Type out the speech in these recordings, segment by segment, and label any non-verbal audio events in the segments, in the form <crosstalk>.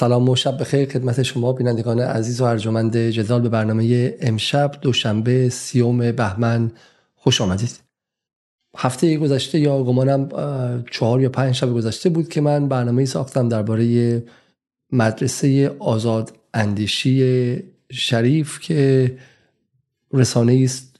سلام و شب بخیر خدمت شما بینندگان عزیز و ارجمند جدال به برنامه امشب دوشنبه سیوم بهمن خوش آمدید. هفته گذشته یا گمانم چهار یا پنج شب گذشته بود که من برنامه ساختم درباره مدرسه آزاد اندیشی شریف که رسانه است.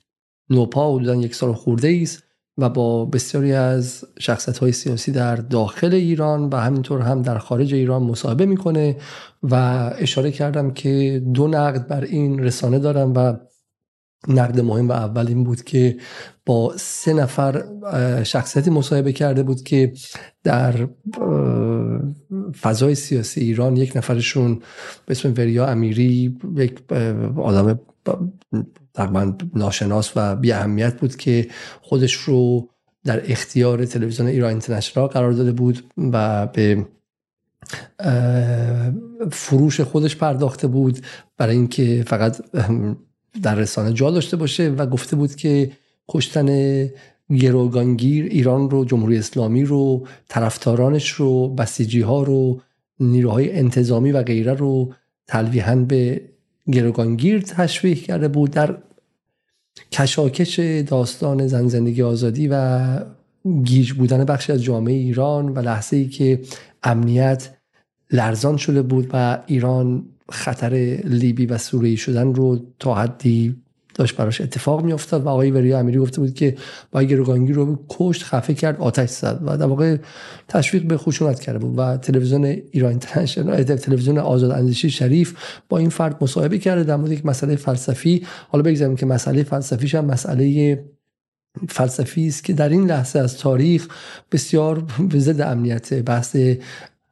نوپا حدودا یک سال خورده است. و با بسیاری از شخصت های سیاسی در داخل ایران و همینطور هم در خارج ایران مصاحبه می‌کنه و اشاره کردم که دو نقد بر این رسانه دارم و نقد مهم و اول این بود که با سه نفر شخصیتی مصاحبه کرده بود که در فضای سیاسی ایران یک نفرشون به اسم وریا امیری یک آدم تقریبا ناشناس و بی اهمیت بود که خودش رو در اختیار تلویزیون ایران اینترنشنال قرار داده بود و به فروش خودش پرداخته بود برای اینکه فقط در رسانه جا داشته باشه و گفته بود که کشتن گروگانگیر ایران رو جمهوری اسلامی رو طرفدارانش رو بسیجی ها رو نیروهای انتظامی و غیره رو تلویحا به گروگانگیر تشویح کرده بود در کشاکش داستان زن زندگی آزادی و گیج بودن بخشی از جامعه ایران و لحظه ای که امنیت لرزان شده بود و ایران خطر لیبی و سوریه شدن رو تا حدی داشت براش اتفاق میافتاد و آقای وریا امیری گفته بود که با گروگانگی رو کشت خفه کرد آتش زد و در واقع تشویق به خشونت کرده بود و تلویزیون ایران تلویزیون آزاد اندیشی شریف با این فرد مصاحبه کرده در مورد یک مسئله فلسفی. حالا بگذاریم که مسئله فلسفیش هم مسئله فلسفی است که در این لحظه از تاریخ بسیار ضد امنیت بحث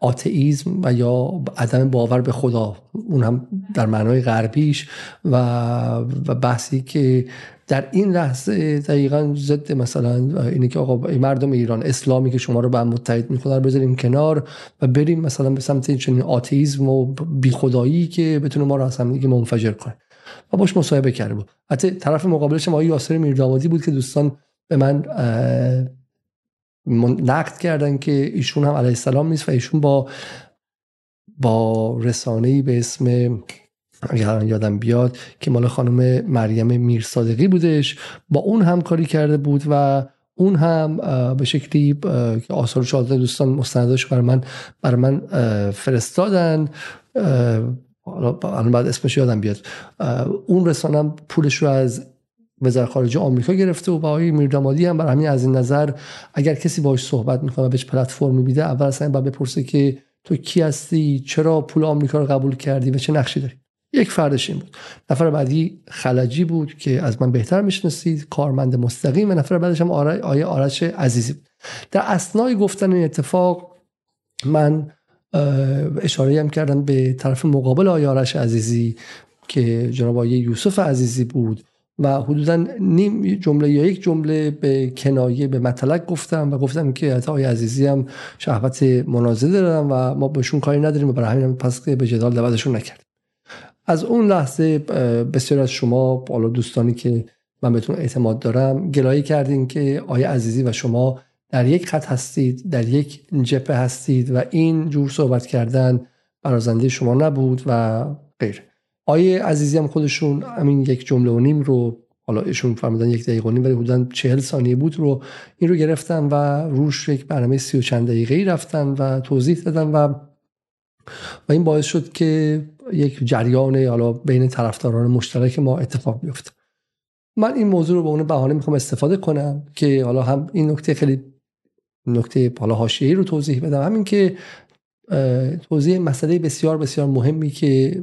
آتئیزم و یا عدم باور به خدا. اون هم در معنای غربیش و, و بحثی که در این لحظه دقیقا ضد مثلا اینه که آقا مردم ایران اسلامی که شما رو به هم متحد می‌کنه رو بذاریم کنار و بریم مثلا به سمت چنین آتئیزم و بیخدایی که بتونه ما رو از هم دیگه منفجر کنه. و باش مصاحبه کرده بود حتی طرف مقابلش آقای یاسر میردامادی بود که دوستان به من نقد کردن که ایشون هم علیه السلام نیست و ایشون با با رسانه‌ای به اسم یادم بیاد که مال خانم مریم میرصادقی بودش. با اون همکاری کرده بود و اون هم به شکلی که آثار شاهده دوستان مستنداش برای من برای من فرستادن. الان بعد اسمش یادم بیاد. اون رسانه پولش رو از وزارت خارجه آمریکا گرفته و آقای میردامادی هم برای همین از این نظر اگر کسی باش صحبت می‌کنه و بهش پلتفرم میده اول اصلا باید بپرسه که تو کی هستی؟ چرا پول آمریکا رو قبول کردی و چه نقشی داری؟ یک فردش این بود. نفر بعدی خلجی بود که از من بهتر می‌شناسید کارمند مستقیم و نفر بعدش هم آیه آرش عزیزی بود. در اسنای گفتن این اتفاق من اشاره هم کردم به طرف مقابل آیه آرش عزیزی که جناب آیه یوسف عزیزی بود. و حدودا نیم جمله یا یک جمله به کنایه به مطلق گفتم و گفتم که آقای عزیزی هم شهوت مناظره دارم و ما بهشون کاری نداریم و برای همین پس به جدال دعوتشون نکرد از اون لحظه بسیار از شما بالا دوستانی که من بهتون اعتماد دارم گلایه کردین که آقای عزیزی و شما در یک خط هستید در یک جبهه هستید و این جور صحبت کردن برازنده شما نبود و غیره. آیه عزیزی هم خودشون همین یک جمله و نیم رو حالا ایشون فرمودن یک دقیقه و نیم ولی حدودا چهل ثانیه بود رو این رو گرفتن و روش یک برنامه سی و چند دقیقه ای رفتن و توضیح دادن و و این باعث شد که یک جریان حالا بین طرفداران مشترک ما اتفاق بیفته من این موضوع رو به اون بهانه می‌خوام استفاده کنم که حالا هم این نکته خیلی نکته حالا حاشیه‌ای رو توضیح بدم. همین که توضیح مسئله بسیار بسیار مهمی که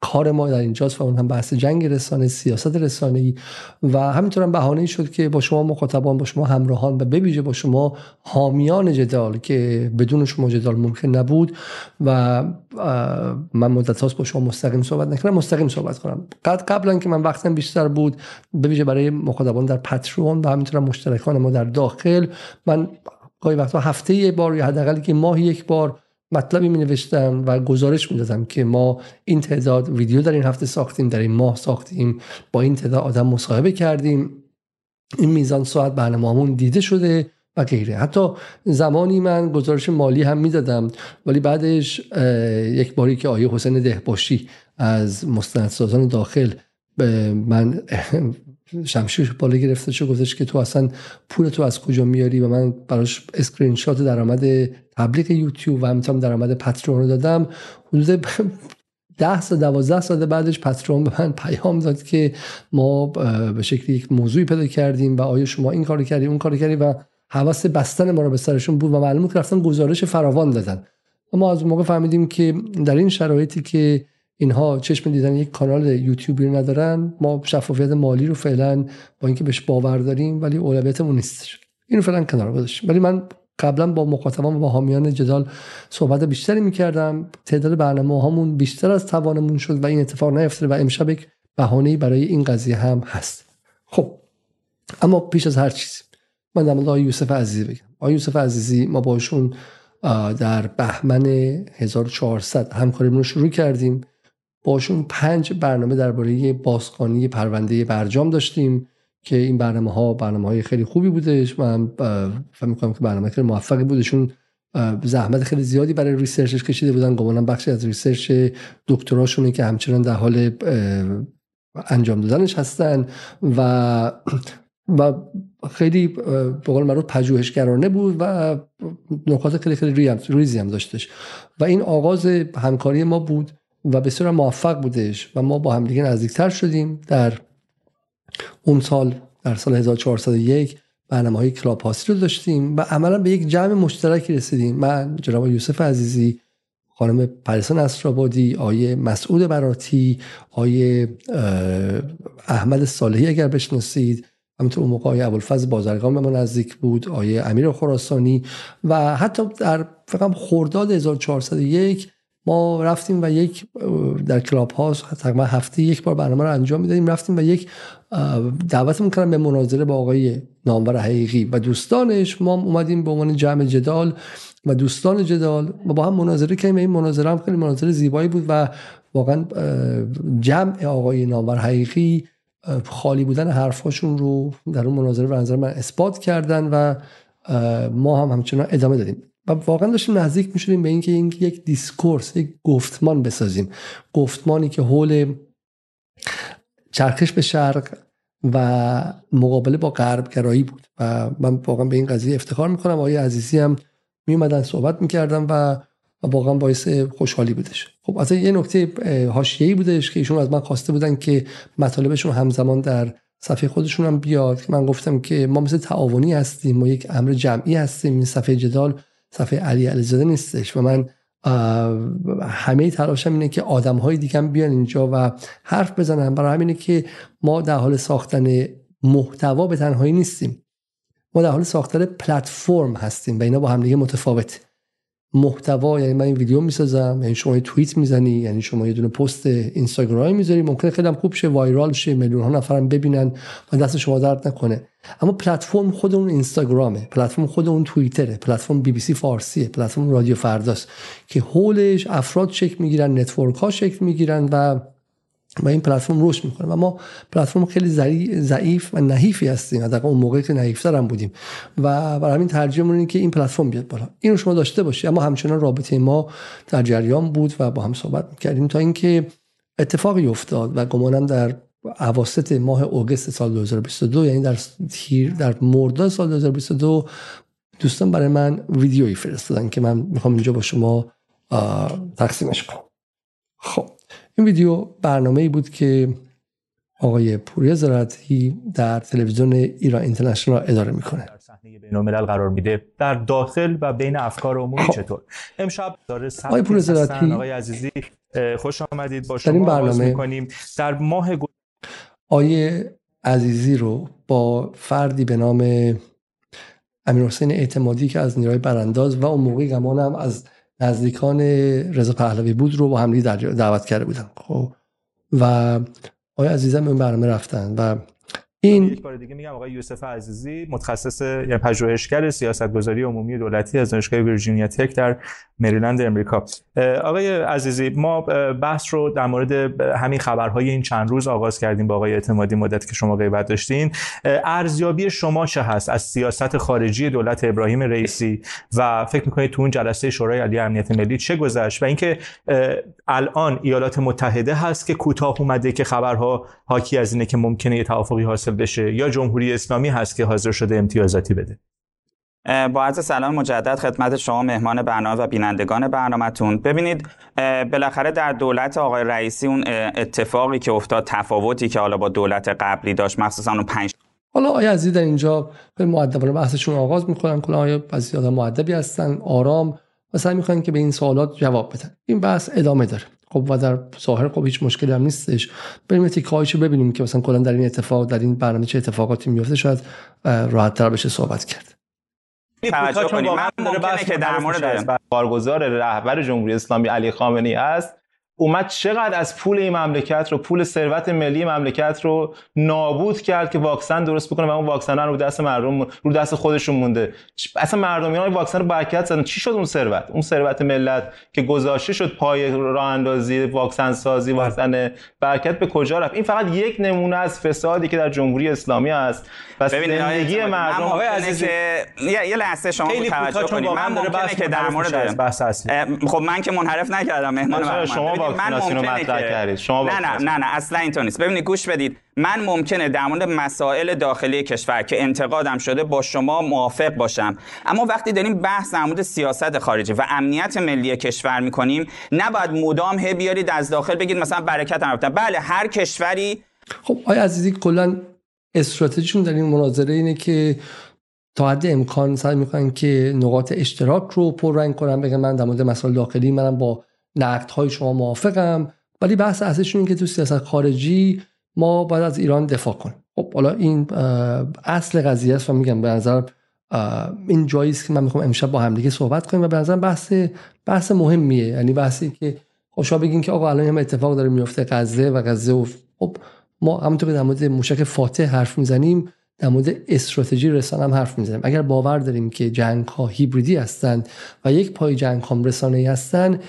کار ما در اینجاست و اون هم بحث جنگ رسانه سیاست رسانه ای و همینطور هم بهانه شد که با شما مخاطبان با شما همراهان و بویژه با شما حامیان جدال که بدون شما جدال ممکن نبود. و من مدت با شما مستقیم صحبت نکردم مستقیم صحبت کنم. قد قبلا که من وقتم بیشتر بود بویژه برای مخاطبان در پترون و همینطور مشترکان ما در داخل. من گاهی وقتا هفته یک بار یا حداقل که ماهی یک بار مطلبی می نوشتم و گزارش می دادم که ما این تعداد ویدیو در این هفته ساختیم در این ماه ساختیم با این تعداد آدم مصاحبه کردیم. این میزان ساعت برنامه‌مون دیده شده و غیره. حتی زمانی من گزارش مالی هم می‌دادم ولی بعدش یک باری که آقای حسین دهباشی از مستندسازان داخل من شمشیر بالا گرفته شو گفتش که تو اصلا پول تو از کجا میاری؟ و من براش اسکرین شات درآمد تبلیغ یوتیوب و همینطور درآمد Patreon رو دادم. حدود ده سال دوازده سال بعدش Patreon به من پیام داد که ما به شکلی یک موضوعی پیدا کردیم و آیا شما این کار کردی اون کار کردی؟ و حواس بستن ما رو به سرشون بود و معلومه که رفتن گزارش فراوان دادن. ما از اون موقع فهمیدیم که در این شرایطی که اینها چشم دیدن یک کانال یوتیوبی رو ندارن. ما شفافیت مالی رو فعلا با اینکه بهش باور داریم ولی اولویتمون نیستش اینو فعلا کنار گذاشتیم. ولی من قبلا با مخاطبان و با حامیان جدال صحبت بیشتری می‌کردم. تعداد برنامه هامون بیشتر از توانمون شد و این اتفاق نیفتاده و امشب یک بهانه برای این قضیه هم هست. خب اما پیش از هر چیزی من در مورد یوسف عزیزی بگم. آقای یوسف عزیزی ما باشون در بهمن 1400 همکاریمون رو شروع کردیم. باشون پنج برنامه درباره بازخوانی پرونده برجام داشتیم که این برنامه ها برنامه های خیلی خوبی بودش. من فکر می‌کنم که برنامه خیلی موفقی بودشون زحمت خیلی زیادی برای research ش کشیده بودن. گمانم بخشی از research دکتراشونه که همچنان در حال انجام دادنش هستن و و خیلی به قول معروف پژوهشگرانه بود و نکات خیلی خیلی ریزی هم داشتش. و این آغاز همکاری ما بود. و بسیار موفق بودش و ما با همدیگه نزدیکتر شدیم در اون سال در سال 1401 برنامه های کلاب هاسی رو داشتیم و عملا به یک جمع مشترکی رسیدیم. من جناب یوسف عزیزی خانم پریسان اسرابادی آیه مسعود براتی آیه احمد صالحی اگر بشناسید. همینطور اون موقع آیه ابوالفضل بازرگان به ما نزدیک بود آیه امیر خراسانی و حتی در فقط خرداد 1401 ما رفتیم و یک در کلاب هاست تقریبا هفته یک بار برنامه رو انجام می‌دادیم. رفتیم و یک دعوت می‌کنم به مناظره با آقای نامور حقیقی و دوستانش ما اومدیم به عنوان جمع جدال و دوستان جدال و با هم مناظره کردیم. این مناظره هم خیلی مناظره زیبایی بود و واقعا جمع آقای نامور حقیقی خالی بودن حرفاشون رو در اون مناظره به نظر من اثبات کردن و ما هم همچنان ادامه دادیم. و واقعا داشتیم نزدیک می‌شدیم به اینکه این یک دیسکورس یک گفتمان بسازیم. گفتمانی که حول چرخش به شرق و مقابله با غربگرایی بود. و من واقعا به این قضیه افتخار می‌کنم. آقای عزیزی هم میومدن صحبت می‌کردم و واقعا باعث خوشحالی بودش. خب از یه نکته حاشیه‌ای بودش که ایشون از من خواسته بودن که مطالبشون همزمان در صفحه خودشون هم بیاد. من گفتم که ما مثل تعاونی هستیم ما یک امر جمعی هستیم این صفحه جدال صفحه علی علیزاده نیستش و من همه تلاشم اینه که آدم های دیگه هم بیان اینجا و حرف بزنن. برای همینه که ما در حال ساختن محتوا به تنهایی نیستیم. ما در حال ساختن پلتفرم هستیم و اینا با هم دیگه متفاوت. محتوا یعنی من این ویدیو می‌سازم یعنی شما یه توییت می‌زنی یعنی شما یه دونه پست اینستاگرامی می‌ذاری ممکنه خیلی هم خوب شه viral شه میلیون ها نفرم ببینن و دست شما درد نکنه. اما پلتفرم خود اون اینستاگرامه پلتفرم خود اون توییتره پلتفرم بی بی سی فارسیه پلتفرم رادیو فرداست که حولش افراد شکل می‌گیرن network ها شکل می‌گیرن و و این پلتفرم رشد می‌کنه. و ما پلتفرم خیلی ضعیف و نحیفی هستیم. حداقل اون موقعی که نحیفتر هم بودیم. و برای همین ترجیح اینه که این پلتفرم بیاد بالا. اینو شما داشته باشید اما همچنان رابطه ما در جریان بود و با هم صحبت می‌کردیم تا اینکه اتفاقی افتاد و گمانم در اواسط ماه اوگست سال 2022 یعنی در تیر در مرداد سال 2022 دوستان برای من ویدیویی فرستادن که من می‌خوام اینجا با شما تقسیمش کنم. خب این ویدیو برنامه ای بود که آقای پوری زراعتی در تلویزیون ایران اینترنشنال اداره می‌کنه. بین الملل قرار میده. در داخل و بین افکار عمومی خب. چطور؟ امشب داره آقای پوری زراعتی. آقای عزیزی خوش آمدید. با شما در این برنامه در ماه آیه عزیزی رو با فردی به نام امیر حسین اعتمادی که از نیروی برانداز و اون موقعی گمانم از نزدیکان رضا پهلوی بود رو با هم دعوت کرده بودن. خب. و آیا عزیزم این برنامه رفتن و این یک بار دیگه میگم آقای یوسف عزیزی متخصص یعنی پژوهشگر سیاستگذاری عمومی دولتی از دانشگاه ویرجینیا تک در مریلند امریکا. آقای عزیزی ما بحث رو در مورد همین خبرهای این چند روز آغاز کردیم با آقای اعتمادی مدت که شما غیبت داشتین. ارزیابی شما چه هست از سیاست خارجی دولت ابراهیم رئیسی و فکر می‌کنید تو اون جلسه شورای عالی امنیت ملی چه گذشت؟ و اینکه الان ایالات متحده هست که کوتاه اومده که خبرها حاکی از اینه که ممکنه یه توافقی بشه یا جمهوری اسلامی هست که حاضر شده امتیازاتی بده. با عرض سلام مجدد خدمت شما مهمان برنامه و بینندگان برنامهتون. ببینید بالاخره در دولت آقای رئیسی اون اتفاقی که افتاد تفاوتی که حالا با دولت قبلی داشت مخصوصا اون پنج حالا آیا عزیز در اینجا به مؤدبانه بحثشون آغاز می‌کنن کلا آیا بعضی آدم مؤدبی هستن آرام و سعی می‌کنن که به این سوالات جواب بدن. این بحث ادامه داره. خب و در ظاهر خب هیچ مشکلی هم نیستش. بریم تیکایشو ببینیم که مثلا کلا در این اتفاق در این برنامه چه اتفاقاتی میفته شاید راحت تر بشه صحبت کرد. توجه کنیم. من ممکنه که در مورد کارگزار رهبر جمهوری اسلامی علی خامنه‌ای است اومد چقدر از پول این مملکت رو پول ثروت ملی مملکت رو نابود کرد که واکسن درست بکنه و اون واکسن رو دست مردم رو دست خودشون مونده. اصلا مردمیان واکسن رو برکت زدن. چی شد اون ثروت؟ اون ثروت ملت که گذاشته شد پای راه اندازی واکسن سازی واکسن برکت به کجا رفت؟ این فقط یک نمونه از فسادی که در جمهوری اسلامی است و زندگی مردم آقای عزیز یه لحظه شما توجه کنید. من ممکنه که در مورد خب من که منحرف نکردم مهمان شما واکسیناسیون رو مطرح کردید. شما نه نه نه نه اصلا اینطور نیست. ببینید گوش بدید. من ممکنه در مورد مسائل داخلی کشور که انتقادم شده با شما موافق باشم. اما وقتی داریم بحث در مورد سیاست خارجی و امنیت ملی کشور می‌کنیم نباید مدام هی بیارید از داخل بگید مثلا برکت هم بله هر کشوری خب آیا عزیزی کلا استراتژیشون در این مناظره اینه که تا حد امکان سعی می‌کنن که نقاط اشتراک رو پررنگ کنن. بگن من در مورد مسائل داخلی منم با نقد های شما موافقم ولی بحث اصلشون این که تو سیاست خارجی ما باید از ایران دفاع کنیم. خب حالا این اصل قضیه است و میگم به نظر این جایی است که من می‌خوام امشب با همدیگه صحبت کنیم و به نظر بحث بحث مهمیه. یعنی بحثی که خوشا بگین که آقا الان هم اتفاق داره میفته غزه و غزه و خب ما همونطور که در مورد موشک فاتح حرف می‌زنیم در مورد استراتژی رسانه هم حرف می‌زنیم. اگر باور داریم که جنگ ها هیبریدی هستند و یک پای جنگ ها رسانه هستند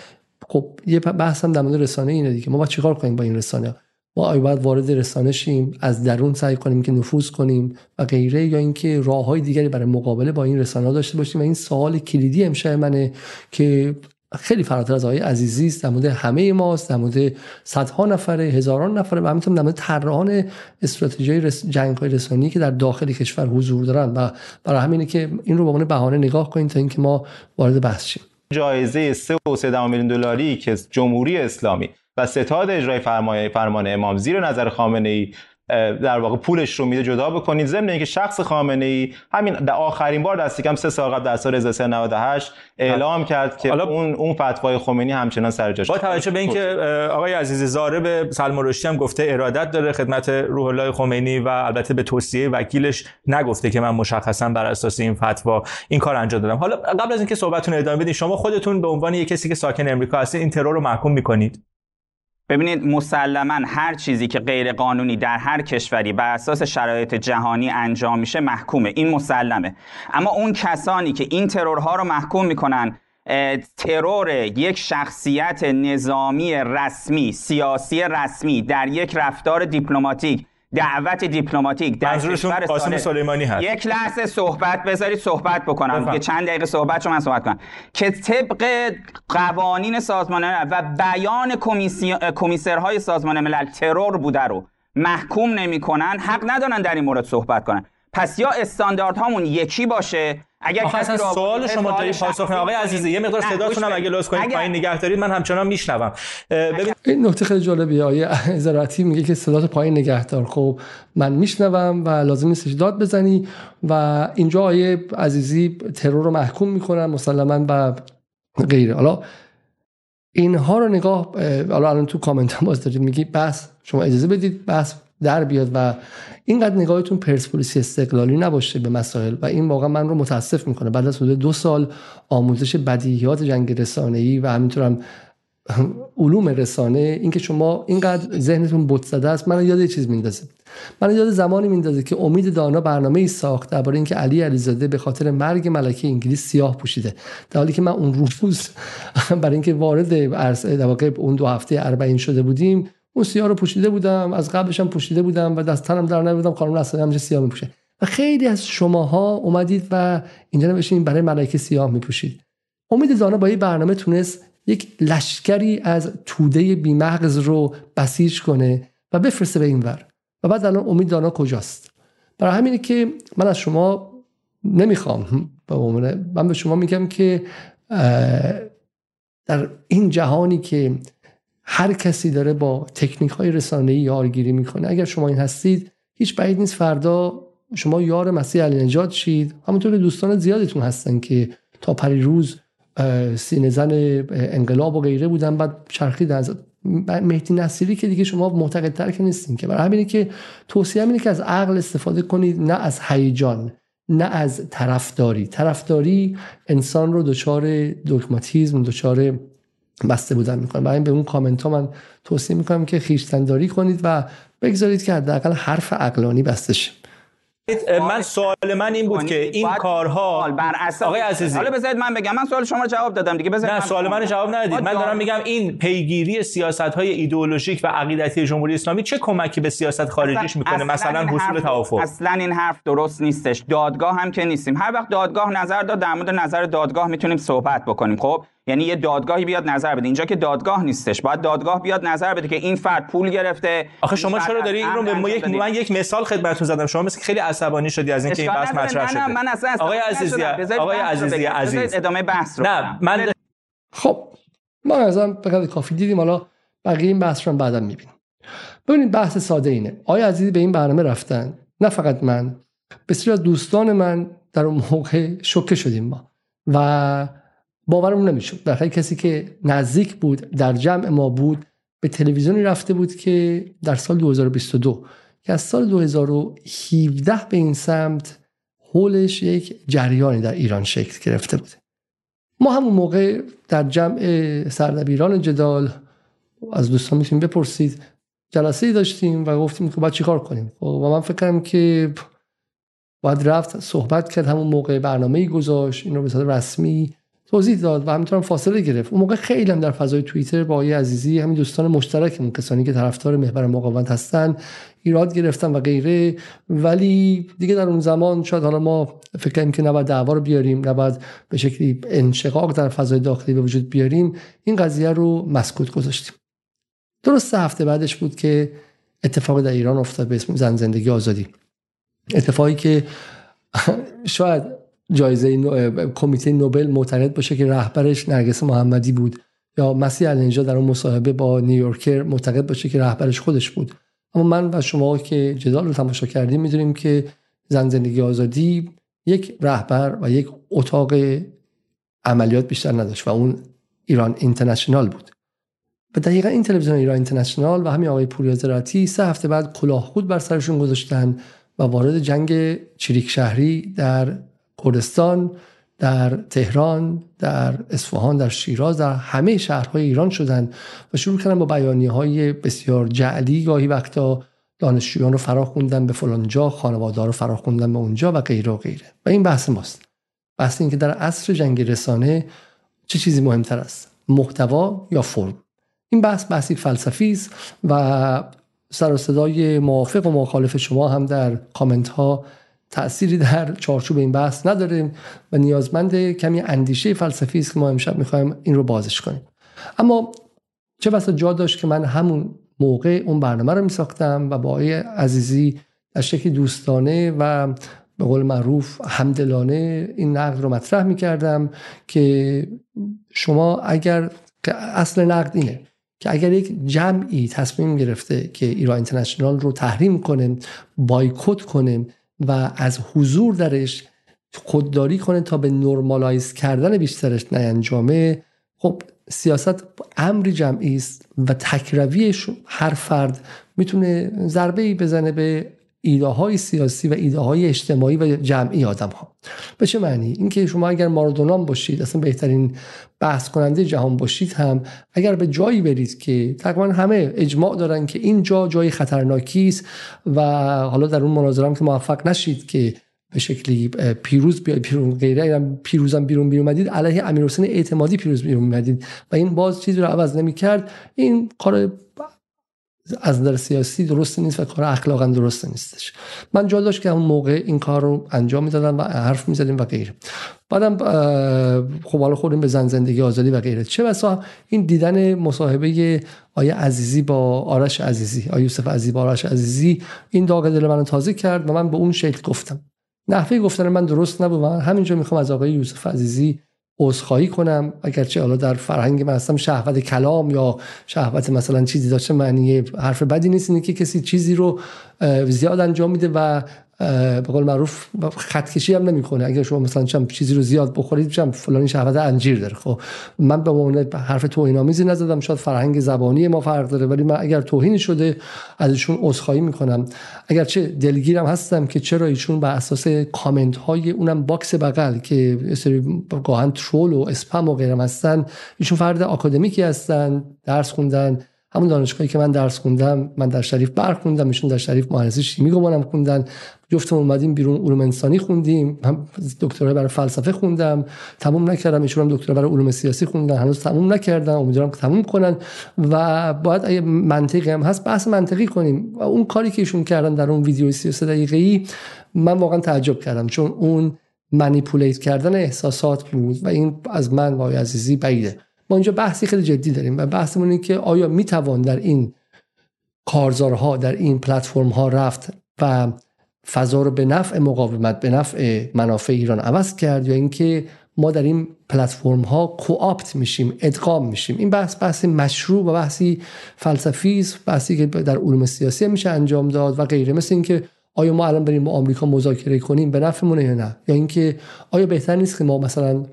خب یه بحث هم در مورد رسانه اینه دیگه. ما باید چیکار کنیم با این رسانه ما آیا باید وارد رسانه شیم از درون سعی کنیم که نفوذ کنیم و غیره یا اینکه راه های دیگری برای مقابله با این رسانه داشته باشیم. و این سوال کلیدی امشب منه که خیلی فراتر از آقای عزیزی است. در مورد همه ماست در مورد صدها نفره هزاران نفره و همینطور در مورد طراحان استراتژی رس... جنگ های رسانی که در داخل کشور حضور دارن. و برای همینه که این رو به عنوان بهانه نگاه کنیم تا اینکه ما وارد بحث شیم. جایزه 3 و 3 میلیون دلاری که جمهوری اسلامی و ستاد اجرای فرمان امام زیر نظر خامنه ای در واقع پولش رو میده جدا بکنید. ضمن اینکه شخص خامنه ای همین در آخرین بار دستی کم سه سال قبل در سال 1398 اعلام کرد که اون اون فتوای خمینی همچنان سر جاش با توجه به اینکه آقای عزیزی زاره به سلمان رشدی هم گفته ارادت داره خدمت روح الله خمینی و البته به توصیه وکیلش نگفته که من مشخصا بر اساس این فتوا این کار انجام دادم. حالا قبل از اینکه صحبتتون ادامه بدین شما خودتون به عنوان یک کسی که ساکن امریکا هستید این ترور رو محکوم می‌کنید؟ ببینید مسلما هر چیزی که غیر قانونی در هر کشوری بر اساس شرایط جهانی انجام میشه محکومه. این مسلمه. اما اون کسانی که این ترورها رو محکوم می‌کنن ترور یک شخصیت نظامی رسمی سیاسی رسمی در یک رفتار دیپلماتیک دعوت دیپلماتیک در کشور قاسم سلیمانی هست. یک لحظه صحبت بذارید صحبت بکنم. که چند دقیقه صحبت شما من صحبت کنم. که طبق قوانین سازمان ملل و بیان کمیسرهای سازمان ملل ترور بوده رو محکوم نمی‌کنن حق ندارن در این مورد صحبت کنن. پس یا استانداردهامون یکی باشه اگر کسی رو سوال شما تا پاسخ آقای عزیزی یه مقدار صداتون هم اگه لطف کنید پایین نگه دارید من همچنان میشنوم ببین این نکته خیلی جالبیه. آیه ازراتی میگه که صدات پایین نگه دار خب من میشنوم و لازم نیستش داد بزنی و اینجا آیه عزیزی ترور رو محکوم می‌کنن مسلما و غیره. حالا اینها رو نگاه حالا الان تو کامنت هم باز دارید. میگی بس شما اجازه بدید بس. در بیاد و اینقدر نگاهتون پرسپولیسی استقلالی نباشه به مسائل و این واقعا من رو متاسف می‌کنه. بعد از حدود دو سال آموزش بدیهیات جنگ رسانه‌ای و همینطور هم علوم رسانه اینکه شما اینقدر ذهنتون بت زده است من یاد یه چیز میندازه من یاد زمانی میندازه که امید دانا برنامه ای ساخت درباره اینکه علی علیزاده به خاطر مرگ ملکه انگلیس سیاه پوشیده. در حالی که من اون روز برای اینکه وارد در اون دو هفته اربعین شده بودیم اون سیاه رو پوشیده بودم از قبلش هم پوشیده بودم و دست تنم در نبودم خانم نصری همیشه سیاه میپوشه. و خیلی از شماها اومدید و اینجا نوشتین برای ملکه سیاه میپوشید. امید دانا با این برنامه تونست یک لشکری از توده بیمغز رو بسیج کنه و بفرسته به این ور. و بعد الان امید دانا کجاست؟ برای همینه که من از شما نمی‌خوام من به شما میگم که در این جهانی که هر کسی داره با تکنیک های رسانه یارگیری می‌کنه. اگر شما این هستید هیچ بعید نیست فردا شما یار مسیح علی نجات شید. همونطور دوستان زیادتون هستن که تا پری روز سینه زن انقلاب و غیره بودن بعد چرخید از مهدی نصیری که دیگه شما معتقدتر که نیستین که. برای همینه که توصیه اینه که از عقل استفاده کنید نه از هیجان نه از طرفداری. طرفداری انسان رو دچار دگماتیسم دچار بسته بودن می‌کنه برای به اون کامنت ها من توصیه می‌کنم که خیشتنداری کنید و بگذارید که حداقل حرف عقلانی بسته شه. من سوال من این بود که این کارها بر اساس آقای عزیزی. حالا بذارید من بگم. من سوال شما رو جواب دادم دیگه. بذارید نه سوال من جواب ندادید. من دارم میگم این پیگیری سیاست های ایدئولوژیک و عقیدتی جمهوری اسلامی چه کمکی به سیاست خارجیش می‌کنه؟ مثلا حصول توافق. اصلا این حرف درست نیستش. دادگاه هم که نیستیم. هر وقت دادگاه نظر داد در مورد نظر دادگاه می‌تونیم صحبت بکنیم. خب؟ یعنی یه دادگاهی بیاد نظر بده. اینجا که دادگاه نیستش. باید دادگاه بیاد نظر بده که این فرد پول گرفته آخه شما چرا داری این رو به ما یک من یک مثال خدمتتون زدم. شما مثل خیلی عصبانی شدی از اینکه این بحث مطرح شده. من اصلا آقای عزیزی آقای عزیزی عزیز. ادامه بحث رو نه من خب ما ازم به کافی دیدیم. حالا بقیه این بحث رو بعدا می‌بینیم. ببینید بحث ساده اینه. آیا عزیزی به این برنامه رفتن. نه فقط من. بسیار دوستان من در اون موقع شوکه شدیم ما. و باورم نمی‌شد. در کسی که نزدیک بود در جمع ما بود به تلویزیونی رفته بود که در سال 2022 که از سال 2017 به این سمت حولش یک جریانی در ایران شکل گرفته بود. ما همون موقع در جمع سردبیران جدال از دوستان می‌تونیم بپرسید. جلسه ای داشتیم و گفتیم که باید چیکار کنیم؟ خب، و من فکر که باید رفت صحبت کرد همون موقع برنامه گذاشت این رو به صورت رسمی توضیح داد و همینطور فاصله گرفت. اون موقع خیلی هم در فضای توییتر با آقای عزیزی همین دوستان مشترکمون کسانی که طرفدار محور مقاومت هستن ایراد گرفتن و غیره. ولی دیگه در اون زمان شاید حالا ما فکر کنیم که نباید دعوا رو بیاریم نباید به شکلی انشقاق در فضای داخلی به وجود بیاریم. این قضیه رو مسکوت گذاشتیم. درست هفته بعدش بود که اتفاق در ایران افتاد به اسم زن زندگی آزادی. اتفاقی که <laughs> شاید جایزه کمیته نوبل معتقد باشه که رهبرش نرگس محمدی بود. یا مسیح النجا در اون مصاحبه با نیویورکر معتقد باشه که رهبرش خودش بود. اما من و شما که جدال رو تماشا کردیم می‌دونیم که زن زندگی آزادی یک رهبر و یک اتاق عملیات بیشتر نداشت و اون ایران اینترنشنال بود. و دقیقا این تلویزیون ایران اینترنشنال و همین آقای پوریا زراعتی سه هفته بعد کلاه خود بر سرشون گذاشتن و وارد جنگ چریک شهری در کردستان در تهران در اصفهان در شیراز در همه شهرهای ایران شدن و شروع کردن با بیانی های بسیار جعلی. گاهی وقتا دانشجویان رو فرا خوندن به فلان جا خانواده رو فرا خوندن به اونجا و غیره و غیره. و این بحث ماست. بحث این که در عصر جنگ رسانه چه چیزی مهمتر است؟ محتوا یا فرم؟ این بحث بحثی فلسفی است و سر و صدای موافق و مخالف شما هم در کامنت ها تأثیری در چارچوب این بحث نداره و نیازمند کمی اندیشه فلسفی است که ما امشب می‌خوایم این رو بازش کنیم. اما چه بسا جا داشت که من همون موقع اون برنامه رو میساختم و با آقای عزیزی در شکل دوستانه و به قول معروف همدلانه این نقد رو مطرح می‌کردم که شما اگر که اصل نقد اینه که اگر یک جمعی تصمیم گرفته که ایران اینترنشنال رو تحریم کنه بایکوت کنه و از حضور درش خودداری کنه تا به نرمالایز کردن بیشترش نینجامه خب سیاست امری جمعی است و تکروی هر فرد می‌تونه ضربه ای بزنه به ایده های سیاسی و ایده های اجتماعی و جمعی آدم ها به چه معنی؟ اینکه شما اگر مارادونام باشید اصلا بهترین بحث کننده جهان باشید هم اگر به جایی برید که تقریبا همه اجماع دارن که این جا جای خطرناکی است و حالا در اون مناظره که موفق نشید که به شکلی پیروز بیا پیروز غیره پیروزم بیرون بیرون اومدید علیه امیر حسین اعتمادی پیروز بیرون اومدید و این باز چیزی رو عوض نمی‌کرد. این کار از نظر سیاسی درست نیست و کار اخلاقا درست نیستش. من جا داشت که اون موقع این کار رو انجام می‌دادم و حرف می‌زدیم و غیره. بعدم خب حالا خوریم به زن زندگی آزادی و غیره. چه بسا این دیدن مصاحبه آیه عزیزی با آرش عزیزی آیه یوسف عزیزی با آرش عزیزی این داغ دل منو تازه کرد و من به اون شکل گفتم. نحوه گفتن من درست نبود من همینجا می‌خوام از آقای یوسف عزیزی عذرخواهی کنم. اگرچه حالا در فرهنگ من هستم شهوت کلام یا شهوت مثلا چیزی داشته معنی حرف بدی نیست. اینه که کسی چیزی رو زیاد انجام میده و به قول معروف خط کشی هم نمی‌کنه. اگر شما مثلا چم چیزی رو زیاد بخورید چم فلانی شهوت انجیر داره. خب من به عنوان حرف توهین آمیزی نزدم. شاید فرهنگ زبانی ما فرق داره ولی من اگر توهین شده ازشون عذرخواهی می‌کنم. اگرچه دلگیرم هستم که چرا ایشون بر اساس کامنت های اونم box بغل که سری گاهاً troll و اسپم و غیرم هستن ایشون فرد آکادمیکی هستن درس خوندن. همون دانشگاهی که من درس خوندم من در شریف برق خوندم ایشون در شریف مهندسی شیمی گمانم خوندن. جفتمون اومدیم بیرون علوم انسانی خوندیم. هم دکترا برای فلسفه خوندم. تموم نکردم. ایشون هم دکترا برای علوم سیاسی خوندن. هنوز تموم نکردم. امیدوارم که تموم کنن. و باید اگه منطقی هم هست بحث منطقی کنیم. و اون کاری که ایشون کردن در اون ویدیو 33 دقیقه‌ای من واقعا تعجب کردم. چون اون منیپولیت کردن احساسات بود و این از من و عزیزی بعیده. ما اینجا بحثی خیلی جدی داریم و بحثمون اینه که آیا می‌توان در این کارزارها در این پلتفرم ها رفت و فضا رو به نفع مقاومت به نفع منافع ایران عوض کرد یا اینکه ما در این پلتفرم ها کوآپت میشیم ادغام میشیم. این بحث بحث مشروع و بحثی فلسفی است بحثی که در علوم سیاسی میشه انجام داد و غیره. مثل اینکه آیا ما الان بریم با آمریکا مذاکره کنیم به نفعمونه یا نه؟ یا اینکه آیا بهتر نیست که ما مثلا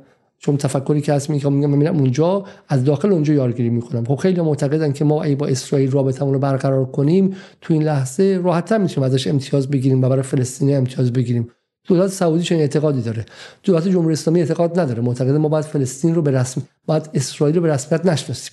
چون تفکری که هست میگم میگم من اونجا از داخل اونجا یارگیری می‌کنم. خب خیلی معتقدن که ما ای با اسرائیل رابطمون رو برقرار کنیم تو این لحظه راحت‌تر می‌تونیم ازش امتیاز بگیریم و برای فلسطینی امتیاز بگیریم. دولت سعودی چنین اعتقادی داره. دولت جمهوری اسلامی اعتقاد نداره. معتقد ما باید فلسطین رو به رسم باید اسرائیل رو به رسمیت نشناسیم.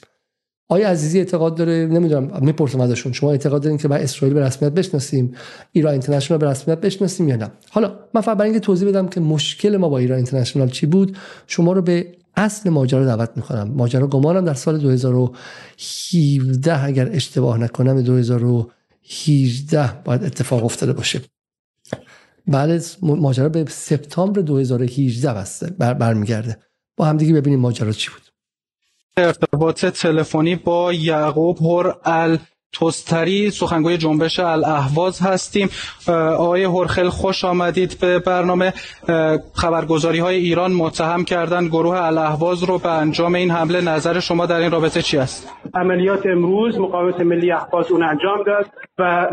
آیا عزیزی اعتقاد داره؟ نمی‌دونم می‌پرسم ازشون. شما اعتقاد دارین که باید اسرائیل به رسمیت بشناسیم؟ ایران اینترنشنال به رسمیت بشناسیم یا نه؟ حالا من فقط برای اینکه توضیح بدم که مشکل ما با ایران اینترنشنال چی بود شما رو به اصل ماجرا دعوت می‌کنم. ماجرا گمانم در سال 2017 اگر اشتباه نکنم 2018 باید اتفاق افتاده باشه. بعد ماجرا به سپتامبر 2018 بسته بر برمیگرده. با همدیگه ببینیم ماجرا چی بود. ارتباط تلفنی با یعقوب هر ال توستری سخنگوی جنبش الاهواز هستیم. آقای هرخل خوش آمدید به برنامه. خبرگزاری های ایران متهم کردن گروه الاهواز رو به انجام این حمله. نظر شما در این رابطه چی است؟ عملیات امروز مقاومت ملی اهواز اون انجام داد و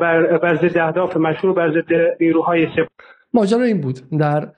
بر, بر ضد اهداف مشروع بر ضد نیروهای سپاه. ماجرا این بود. در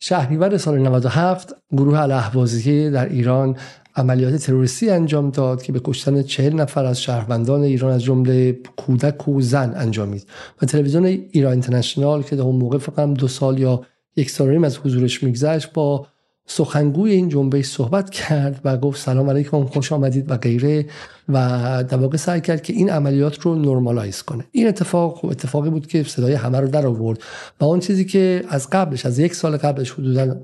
شهریور سال 97 گروه الاهوازی در ایران عملیات تروریستی انجام داد که به کشتن چهل نفر از شهروندان ایران از جمله کودک و زن انجامید و تلویزیون ایران اینترنشنال که در اون موقع فقط دو سال یا یک سال از حضورش میگذشت با سخنگوی این جنبش صحبت کرد و گفت سلام علیکم خوش آمدید و غیره. و در واقع سعی کرد که این عملیات رو نرمالایز کنه. این اتفاق خب اتفاقی بود که صدای همه رو در آورد و اون چیزی که از قبلش از یک سال قبلش حدودا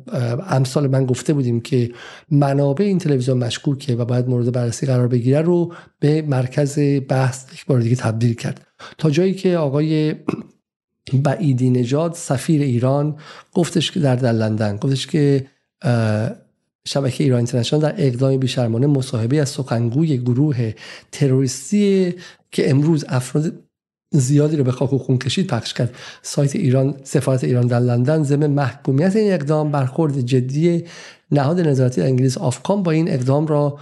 امسال من گفته بودیم که منابع این تلویزیون مشکوکه و باید مورد بررسی قرار بگیره رو به مرکز بحث یک بار دیگه تبدیل کرد. تا جایی که آقای <clears throat> بعیدی نژاد سفیر ایران گفتش که در, در لندن گفتش که شبکه ایران اینترنشنال در اقدام بیشرمانه مصاحبه از سخنگوی گروه تروریستی که امروز افراد زیادی رو به خاک و خون کشید پخش کرد. سایت ایران سفارت ایران در لندن ضمن محکومیت این اقدام برخورد جدی نهاد نظارتی انگلیس آفکام با این اقدام را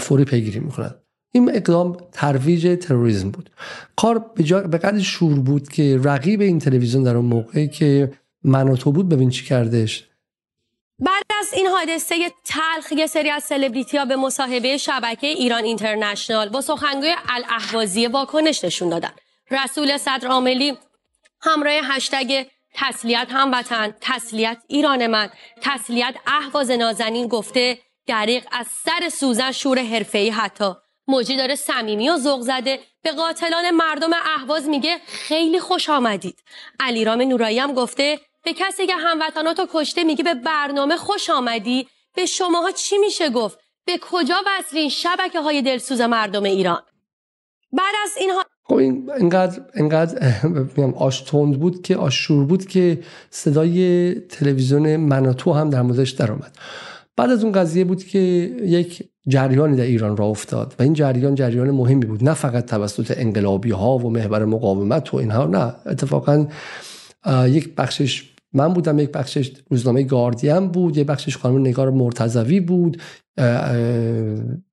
فوری پیگیری می‌کند. این اقدام ترویج تروریسم بود. کار به. به قدر شور بود که رقیب این تلویزیون در اون موقعی که من تو بود ببین چی کردش. بعد از این حادثه تلخ یه سری از سلبریتی ها به مصاحبه شبکه ایران اینترنشنال با سخنگوی الاهوازی واکنش نشون دادن. رسول صدر عاملی همراه هشتگ تسلیت هموطن تسلیت ایران من تسلیت اهواز نازنین گفته دریق از سر سوزن شور حرفه‌ای حتی. موجی داره صمیمی و ذوق زده. به قاتلان مردم اهواز میگه خیلی خوش آمدید. علیرام نورایی هم گفته به کسی که هموطناتو کشته میگه به برنامه خوش آمدی؟ به شماها چی میشه گفت؟ به کجا وصلین شبکه های دلسوز مردم ایران؟ بعد از اینها خب این انقدر انقدر آش تند بود که آش شور بود که صدای تلویزیون مناتو هم در موردش در آمد بعد از اون قضیه بود که یک جریانی در ایران را افتاد و این جریان جریان مهمی بود. نه فقط توسط انقلابی ها و محور مقاومت و اینها نه اتفاقا یک بخشش من بودم یک بخشش روزنامه گاردین بود یک بخشش خانم نگار مرتضوی بود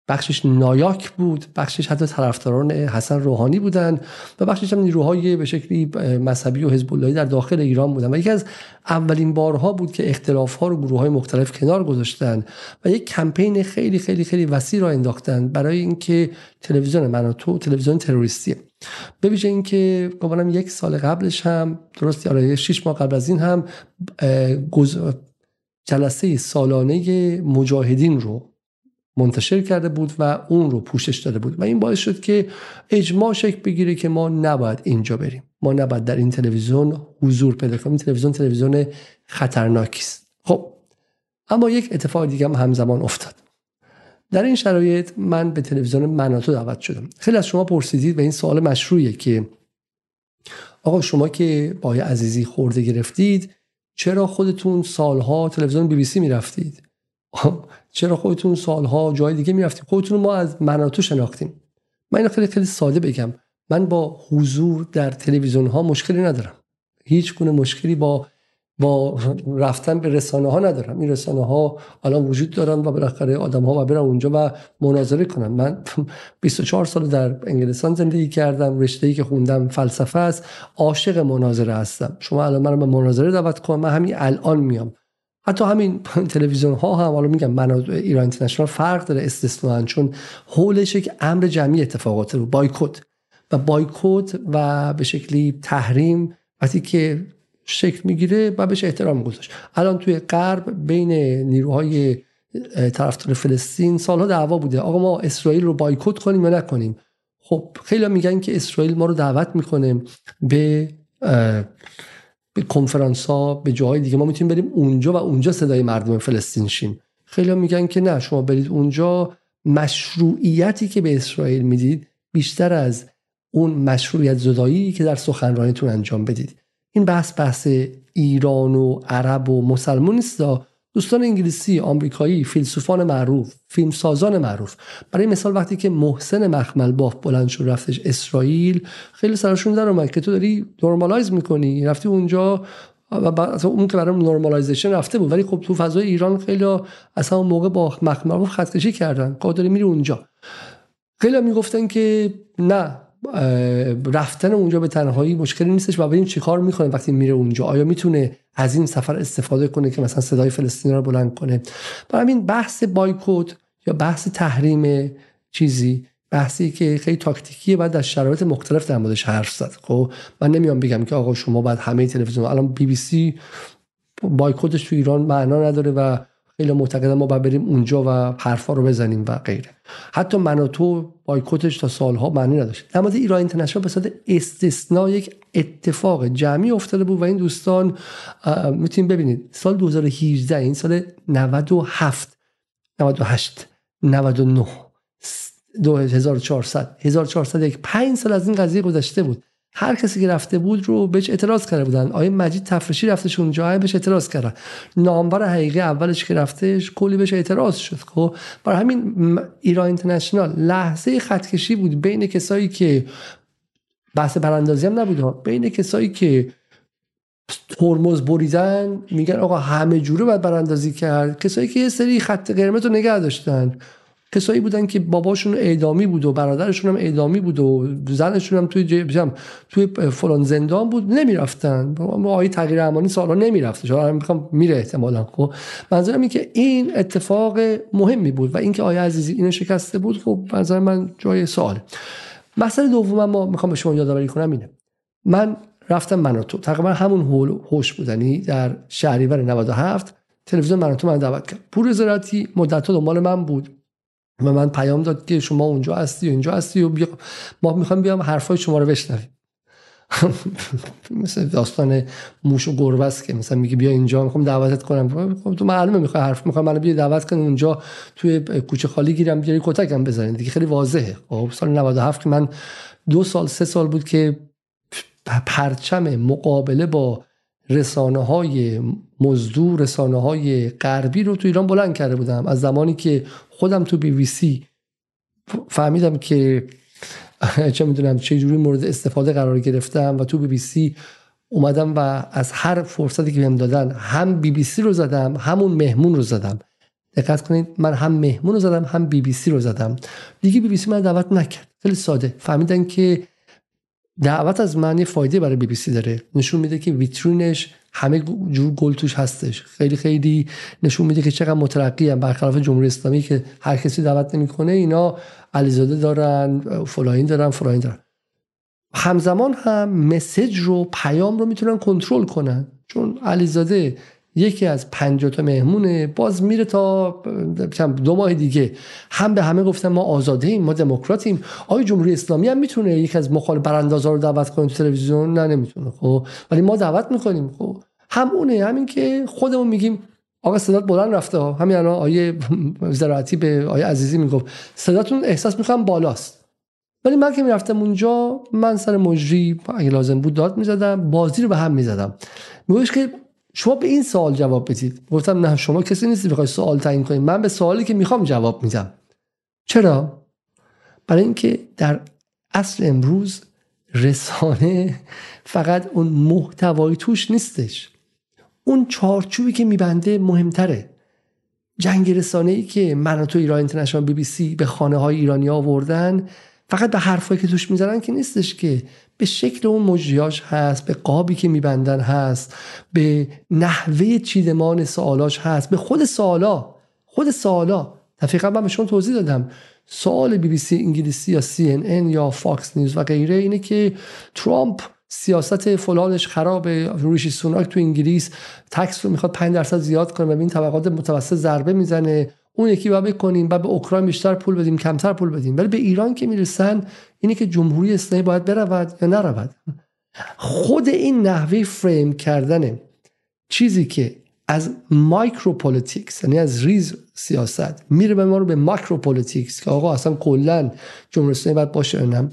بخشش نایاک بود بخشش حتی طرفداران حسن روحانی بودن و بخشش هم نیروهای به شکلی مذهبی و حزب در داخل ایران بودن. و یکی از اولین بارها بود که اختلاف ها رو گروه های مختلف کنار گذاشتن و یک کمپین خیلی خیلی خیلی وسیع را انداختن برای اینکه تلویزیون من تو تلویزیون تروریستیه به ویژه اینکه گفتم یک سال قبلش هم درست آره شش ماه قبل از این هم جلسه سالانه مجاهدین رو منتشر کرده بود و اون رو پوشش داده بود. و این باعث شد که اجماع شکل بگیره که ما نباید اینجا بریم. ما نباید در این تلویزیون حضور پیدا کنیم. این تلویزیون تلویزیون خطرناکی است. خب اما یک اتفاق دیگه هم همزمان افتاد. در این شرایط من به تلویزیون مناتو دعوت شدم. خیلی از شما پرسیدید و این سوال مشروعیه که آقا شما که با عزیزی خورده گرفتید چرا خودتون سالها تلویزیون بی بی سی می‌رفتید؟ چرا خودتون سالها جای دیگه می‌رفتیم خودتون ما از مناتو شناختیم. من اینو خیلی خیلی ساده بگم. من با حضور در تلویزیون ها مشکلی ندارم. هیچ گونه مشکلی با با رفتن به رسانه ها ندارم. این رسانه ها الان وجود دارن و بالاخره آدم ها و برن اونجا و مناظره کنن. من <laughs> 24 سال در انگلستان زندگی کردم. رشته ای که خوندم فلسفه است. عاشق مناظره هستم. شما الان من به مناظره دعوت کن. من همین الان میام. حتی همین <laughs> تلویزیون ها هم. حالا میگم من ایران اینترنشنال فرق داره استثنا چون حولش یک امر جمعی اتفاقات بایکوت. و بایکوت و به شکلی تحریم. وقتی که شکل می‌گیره و بهش احترام گذاشت الان توی غرب بین نیروهای طرفدار فلسطین سالها دعوا بوده. آقا ما اسرائیل رو بایکوت کنیم یا نکنیم؟ خب خیلی میگن که اسرائیل ما رو دعوت می‌کنه به به کنفرانس ها به جاهای دیگه. ما می‌تونیم بریم اونجا و اونجا صدای مردم فلسطین شیم. خیلی میگن که نه شما برید اونجا. مشروعیتی که به اسرائیل می‌دید بیشتر از اون مشروعیت زدایی که در سخنرانیتون انجام بدید. این بحث بحث ایران و عرب و مسلمان نیست دوستان انگلیسی آمریکایی فیلسوفان معروف فیلمسازان معروف. برای مثال وقتی که محسن مخمل باف بلند شد رفتش اسرائیل خیلی سرشون در اومد که تو داری normalize می‌کنی. رفتی اونجا و اون که برای normalization رفته بود. ولی خب تو فضای ایران خیلی همون موقع با مخمل خطکشی کردن. که داری میری اونجا. خیلی می‌گفتن که نه رفتن اونجا به تنهایی مشکلی نیستش و ببینیم چیکار می‌کنه وقتی میره اونجا. آیا می‌تونه از این سفر استفاده کنه که مثلا صدای فلسطین رو بلند کنه؟ برای همین بحث بایکوت یا بحث تحریم چیزی بحثی که خیلی تاکتیکیه بعد در شرایط مختلف در موردش حرف زد. خب من نمیام بگم که آقا شما باید همه تلویزیون الان بی بی سی بایکوتش تو ایران معنا نداره و خیلی معتقدم ما باید بریم اونجا و حرفا رو بزنیم و غیره. حتی من و تو بایکوتش تا سالها معنی نداشت. مورد ایران اینترنشنال به صورت استثنا یک اتفاق جمعی افتاده بود و این دوستان می‌تونید ببینید. سال 2018 این سال 97 98 99 2400 1400 5 سال از این قضیه گذشته بود. هر کسی که رفته بود رو بهش اعتراض کرده بودن. آیه مجید تفرشی رفتش اونجا بهش اعتراض کردن. نامور حقیقی اولش که رفتش کلی بهش اعتراض شد. خب برای همین ایران اینترنشنال لحظه خطکشی بود بین کسایی که بحث براندازی هم نبود بین کسایی که ترمز بریدن میگن آقا همه جوره باید براندازی کرد. کسایی که یه سری خط قرمز رو نگه داشتن. کسایی بودن که باباشون اعدامی بود و برادرشون هم اعدامی بود و زنشون هم توی توی فلان زندان بود نمی‌رفتن. آقای تغییر امانی سالا نمی‌رفته. شما می‌خوام میره احتمالا خب. منظورم این که این اتفاق مهمی بود و اینکه آیا عزیزی اینو شکسته بود خب نظر من جای سوال. مسئله دوم ما می‌خوام به شما یادآوری کنم اینه. من رفتم مناتو تقریبا همون هول هوش بودنی در شهریور 97 تلویزیون مناتو من دعوت کرد. پور زراعتی مدت دنبال من بود. و من پیام داد که شما اونجا هستی و اینجا هستی و بیا ما می‌خوایم بیام حرفای شما رو بشنویم. <laughs> مثل داستان موش و گربه است که مثلا میگه بیا اینجا می‌خوام دعوتت کنم. خب تو معلومه می‌خوای حرف می‌خوام منو بیا دعوت کنم اونجا توی کوچه خالی گیرم بیاری کتکم بزنید دیگه خیلی واضحه. خب سال 97 که من دو سال سه سال بود که پرچم مقابله با رسانه های مزدور رسانه های غربی رو تو ایران بلند کرده بودم. از زمانی که خودم تو بی وی سی فهمیدم که <laughs> چه می‌دونم چه جوری مورد استفاده قرار گرفتم و تو بی بی سی اومدم و از هر فرصتی که بهم دادن هم بی بی سی رو زدم همون مهمون رو زدم. دقت کنید من هم مهمون رو زدم هم بی بی سی رو زدم. دیگه بی بی سی من دعوت نکرد. خیلی ساده. فهمیدن که دعوت از من یه فایده برای بی بی سی داره. نشون میده که ویترینش همه جور گل توش هستش. خیلی خیلی نشون میده که چقدر مترقی هم برخلاف جمهوری اسلامی که هر کسی دعوت نمی‌کنه اینا علیزاده دارن فلانی دارن فلانی دارن. همزمان هم message رو پیام رو می‌تونن کنترل کنن. چون علیزاده یکی از 50 تا مهمونه. باز میره تا دو ماه دیگه. هم به همه گفتن ما آزاده ایم ما دموکراتیم. آیا جمهوری اسلامی هم می‌تونه یکی از مخالف براندازا رو دعوت کنه تو تلویزیون؟ نه نمی‌تونه خب. ولی ما دعوت می‌کنیم خب. همونه همین که خودمون میگیم آقا صدات بلند رفته ها. همین الان آیه <laughs> زراعتی به آیه عزیزی می‌گفت صداتون احساس می‌کنم بالاست. ولی من که می‌رفتم اونجا من سر مجری اگه لازم بود داد می‌زدم بازی رو به هم می‌زدم. میگوش که شما به این سوال جواب بدید. گفتم نه شما کسی نیستی بخوای سوال تعیین کنید من به سوالی که می‌خوام جواب میدم. چرا؟ برای اینکه در اصل امروز رسانه فقط اون محتوایی توش نیستش. اون چارچوبی که میبنده مهمتره. جنگ رسانه ای که من تو ایران اینترنشنال بی بی سی به خانه های ایرانی آوردن فقط به حرفایی که توش می‌زنن که نیستش که به شکل اون مجریاش هست به قابی که میبندن هست به نحوه چیدمان سوالاش هست به خود سوالا خود سوالا. دقیقا من به شما توضیح دادم. سوال بی بی سی انگلیسی یا سی ان ان یا فاکس نیوز و غیره اینه که ترامپ سیاست فلانش خرابه ریشی سوناک تو انگلیس tax رو می‌خواد 5 درصد زیاد کنه و به این طبقات متوسط ضربه می‌زنه. اون یکی باید بکنیم بعد به اوکراین بیشتر پول بدیم کمتر پول بدیم. ولی به ایران که می‌رسن اینه که جمهوری اسلامی باید برود یا نرود. خود این نحوه فریم کردن چیزی که از micro politics یعنی از ریز سیاست میره به ما رو به macro politics که آقا اصلا کلا جمهوری اسلامی باید باشه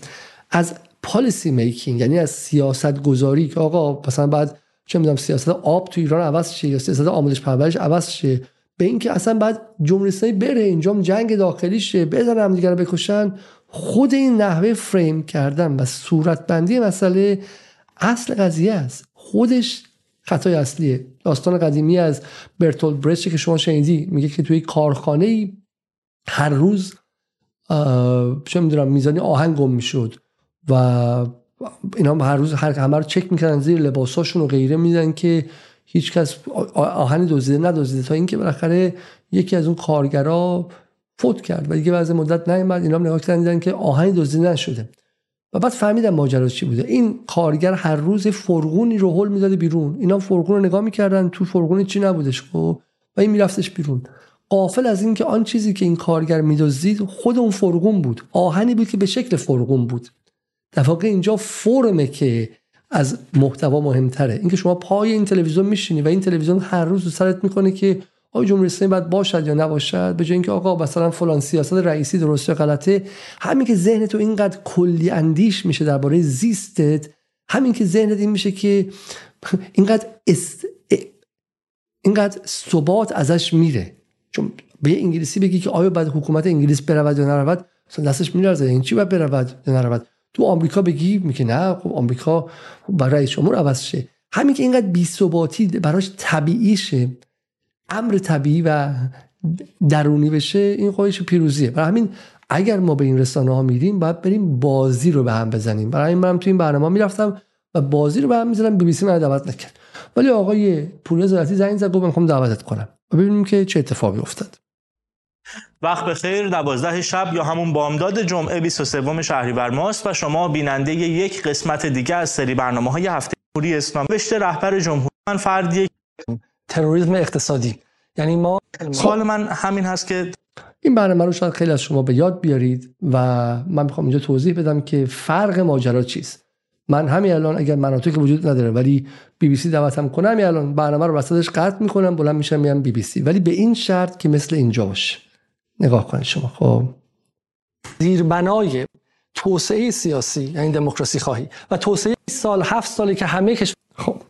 از policy making یعنی از سیاست گذاری که آقا مثلا باید چه می‌دونم سیاست آب تو ایران عوض شه یا سیاست آموزش پرورش عوض شه. به اینکه اصلا باید جمهوری بره اینجا جنگ داخلی شه بزنن هم دیگه رو بکشن. خود این نحوه فریم کردن و صورت بندی مسئله اصل قضیه است. خودش خطای اصلیه. داستان قدیمی از برتول برچ که شما شنیدی میگه که توی کارخانه ای هر روز چه می‌دونم میزانی آهن گم می‌شد و اینا هر روز هر همه رو چک می‌کردن زیر لباساشون و غیره میدن که هیچ کس آهن دزدیده ندزدیده تا اینکه بالاخره یکی از اون کارگرا فوت کرد و دیگه بعد مدت نیومد. اینا نگاه کردن که آهن دزدیده نشده. و بعد فهمیدم ماجرا چی بوده. این کارگر هر روز فرغونی رو هول می‌داده بیرون. اینا فرغون رو نگاه می‌کردن. تو فرغون چی نبودش؟ خب و این میرفتش بیرون. قافل از اینکه آن چیزی که این کارگر میدزدید خود اون فرغون بود. آهنی بود که به شکل فرغون بود. در اینجا فرمه که از محتوا مهمتره. اینکه شما پای این تلویزیون میشینی و این تلویزیون هر روز سرت می‌کنه که آیا جمهوری اسلامی باید باشد یا نباشد به جای اینکه آقا مثلا فلان سیاست رئیسی درسته یا غلطه همین که ذهن تو اینقدر کلی اندیش میشه درباره زیستت همین که ذهنت این میشه که اینقدر است... اینقدر ثبات ازش میره. چون به انگلیسی بگی که آیا بعد حکومت انگلیس برود یا نرود دستش میلرزه. این چی باید برود یا نرود؟ تو آمریکا بگی؟ میگه نه خب آمریکا برای رئیس جمهور عوض شه. همین که اینقدر بی‌ثباتی براش طبیعی شه امر طبیعی و درونی بشه این خودش پیروزیه. برای همین اگر ما به این رسانه ها میریم باید بریم بازی رو به هم بزنیم. برای این من تو این برنامه می‌رفتم و بازی رو به هم می‌زنم بی بی سی من دعوت نکرد. ولی آقای پول زراعتی زنگ زد گفت می‌خوام دعوتت کنم. و ببینیم که چه اتفاقی افتاد. وقت بخیر دوازده شب یا همون بامداد جمعه 23 شهریور ماست و شما بیننده یک قسمت دیگه از سری برنامه های هفته جمهوری اسلامی. نوشته رهبر جمهوری من فردیه تروریسم اقتصادی. یعنی ما سوال من همین هست که این برنامه رو شاید خیلی از شما به یاد بیارید و من می‌خوام اینجا توضیح بدم که فرق ماجرا چیست. من همین الان اگر مناطقی وجود نداره ولی بی بی سی دعوتم کنم الان برنامه رو وسطش قطع می‌کنم بلند میشم میام بی بی سی. ولی به این شرط که مثل اینجا باشه. نگاه کنید شما. خب. زیربنای توسعه سیاسی یعنی دموکراسی خواهی. و توسعه سال هفت سالی که همه کشور خب.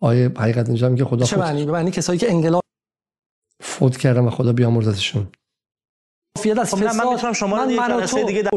آیه حقیقت اینجا که خدا چه معنی؟ به معنی کسایی که انقلاب فوت کردن و خدا بیامرزتشون. فیاد از خب من می‌تونم شما رو من من و تو دیگه در-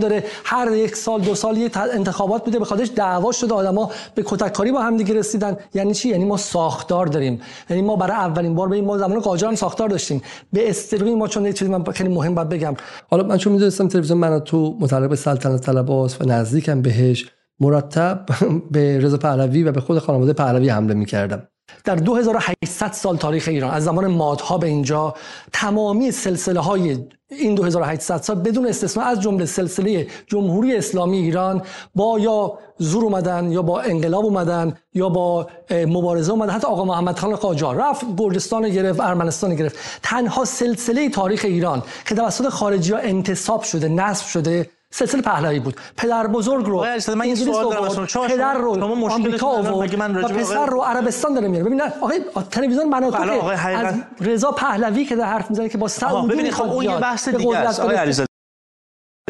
داره. هر یک سال دو سال یه انتخابات بوده به خاطرش دعوا شده. آدما به کتککاری با هم دیگه رسیدن. یعنی چی؟ یعنی ما ساختار داریم. یعنی ما برای اولین بار به ما زمان قاجار هم ساختار داشتیم. به استروی ما چون یه چیزی من خیلی مهم باید بگم. حالا من چون می‌دونستم تلویزیون من تو متعلق به سلطنت طلباست و نزدیکم بهش مرتب <laughs> به رضا پهلوی و به خود خانواده پهلوی حمله می‌کردم. در 2800 سال تاریخ ایران از زمان مادها به اینجا تمامی سلسله های این 2800 سال بدون استثنا از جمله سلسله جمهوری اسلامی ایران با یا زور اومدن یا با انقلاب اومدن یا با مبارزه اومدن. حتی آقا محمد خان قاجار رفت گرجستان گرفت ارمنستان گرفت. تنها سلسله تاریخ ایران که توسط خارجی ها انتصاب شده نصب شده سلسله پهلوی بود. پدر بزرگ رو من انگلیس سوال دارم. پدر رو شما مشکلتون آمریکا آورد من و پسر رو عربستان داره میاره. ببین نه آقای تلویزیون من و تو حالا که آقای حقیقت- از رضا پهلوی که در حرف می‌زنه که با سعودی ببینید خب اون یه بحث دیگه است. آقای. علیزاده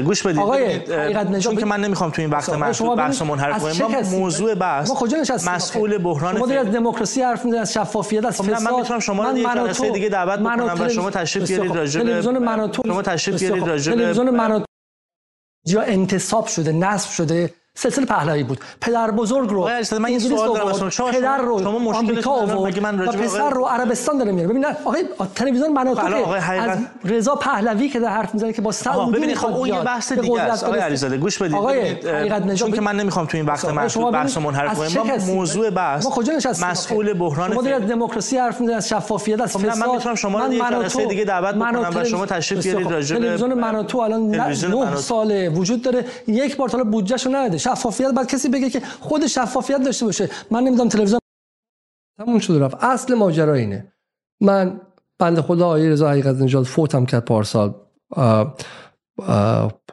گوش بدید. آقای چون که من نمی‌خوام تو این وقت آقا، محدود بحث ببین، منحرف کنیم. ما؟ موضوع بحث ما کجا نشستیم؟ مسئول؟ بحران شما از دموکراسی حرف می‌زنید از شفافیت از خب فساد من می‌تونم شما رو یه جلسه دیگه دعوت بکنم و شما تشریف بیارید. راجع به- تو شما تشریف بیارید. راجع به- تلویزیون من و تو یا انتصاب شده نصب شده سلسله پهلوی بود پدر بزرگ رو من یه سوال دارم شما. پدر رو شما مشکلتون آمریکا آورد من و به پسر رو عربستان داره میاره ببین آقای تلویزیون من و تو حالا که آقای حقیقت- از رضا پهلوی که در حرف می‌زنه که با سعودی ببینید خب اون یه بحث دیگه است آقای. علیزاده گوش بدید آقای چون که ببین- من نمی‌خوام تو این وقت محدود بحث ببین، منحرف کسی؟ موضوع بحث ما کجا نشستیم مسئول آخه؟ بحران شما دارید دموکراسی حرف می‌زنید از شفافیت از خب نه، من فساد می‌تونم شما رو یه جلسه دیگه دعوت من و شما تشریف بیارید. راجع به- تلویزیون من تو الان نه- تلویزیون من و نه تو. ساله وجود داره یک بار تا بودجهشو نداده شفافیت بعد کسی بگه که خود شفافیت داشته باشه. من نمی‌دونم تلویزیون تموم شده رفت. اصل ماجرا اینه. من بنده خدا آیه رضا حقیقت نژاد فوتم کرد پارسال.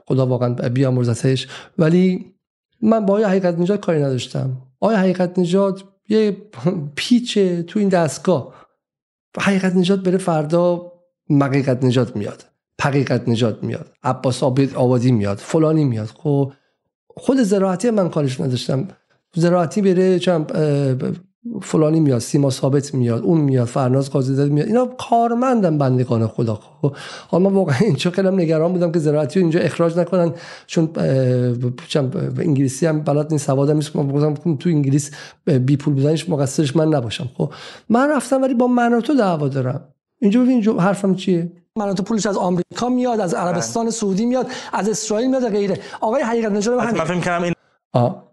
خدا واقعا بیامرزتش ولی من با آیه حقیقت نژاد کاری نداشتم. آیه حقیقت نژاد یه پیچه تو این دستگاه. حقیقت نژاد بره فردا مقیقت نژاد میاد. حقیقت نژاد میاد. عباس عابد آبادی میاد. فلانی میاد. خب خود زراعتی من کارش نداشتم. زراعتی بره چم فلانی میاد سیما ثابت میاد اون میاد فرناز قاضی میاد. اینا کارمندن بندگان خدا. خب حالا من واقعا <laughs> اینجا خیلی نگران بودم که زراعتی رو اینجا اخراج نکنن چون انگلیسی هم بلد نیست سوادم نیست. گفتم تو انگلیس بی پول بودنش مقصرش من نباشم. خب من رفتم ولی با من و تو دعوا دارم. اینجا ببین اینجا حرفم چیه؟ من تو پولش از آمریکا میاد از عربستان سعودی میاد از اسرائیل میاد و غیره. آقای حقیقت نژاد من فکر این آه.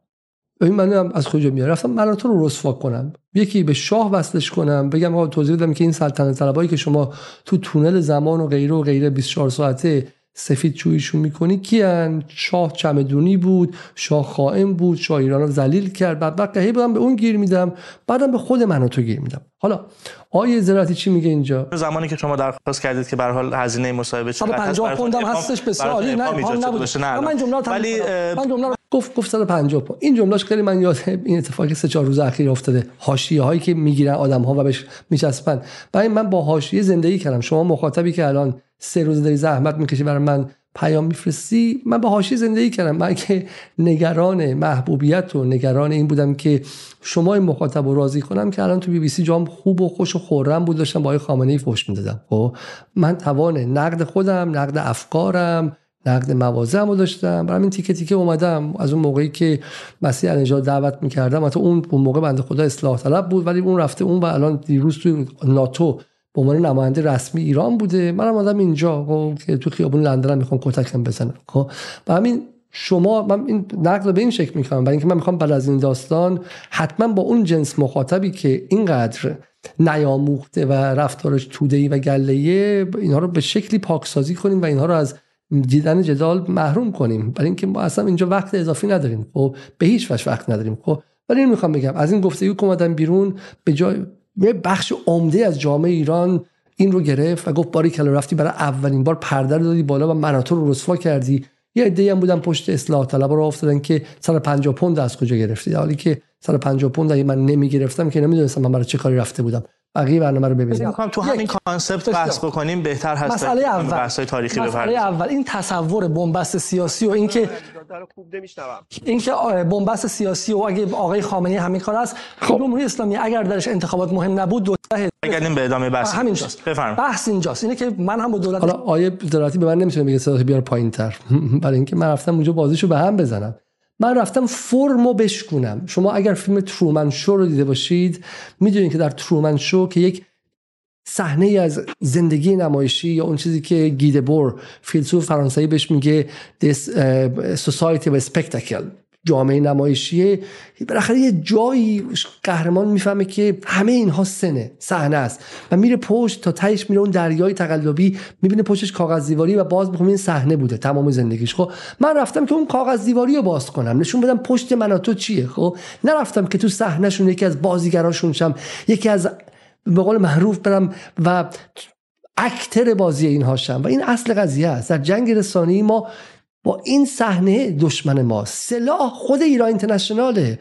ببین من از کجا میاد رفتم من تو رو رسوا کنم. یکی به شاه وصلش کنم بگم آقا توضیح بدم که این سلطنت طلبایی که شما تو تونل زمان و غیره و غیره 24 ساعته سفید چویشون می‌کنی؟ کیان؟ شاه چمدونی بود شاه خائن بود شاه ایران رو ذلیل کرد. بعد بعد هی بودم به اون گیر میدم. بعدم به خود من تو گیر میدم. حالا آیه زراعتی چی میگه اینجا؟ زمانی که شما درخواست کردید که به حال هزینه مصاحبه چقدر 150 پوند هم هستش بسیار. عالی نه نبود من جمله رو ولی من جمله رو گفت گفت 150 پوند. این جملهش خیلی من یاد این اتفاقی سه چهار روز اخیر افتاده. حاشیه هایی که می‌گیرن آدم ها و بهش میچسبن. برای من با حاشیه زندگی کردم. شما مخاطبی که الان سه روز داری زحمت می‌کشی برای من پیام میفرستی من با حاشیه زندگی کردم. من که نگران محبوبیت و نگران این بودم که شما این مخاطب رو راضی کنم که الان تو بی بی سی جام خوب و خوش و خورم بود داشتم با آقای خامنه ای فوش می‌دادم. خب من توان نقد خودم نقد افکارم نقد موازم رو داشتم. برای این تیکه تیکه اومدم. از اون موقعی که مسیح النجات دعوت می‌کردم حتی اون موقع بنده خدا اصلاح طلب بود ولی اون رفته اون و الان دیروز تو ناتو به عنوان نماینده رسمی ایران بوده. منم آدم اینجا. که تو خیابون لندن می‌خوام کتکم بزنم. خب و همین شما من این نقد رو به این شکل می‌کنم. برای اینکه من می‌خوام بعد از این داستان حتما با اون جنس مخاطبی که اینقدر نیاموخته و رفتارش توده‌ای و گله‌ای اینها رو به شکلی پاکسازی کنیم و اینها رو از دیدن جدال محروم کنیم. برای اینکه ما اصلا اینجا وقت اضافی نداریم. خب به هیچ وجه وقت نداریم. خب ولی می‌خوام بگم. از این گفتگو که اومدن بیرون به جای یه بخش عمده از جامعه ایران این رو گرفت و گفت باری کلا رفتی برای اولین بار پرده رو دادی بالا و مناطق رو رسوا کردی. یه عده‌ای هم بودن پشت اصلاح طلب رو افتادن که 150 پوند از کجا گرفتی. حالی که 150 پوند من نمی‌گرفتم که نمی‌دونستم من برای چه کاری رفته بودم. بقیه برنامه رو ببینید می‌کنم تو همین concept بحث بکنیم بهتر هست مسئله اول. بحث تاریخی مسئله اول. این تصور بنبست سیاسی و اینکه اینکه بنبست سیاسی و اگه آقای خامنه‌ای همین کار است خب جمهوری اسلامی اگر درش انتخابات مهم نبود دو بگردیم به ادامه بحث. همینجاست. بفرمایید. بحث اینجاست. اینه که من هم با دولت حالا آقای زراعتی به من نمی‌تونه بگه صدا بیار پایین‌تر. <laughs> برای اینکه من رفتم اونجا بازیشو به هم بزنم. من رفتم فرمو بشکنم شما اگر فیلم Truman Show رو دیده باشید می‌دونید که در ترومن شو که یک صحنه از زندگی نمایشی یا اون چیزی که گیدبور فیلسوف فرانسوی بهش میگه this society of spectacle. جامعه نمایشیه بالاخره یه جایی قهرمان می‌فهمه که همه اینها سنه صحنه است. و میره پشت تا تهش میره اون دریای تقلبی می‌بینه پشتش کاغذ دیواری و باز بخوام این صحنه بوده تمام زندگیش. خب من رفتم که اون کاغذ دیواری رو باز کنم. نشون بدم پشت من تو چیه. خب نرفتم که تو صحنهشون یکی از بازیگراشون شم یکی از به قول معروف برم و اکتر بازی اینها شم. و این اصل قضیه است. در جنگ رسانه‌ای ما با این صحنه دشمن ما. سلاح خود ایران اینترنشناله.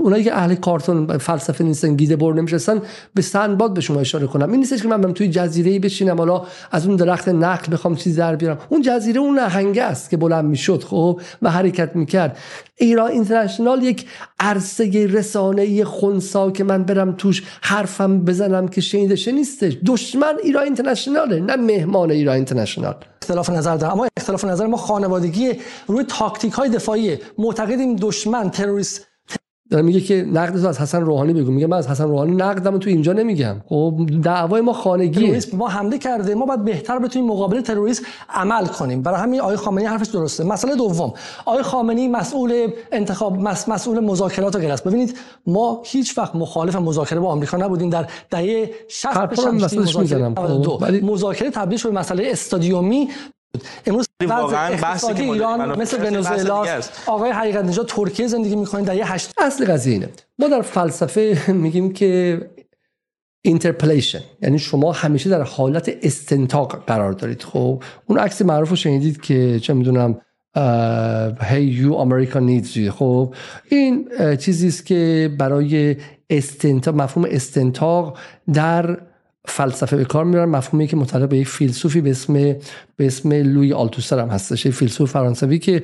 اونایی که اهل کارتون فلسفه نیستن گیده بر نمیشستن به سندباد به شما اشاره کنم. این نیستش که من برم توی جزیره بشینم حالا از اون درخت نخل بخوام چیز در بیارم. اون جزیره اون نهنگه است که بلند می‌شد خب و حرکت می‌کرد. ایران اینترنشنال یک عرصه رسانه خونسا که من برم توش حرفم بزنم که شنیده نیستش دشمن ایران اینترنشناله نه مهمان ایران اینترنشنال. اختلاف نظر دارم. اما اختلاف نظر ما خانوادگی روی تاکتیک های دفاعی معتقدیم دشمن تروریست داره میگه که نقد از حسن روحانی بگو. میگه من از حسن روحانی نقدم تو اینجا نمیگم. خب دعوای ما خانگیه. تروریسم ما حمله کرده. ما باید بهتر بتونیم مقابل تروریسم عمل کنیم. برای همین آقای خامنه‌ای حرفش درسته. مسئله دوم. آقای خامنه‌ای مسئول انتخاب مس... مسئول مذاکرات و غیره ببینید ما هیچ وقت مخالف مذاکره با آمریکا نبودیم. در دهه 60 مذاکره مذاکره تبدیل شد به مسئله استادیومی امروز واقعا بحثی که ایران مثل ونزوئلا آقای حقیقت نژاد ترکیه زندگی می‌کنین در یه هشت اصل قضیه اینه. ما در فلسفه <laughs> میگیم که interpellation یعنی شما همیشه در حالت استنطاق قرار دارید. خب اون عکس معروف رو شنیدید که چه می‌دونم hey you America needs خب این چیزی است که برای استنطاق مفهوم استنطاق در فلسفه به کار می‌برن. مفهومی که متعلق به یک فیلسوفی به اسم به اسم لویی آلتوسر هم هستش. یک فیلسوف فرانسوی که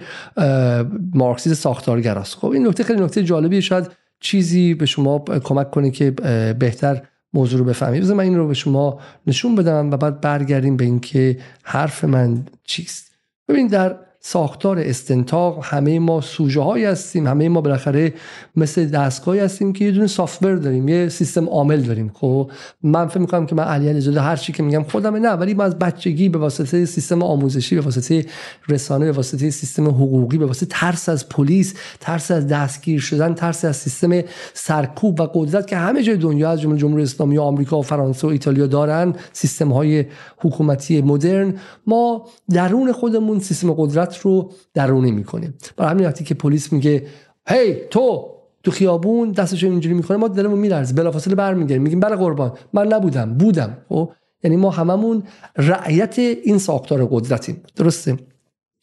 مارکسیست ساختارگر است خب این نکته خیلی نکته جالبی شاید چیزی به شما کمک کنه که بهتر موضوع رو بفهمید. بذار من این رو به شما نشون بدم و بعد برگردیم به اینکه حرف من چیست. ببین در ساختار استنتاق همه ما سوژه هایی هستیم همه ما بالاخره مثل دستگاهی هستیم که یه دونه سافتور داریم یه سیستم عامل داریم. خب من فکر می‌کنم که من علی علیزاده هر چی که میگم خودم نه ولی من از بچگی به واسطه سیستم آموزشی به واسطه رسانه به واسطه سیستم حقوقی به واسطه ترس از پلیس ترس از دستگیر شدن ترس از سیستم سرکوب و قدرت که همه جای دنیا از جمله جمهوری اسلامی و آمریکا و فرانسه و ایتالیا دارن سیستم های حکومتی مدرن. ما درون خودمون سیستم قدرت رو درونی می‌کنیم. برای همین وقتی که پلیس میگه هی تو تو خیابون دستش اینجوری می‌کنه ما دلمون میلرزه بلافاصله برمیگردیم میگیم بله قربان من نبودم بودم. خب؟ یعنی ما هممون رعیت این ساختار قدرتیم. درسته؟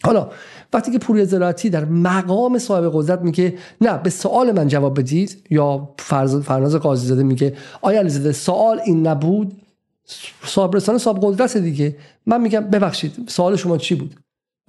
حالا وقتی که پوری زراعتی در مقام صاحب قدرت میگه نه به سوال من جواب بدید. یا فرز فرناز قاضی زاده میگه آیا علیزاده سوال این نبود؟ صاحب رسانه صاحب قدرت دیگه. من میگم ببخشید سوال شما چی بود؟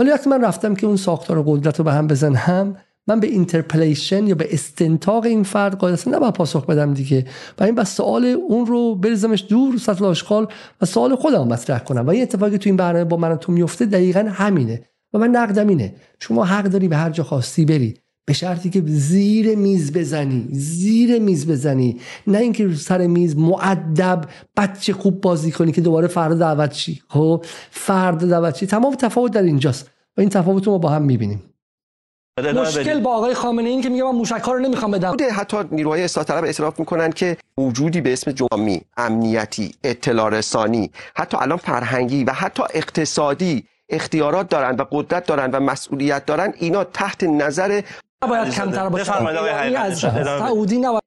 ولی وقتی من رفتم که اون ساختار قدرت رو به هم بزنم من به interpellation یا به استنطاق این فرد هستم نباید پاسخ بدم دیگه. و این بس سوال اون رو بریزمش دور سطل آشغال و سوال خودم مطرح کنم. و این اتفاقی تو این برنامه با من تو میفته دقیقا همینه. و من نقدم اینه. شما حق داری به هر جا خواستی بری. به شرطی که زیر میز بزنی. زیر میز بزنی. نه اینکه سر میز معدب بچه خوب بازی کنی که دوباره فردا دعوت چی. خب؟ فردا دعوت چی؟ تمام تفاوت در اینجاست. و این تفاوت رو ما با هم می‌بینیم. مشکل با آقای خامنه این که میگه من موشک رو نمی‌خوام بدم. حتی نیروهای اصلاح طلب اعتراف می‌کنن که وجودی به اسم جمعی امنیتی اطلاع رسانی حتی الان فرهنگی و حتی اقتصادی اختیارات دارن و قدرت دارن و مسئولیت دارن اینا تحت نظر نباید کمتر باشه. حقیقت. از. سعودی نباید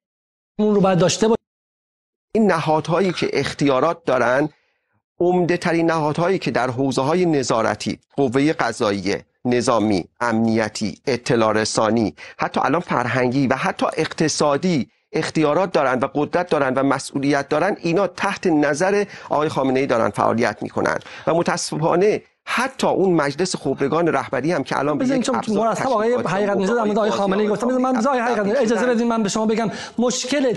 اون رو باید داشته باشه. این نهادهایی که اختیارات دارن عمده ترین نهادهایی که در حوزه های نظارتی قوه قضاییه نظامی امنیتی اطلاع رسانی حتی الان فرهنگی و حتی اقتصادی اختیارات دارن و قدرت دارن و مسئولیت دارن اینا تحت نظر آقای خامنه ای دارن فعالیت می‌کنن. و متاسفانه حتی اون مجلس خبرگان رهبری هم که الان بزنین یک چون مرتب آقای حقیقت نژاد در مورد آقای خامنه ای گفتم من آقای حقیقت اجازه بدین من به شما بگم مشکل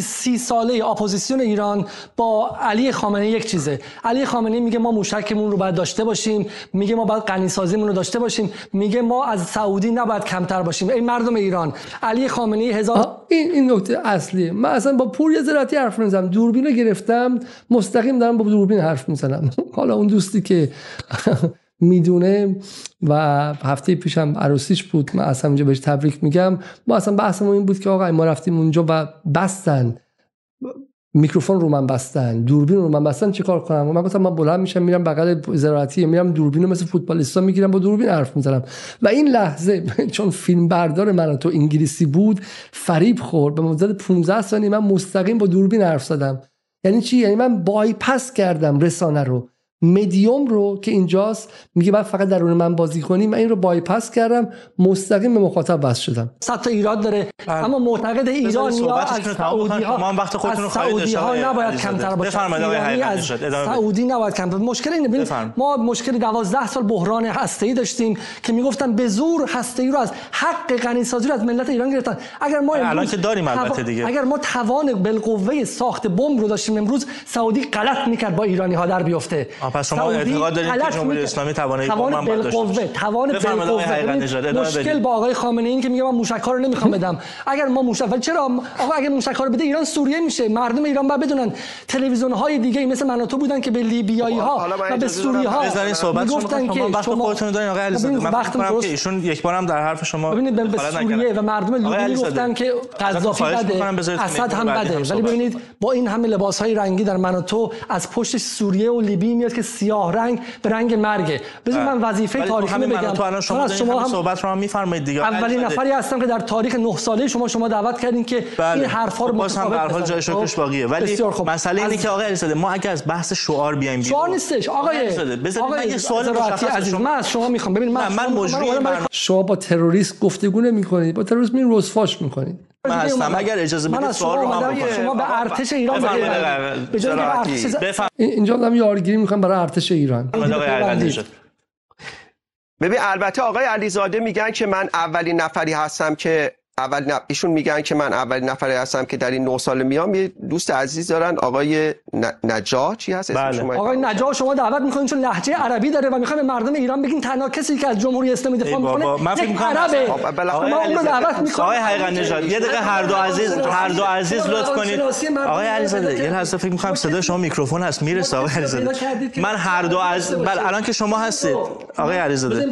30 ساله اپوزیسیون ایران با علی خامنه ای یک چیزه. علی خامنه ای میگه ما موشکمون رو باید داشته باشیم میگه ما باید غنی سازیمون رو داشته باشیم میگه ما از سعودی نباید کمتر باشیم. ای مردم ایران علی خامنه ای هزار این این نکته اصلیه. من اصلا با پوری زراعتی حرف می‌زنم دوربین رو گرفتم مستقیم دارم با دوربین حرف می‌زنم. <laughs> حالا اون دوستی که می‌دونه. و هفته پیشم عروسیش بود. من اصلا اینجا بهش تبریک میگم. ما اصلا بحثمون این بود که آقا ما رفتیم اونجا و بستن. میکروفون رو من بستن. دوربین رو من بستن. چیکار کنم؟ من گفتم من بلند میشم میرم بغل زراعتی میرم دوربین رو مثل فوتبالیستا می‌گیرم با دوربین حرف می‌زنم. و این لحظه <laughs> چون فیلم بردار من تو انگلیسی بود فریب خورد. به مدت 15 ثانیه من مستقیم با دوربین حرف زدم. یعنی چی؟ یعنی من بایپس کردم رسانه رو. مدیوم رو که اینجاست میگه بعد فقط درون من بازی کنی من این رو بایپس کردم مستقیم به مخاطب بس شدم صد تا ایراد داره اما معتقد ایران یا از سعودی. ها وقت خودتون رو سعودی ها نباید. کمتر باشه بفرمایید از. سعودی نباید کمتر مشکل اینه ببینید بفرمایید. ما مشکل 12 سال بحران هسته‌ای داشتیم که می‌گفتن به زور هسته‌ای رو از حق غنی سازی رو از ملت ایران گرفتن اگر ما الان که داریم البته دیگه. اگر ما توان بالقوه ساخت بمب رو داشتیم امروز سعودی غلط می‌کرد با ایرانی ها در بیفته پس شما اعتقاد دارید که جمهوری. اسلامی توانایی توان داشته بالقوه. توان بالقوه. مشکل. با آقای خامنه ای که میگه من موشک ها رو نمی‌خوام بدم. اگر ما موشک ولی چرا؟ آقا اگر موشک ها رو بده ایران سوریه میشه. مردم ایران باید بدونن. تلویزیون های دیگه مثل من و تو بودن که به لیبیایی ها حالا من و به سوری ها شما. که وقت شما خودتون دارین. آقای علیزاده ببینید، من فکر که ایشون یک بارم در حرف شما ببینید به سوریه. و مردم لیبی گفتن که قذافی بده. اسد هم بده. ولی ببینید با این همه لباس های رنگی در من و تو از پشت سوریه و لیبی میاد که سیاه رنگ به رنگ مرگه بذار من وظیفه تو تاریخی بگم تو الان شما شما هم صحبت رو هم میفرمایید دیگه اولین. نفری هستم که در تاریخ نه ساله شما شما دعوت کردین که بله. این حرفا رو خب باز هم به هر حال جای. شکرش خب؟ باقیه ولی بسیار خوب. مسئله اینه که آقای علیزاده ما اگه از بحث شعار بیایم بیرون شعار نیستش آقای بذارید من یه سوال مشخص من از شما می‌خوام ببین من من. مجری شما با تروریست گفتگو نمی‌کنید با تروریست می رسواش می‌کنید من هستم. اگر اجازه بدید سوال رو بکنم شما به ارتش ایران به جای. ارتش اینجا دارم یارگیری می‌کنم برای ارتش ایران. ببین البته آقای علیزاده میگن که من اولین نفری هستم که اول نف... ایشون میگن که من اولین نفری هستم که در این نه سال میام. یه دوست عزیز دارن آقای ن... نجا چی هست؟ اسم بله. شما آقای نجا شما دعوت می‌کنین چون لهجه عربی داره و می‌خواد به مردم ایران بگین تنها کسی که از جمهوری اسلامی دفاع می‌کنه من فکر یک می‌کنم عربه. خب، بالاخره شما اون رو دعوت می‌کنین آقای حقیقت نژاد یه دقیقه هر دو عزیز هر دو عزیز لطف کنید. آقای علیزاده یه لحظه فکر می‌کنم صدای شما میکروفون هست. می‌رسه آقای علیزاده. من هر دو از بله الان که شما هستید. آقای علیزاده.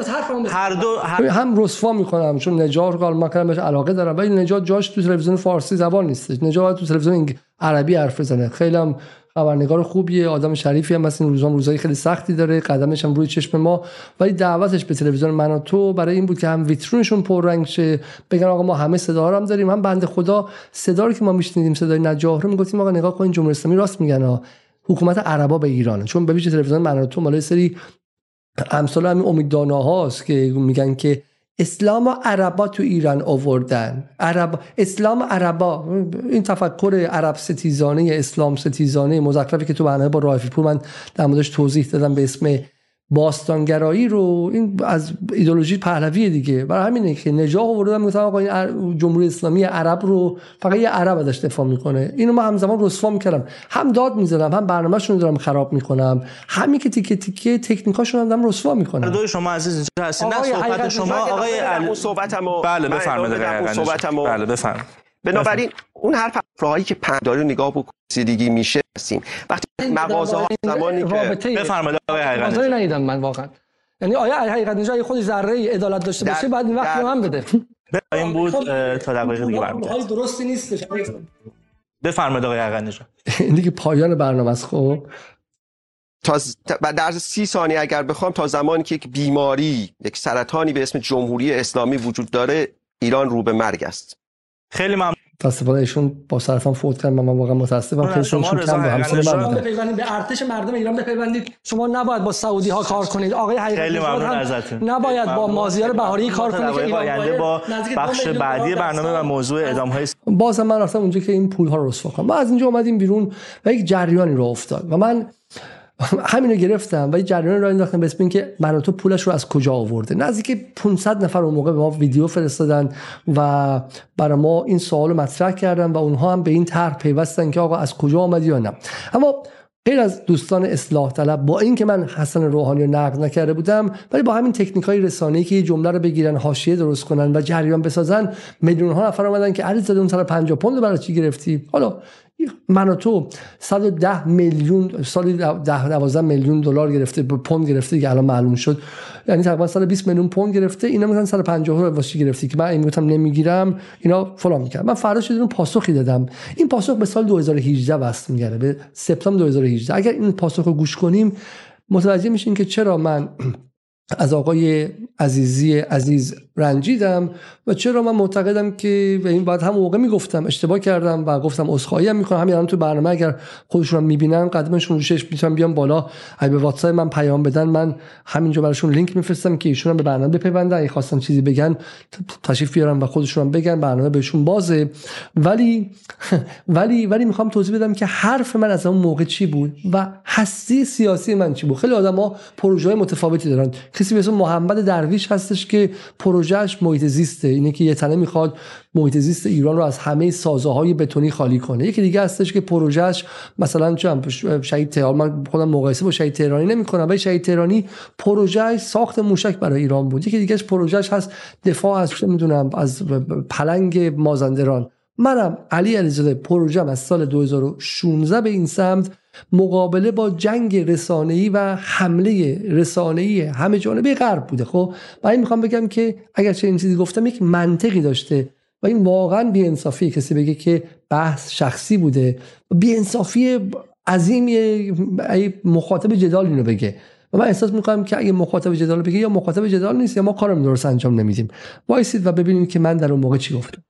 هر دو هم رسوا می‌کنم چون نجات رو کار کردم علاقه دارم ولی نجات جاش تو تلویزیون فارسی زبان نیستش نجات تو تلویزیون عربی حرف بزنه. خیلی هم خبرنگار خوبیه آدم شریفی هم مثل این روزای خیلی سختی داره. قدمش هم روی چشم ما. ولی دعوتش به تلویزیون من و تو برای این بود که هم ویترونشون پررنگ شه. بگن آقا ما همه صدا هم داریم. هم بنده خدا صدا رو که ما میشنیدیم صدای نجاح رو می‌گفتیم آقا نگاه کن جمهوری اسلامی راست میگن ها. حکومت عربا به ایرانه. چون به تلویزیون من و تو مال سری امثال همین امیددانا هاست که میگن که اسلام و عربا تو ایران آوردن. عرب اسلام عربا این تفکر عرب ستیزانه اسلام ستیزانه مزخرفی که تو برنامه با رایفی پور من در موردش توضیح دادم به اسم باستانگرایی رو این از ایدولوژی پهلوی دیگه. برای همینه که نجاح آوردن می‌گفتن آقا این جمهوری اسلامی عرب رو فقط یه عرب ازش دفاع می‌کنه. اینو ما همزمان رسوا می‌کردم هم داد می‌زدم هم برنامه‌شون رو دارم خراب می‌کنم. همین که تیکه تیکه تکنیکاشون هم دارم رسوا می‌کنم. دو شما عزیز اینجا هستید نه صحبت شما آقای من صحبتمو بله من بفرمایید بله بفرمایید. بنابراین اون حرف افراهایی که پنداری رو نگاه بکنید میشه هستیم وقتی مغازه ها زمانی که بفرمایید آقای حقیقت. ندیدم من واقعا. یعنی آیا حقیقت اگه خودش ذره عدالت داشته باشه؟ بعد این وقت هم بده. این بود اه، تا دقایق دیگه برمیگردیم درستی نیستش. بفرمایید آقای حقیقت نژاد. این <laughs> دیگه پایان برنامه است خب. تا- در سی ثانیه اگر بخوام تا زمانی که یک بیماری یک سرطانی به اسم جمهوری اسلامی وجود داره ایران رو به مرگ است. خیلی ممنون. متاسفانه ایشون با سرطان فوت کردن من واقعا متاسفم. خیلی شما کم به حقیقتاً من. بپیوندید به ارتش مردم ایران بپیوندید. شما نباید با سعودی ها کار کنید. آقای حقیقت خیلی ممنون ازتون. نباید با. مازیار بهاری کار کنید که ایران با بخش بعدی برنامه و. موضوع ادامه های باز هم من رفتم اونجا که این پول ها رو رسوا کنم. ما از اینجا اومدیم بیرون و یک جریانی رو افتاد. و من <laughs> همین رو گرفتم و یک جریان رو انداختم به اسم اینکه من تو پولش رو از کجا آورده؟ نزدیک 500 نفر اون موقع به ما ویدیو فرستادن و برای ما این سوال رو مطرح کردن و اونها هم به این طرح پیوستن که آقا از کجا آمدی یا نه. اما غیر از دوستان اصلاح طلب با اینکه من حسن روحانی رو نقد نکرده بودم ولی با همین تکنیک های رسانه‌ای که یه جمله رو بگیرن حاشیه درست کنن و جریان بسازن میلیون ها نفر اومدن که علی زاده اون سر 50 پوند برای چی گرفتی؟ حالا من و تو 110 میلیون سالی 10 12 میلیون دلار گرفته پوند گرفته که الان معلوم شد. یعنی تقریبا 120 میلیون پوند گرفته اینا مثلا 150 رو واسه گرفتی که من این گفتم نمی‌گیرم اینا فلان می‌کرد من فرداش یه دونه پاسخی دادم. این پاسخ به سال 2018 وصل میگره به سپتامبر 2018 اگر این پاسخ رو گوش کنیم متوجه میشین که چرا من <clears throat> از آقای عزیزی عزیز رنجیدم و چرا من معتقدم که و این بعد هم موقع می‌گفتم اشتباه کردم و گفتم عذرخواهی هم می‌کنم. همین الان تو برنامه اگر خودشون می‌بینن قدمشون روشش می‌تونم بیام بالا. اگه به واتساپ من پیام بدن من همینجا براشون لینک میفرستم که ایشون هم به برنامه بپیوندن. اگه خواستن چیزی بگن تشریف بیارن و خودشون هم بگن برنامه بهشون بازه. ولی <laughs> ولی ولی می‌خوام توضیح بدم که حرف من از اون موقع چی بود و هستی سیاسی من چی بود. خیلی آدما پروژه متفاوتی دارن. کسی به محمد درویش هستش که پروژهش محیط زیسته. اینه که یه تنه می‌خواد محیط زیست ایران رو از همه سازه های بتونی خالی کنه. یکی دیگه هستش که پروژهش مثلا چه شهید تهران من خودم مقایسه با شهید تهرانی نمی‌کنم ولی شهید تهرانی پروژهش ساخت موشک برای ایران بود. یکی دیگهش پروژهش هست دفاع از چه می‌دونم از پلنگ مازندران. منم علی علیزاده پروژم از سال 2016 به این سمت مقابله با جنگ رسانه‌ای و حمله رسانه‌ای همه جانبه غرب بوده خب؟ برای می‌خوام بگم که اگر چه این چیزی گفتم یک منطقی داشته و این واقعا بی‌انصافی کسی بگه که بحث شخصی بوده. بی‌انصافی عظیم مخاطب جدال اینو بگه. و من احساس می‌کنم که اگه مخاطب جدال بگه یا مخاطب جدال نیست یا ما کارم درست انجام نمیدیم. وایسید و ببینیم که من در اون موقع چی گفتم.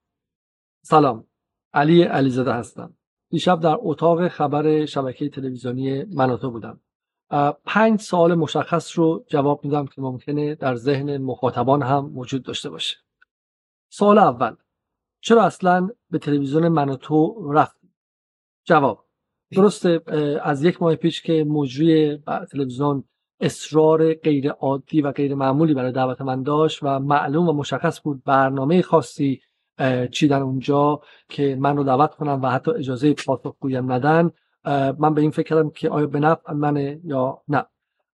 سلام علی علیزاده هستم. دیشب در اتاق خبر شبکه تلویزیونی مناطق بودم. پنج سوال مشخص رو جواب میدم که ممکنه در ذهن مخاطبان هم وجود داشته باشه. سوال اول چرا اصلا به تلویزیون مناتو رفتیم؟ جواب درسته از یک ماه پیش که مجری تلویزیون اصرار غیر عادی و غیر معمولی برای دعوت من داشت و معلوم و مشخص بود برنامه خاصی چیدن اونجا که من رو دعوت کنم و حتی اجازه پاسخگویم ندن من به این فکر کردم که آیا به نفع منه یا نه.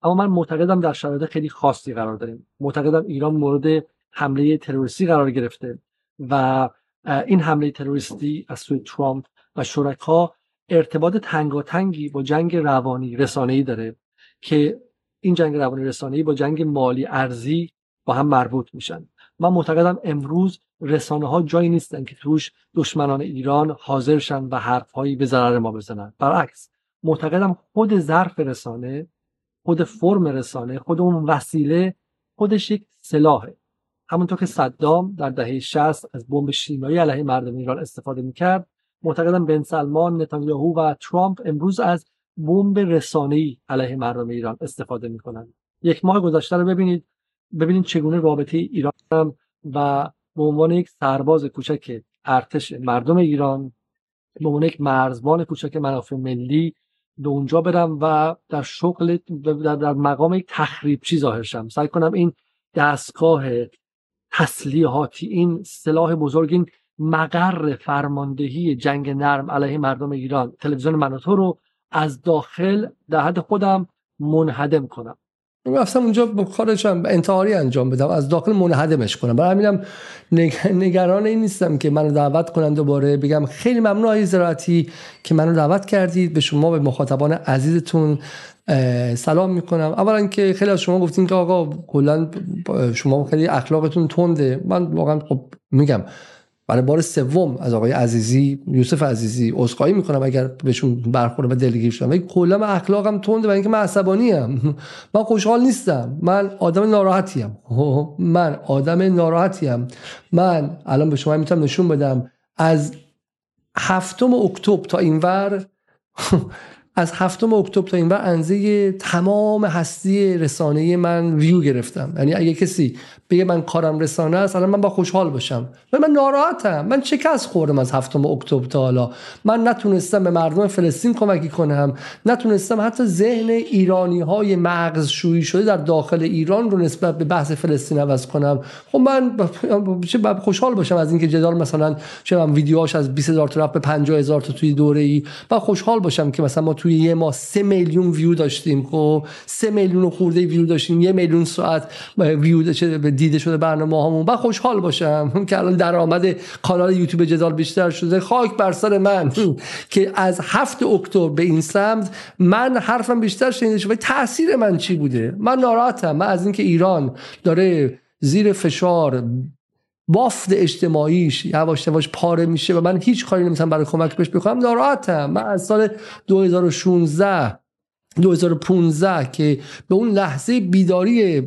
اما من معتقدم در شرایط خیلی خاصی قرار داریم. معتقدم ایران مورد حمله تروریستی قرار گرفته و این حمله تروریستی از سوی ترامپ و شرکا ارتباط تنگاتنگی با جنگ روانی رسانه‌ای داره که این جنگ روانی رسانه‌ای با جنگ مالی ارزی با هم مربوط میشن. من معتقدم امروز رسانه ها جایی نیستن که توش دشمنان ایران حاضر شن و حرفهایی به ضرر ما بزنن. برعکس معتقدم خود ظرف رسانه خود فرم رسانه خود اون وسیله خودش یک سلاحه. همونطور که صدام در دهه 60 از بمب شیمیایی علیه مردم ایران استفاده می‌کرد معتقدم بن سلمان نتانیاهو و ترامپ امروز از بمب رسانه‌ای علیه مردم ایران استفاده می‌کنن یک ماه گذشته رو ببینید ببینید چگونه رابطه ایران و به عنوان یک سرباز کوچک ارتش مردم ایران به عنوان یک مرزبان کوچک منافع ملی به اونجا برم و در شغل در, مقام یک تخریبچی ظاهر شم. سعی کنم این دستگاه تسلیحاتی این سلاح بزرگ این مقر فرماندهی جنگ نرم علیه مردم ایران تلویزیون مناطو رو از داخل در حد خودم منهدم کنم. رفتم اونجا کارشم انتحاری انجام بدم. از داخل منهدمش کنم. برای همینم نگران این نیستم که منو دعوت کنن دوباره. بگم خیلی ممنون آقای زراعتی که منو دعوت کردید. به شما به مخاطبان عزیزتون سلام می‌کنم. اولا که خیلی از شما گفتین که آقا کلا شما خیلی اخلاقتون تنده. من واقعا خب میگم برای بار سوم از آقای عزیزی یوسف عزیزی عذرخواهی می‌کنم اگر بهشون برخورد و دلگیر شدم. ولی کلا من اخلاقم تنده و اینکه من عصبانی ام. <laughs> من خوشحال نیستم. من آدم ناراحتی ام. <laughs> من آدم ناراحتی ام. من الان به شما می‌تونم نشون بدم از هفتم اکتبر تا اینور از هفتم اکتبر تا اینور انزه تمام هستی رسانه من ویو گرفتم. یعنی اگه کسی بگه من کارم رسانه است الان من با خوشحال باشم. ولی من ناراحتم. من شکست خوردم از هفتم اکتبر تا حالا؟ من نتونستم به مردم فلسطین کمکی کنم. نتونستم حتی ذهن ایرانی های مغز شویی شده در داخل ایران رو نسبت به بحث فلسطین عوض کنم. خب من چه خوشحال باشم از اینکه جدال مثلا چه من ویدیوهاش از 20000 تا به 50000 تا توی دوره ای من خوشحال باشم که مثلا ما توی یه ماه 3 میلیون ویو داشتیم خب؟ 3 میلیون خورده ویو داشتیم یه میلیون ساعت ویو دیده شده برنامه هامون. من خوشحال باشم <laughs> که الان درآمد کانال یوتیوب جدال بیشتر شده. خاک بر سر من <laughs> که از هفت اکتبر به این سمت من حرفم بیشتر شنیده شده. تاثیر من چی بوده؟ من ناراحتم. من از اینکه ایران داره زیر فشار بافت اجتماعیش یواش یواش پاره میشه و من هیچ کاری نمی‌تونم برای کمک بهش بکنم. ناراحتم. من از سال 2016 2015 که به اون لحظه بیداری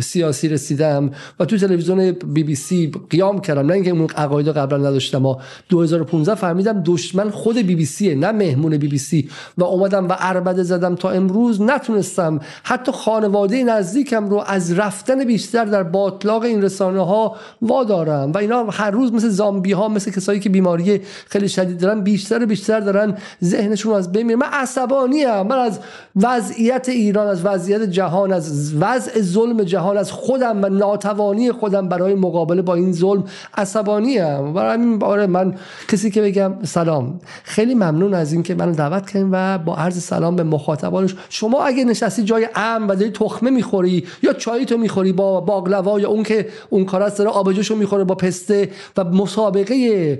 سیاسی رسیدم و تو تلویزیون بی بی سی قیام کردم. نه اینکه اون عقاید قبلا نداشتم و 2015 فهمیدم دشمن خود بی بی سیه نه مهمون بی بی سی. و اومدم و عربده زدم. تا امروز نتونستم حتی خانواده نزدیکم رو از رفتن بیشتر در باطلاق این رسانه ها وادارم. و اینا هر روز مثل زامبی ها مثل کسایی که بیماری خیلی شدید دارن بیشتر و بیشتر دارن ذهنشون از بین من عصبانی ام من از وضعیت ایران از وضعیت جهان از وضع ظلم جهان از خودم و ناتوانی خودم برای مقابله با این ظلم عصبانی ام برای همین آره من کسی که بگم سلام. خیلی ممنون از اینکه منو دعوت کردین و با عرض سلام به مخاطبانش. شما اگه نشستی جای ام و داری تخمه می‌خوری یا چای تو می‌خوری با باقلوا یا اون که اون کار داره آبجوشو می‌خوره با پسته و مسابقه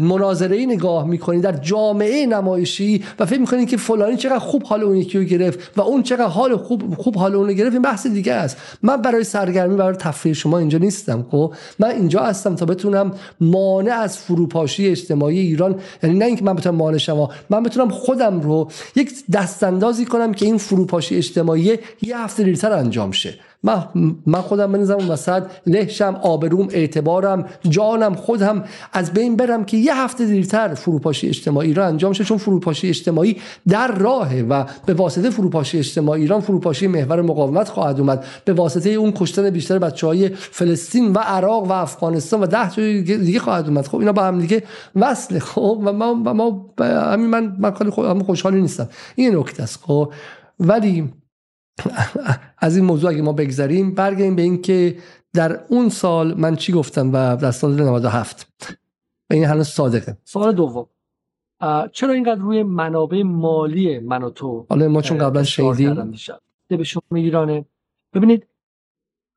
مناظره نگاه می‌کنی در جامعه نمایشی و فکر می‌کنی که فلانی چقدر خوب حال اون یکی رو گرفت و اون چقدر حال خوب خوب حال اون رو گرفت این بحث دیگه است. من برای سرگرمی برای تفریح شما اینجا نیستم خب؟ من اینجا هستم تا بتونم مانع از فروپاشی اجتماعی ایران یعنی نه اینکه من بتونم مانع شما من بتونم خودم رو یک دستاندازی کنم که این فروپاشی اجتماعی یه هفته دیرتر انجام شه. من من خودم بنزم اون وسط لهشم آبروم اعتبارم جانم خودم از بین برم که یه هفته دیرتر فروپاشی اجتماعی را انجام شه چون فروپاشی اجتماعی در راهه و به واسطه فروپاشی اجتماعی ایران فروپاشی محور مقاومت خواهد اومد. به واسطه اون کشتن بیشتر بچه های فلسطین و عراق و افغانستان و ده جای دیگه خواهد اومد. خب اینا با هم دیگه وصله. خب و ما و ما همین من من خوشحالی نیستم. این نکته است. خب ولی از این موضوع اگه ما بگذریم برگردیم به اینکه در اون سال من چی گفتم و در سال 97 و این هنوز صادقه. سوال دوم. چرا اینقدر روی منابع مالی من و تو حالا ما چون قبلا شنیدیم به شما ایرانه. ببینید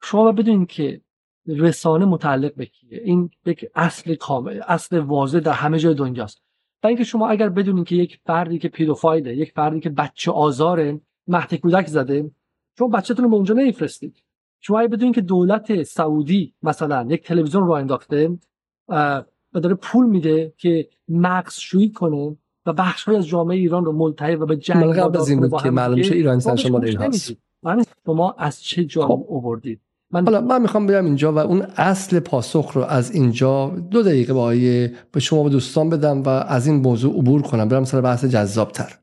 شما بدونید که رسانه متعلق به کیه. این یک اصل کامل اصل واضح در همه جای دنیاست. و اینکه شما اگر بدونید که یک فردی که پیدوفایله یک فردی که بچه آزاره مهد کودک زده. شما بچه‌تون رو به اونجا نمیفرستید. شما اگه بدونید که دولت سعودی مثلا یک تلویزیون رو انداخته و داره پول میده که مغز شویی کنه و بخش از جامعه ایران رو ملتهب و به جنگ قبل از این بود که معلوم شه ایران شما هست شما از چه جا خب. آوردید من حالا من می‌خوام بیام اینجا و اون اصل پاسخ رو از اینجا دو دقیقه با به شما و دوستان بدم و از این موضوع عبور کنم. برم سر بحث جذابتر.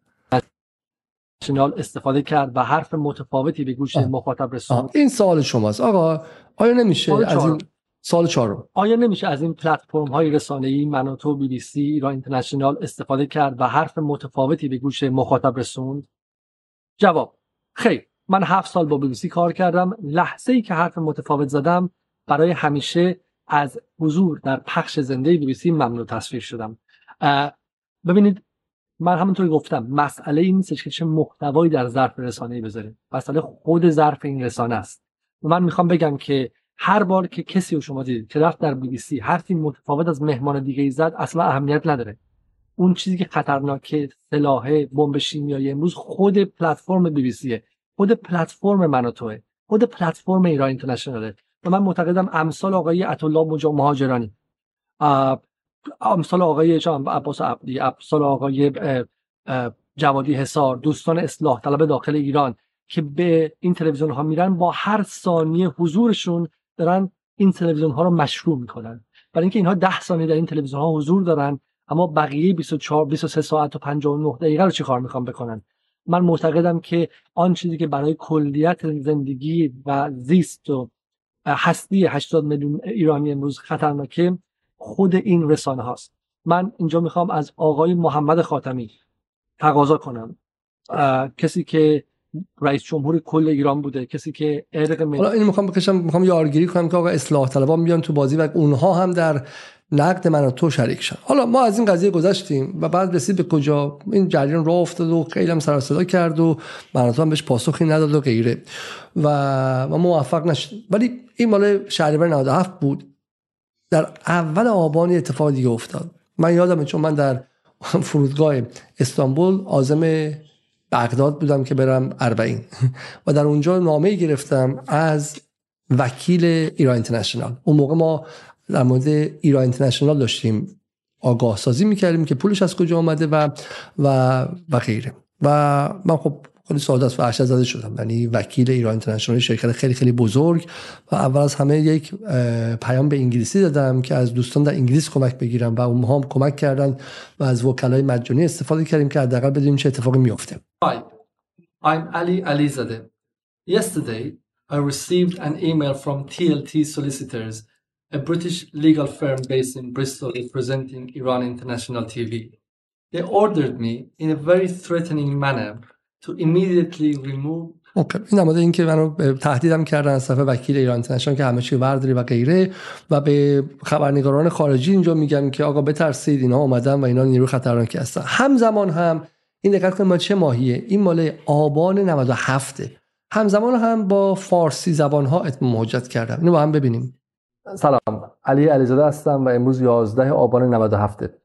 اینترنشنال استفاده کرد و حرف متفاوتی به گوش مخاطب رسوند. این سوال شماست. آقا آیا نمیشه از این سال چهارم آیا نمیشه از این پلتفرم های رسانه ای منوتو بی بی سی ایران اینترنشنال استفاده کرد و حرف متفاوتی به گوش مخاطب رسوند؟ جواب خیر. من هفت سال با بی بی سی کار کردم. لحظه ای که حرف متفاوت زدم برای همیشه از حضور در پخش زنده بی بی سی ممنوع تصویر شدم. ببینید من همونطور گفتم مسئله این نیستش که چه محتوایی در ظرف رسانه‌ای بذاریم. مسئله خود ظرف این رسانه است. و من می‌خوام بگم که هر بار که کسی رو شما دیدید که رفت در بی بی سی حرفی متفاوت از مهمان دیگه ای زد اصلا اهمیت نداره. اون چیزی که خطرناکه سلاح بمب شیمیایی امروز خود پلتفرم بی بی سیه خود پلتفرم من توه. خود پلتفرم ایران اینترنشناله. و من معتقدم امثال آقای عطالله مهاجرانی. امثال آقای عباس عبدی امثال آقای جوادی حسار دوستان اصلاح طلب داخل ایران که به این تلویزیون ها میرن با هر ثانیه حضورشون دارن این تلویزیون ها رو مشروع می‌کنن. برای اینکه اینها ده ثانیه در این تلویزیون ها حضور دارن اما بقیه 24 23 ساعت و 59 دقیقه رو چیکار می‌خوان بکنن؟ من معتقدم که آن چیزی که برای کلیت زندگی و زیست و هستی 80 میلیون ایرانی امروز خطرناکه خود این رسانه هاست. من اینجا می‌خوام از آقای محمد خاتمی تقاضا کنم. کسی که رئیس جمهور کل ایران بوده کسی که ارق حالا این می‌خوام بکشم می‌خوام یارگیری کنم که آقا اصلاح طلبان بیان تو بازی و اونها هم در نقد من و تو شریک شن. حالا ما از این قضیه گذشتیم و بعد رسید به کجا؟ این جریان راه افتاد و خیلی هم سر صدا کرد و من هم بهش پاسخی نداد و غیره. و ما موفق نشد. ولی این مال شهریور 97 بود. در اول آبان اتفاق دیگه افتاد. من یادمه چون من در فرودگاه استانبول آزم بغداد بودم که برم اربعین. و در اونجا نامه گرفتم از وکیل ایران اینترنشنال. اون موقع ما در مورد ایران اینترنشنال داشتیم آگاه سازی می‌کردیم که پولش از کجا آمده و و و غیره. و من خب خیلی ساده است و زده شدم یعنی وکیل ایران اینترنشنال شرکت خیلی خیلی بزرگ و اول از همه یک پیام به انگلیسی دادم که از دوستان در انگلیس کمک بگیرم و اونها هم کمک کردن و از وکلای مجانی استفاده کردیم که حداقل بدونیم چه اتفاقی میفته Hi, I'm Ali Alizadeh. Yesterday, I received an email from TLT Solicitors, a British legal firm based in Bristol representing Iran International TV. They ordered me in a very threatening manner to immediately remove اوکی این نماده این که منو تهدیدم کردن از طرف وکیل ایران اینترنشنال که همه چی ورداری و غیره و به خبرنگاران خارجی اینجا میگم که آقا بترسید اینا اومدن و اینا نیرو خطرناکی هستن. همزمان هم این دقت کنید ما چه ماهیه؟ این مال آبان 97 همزمان هم با فارسی زبان ها اتمام حجت کردم. اینو با هم ببینیم. سلام. علی علیزاده هستم و امروز 11 آبان 97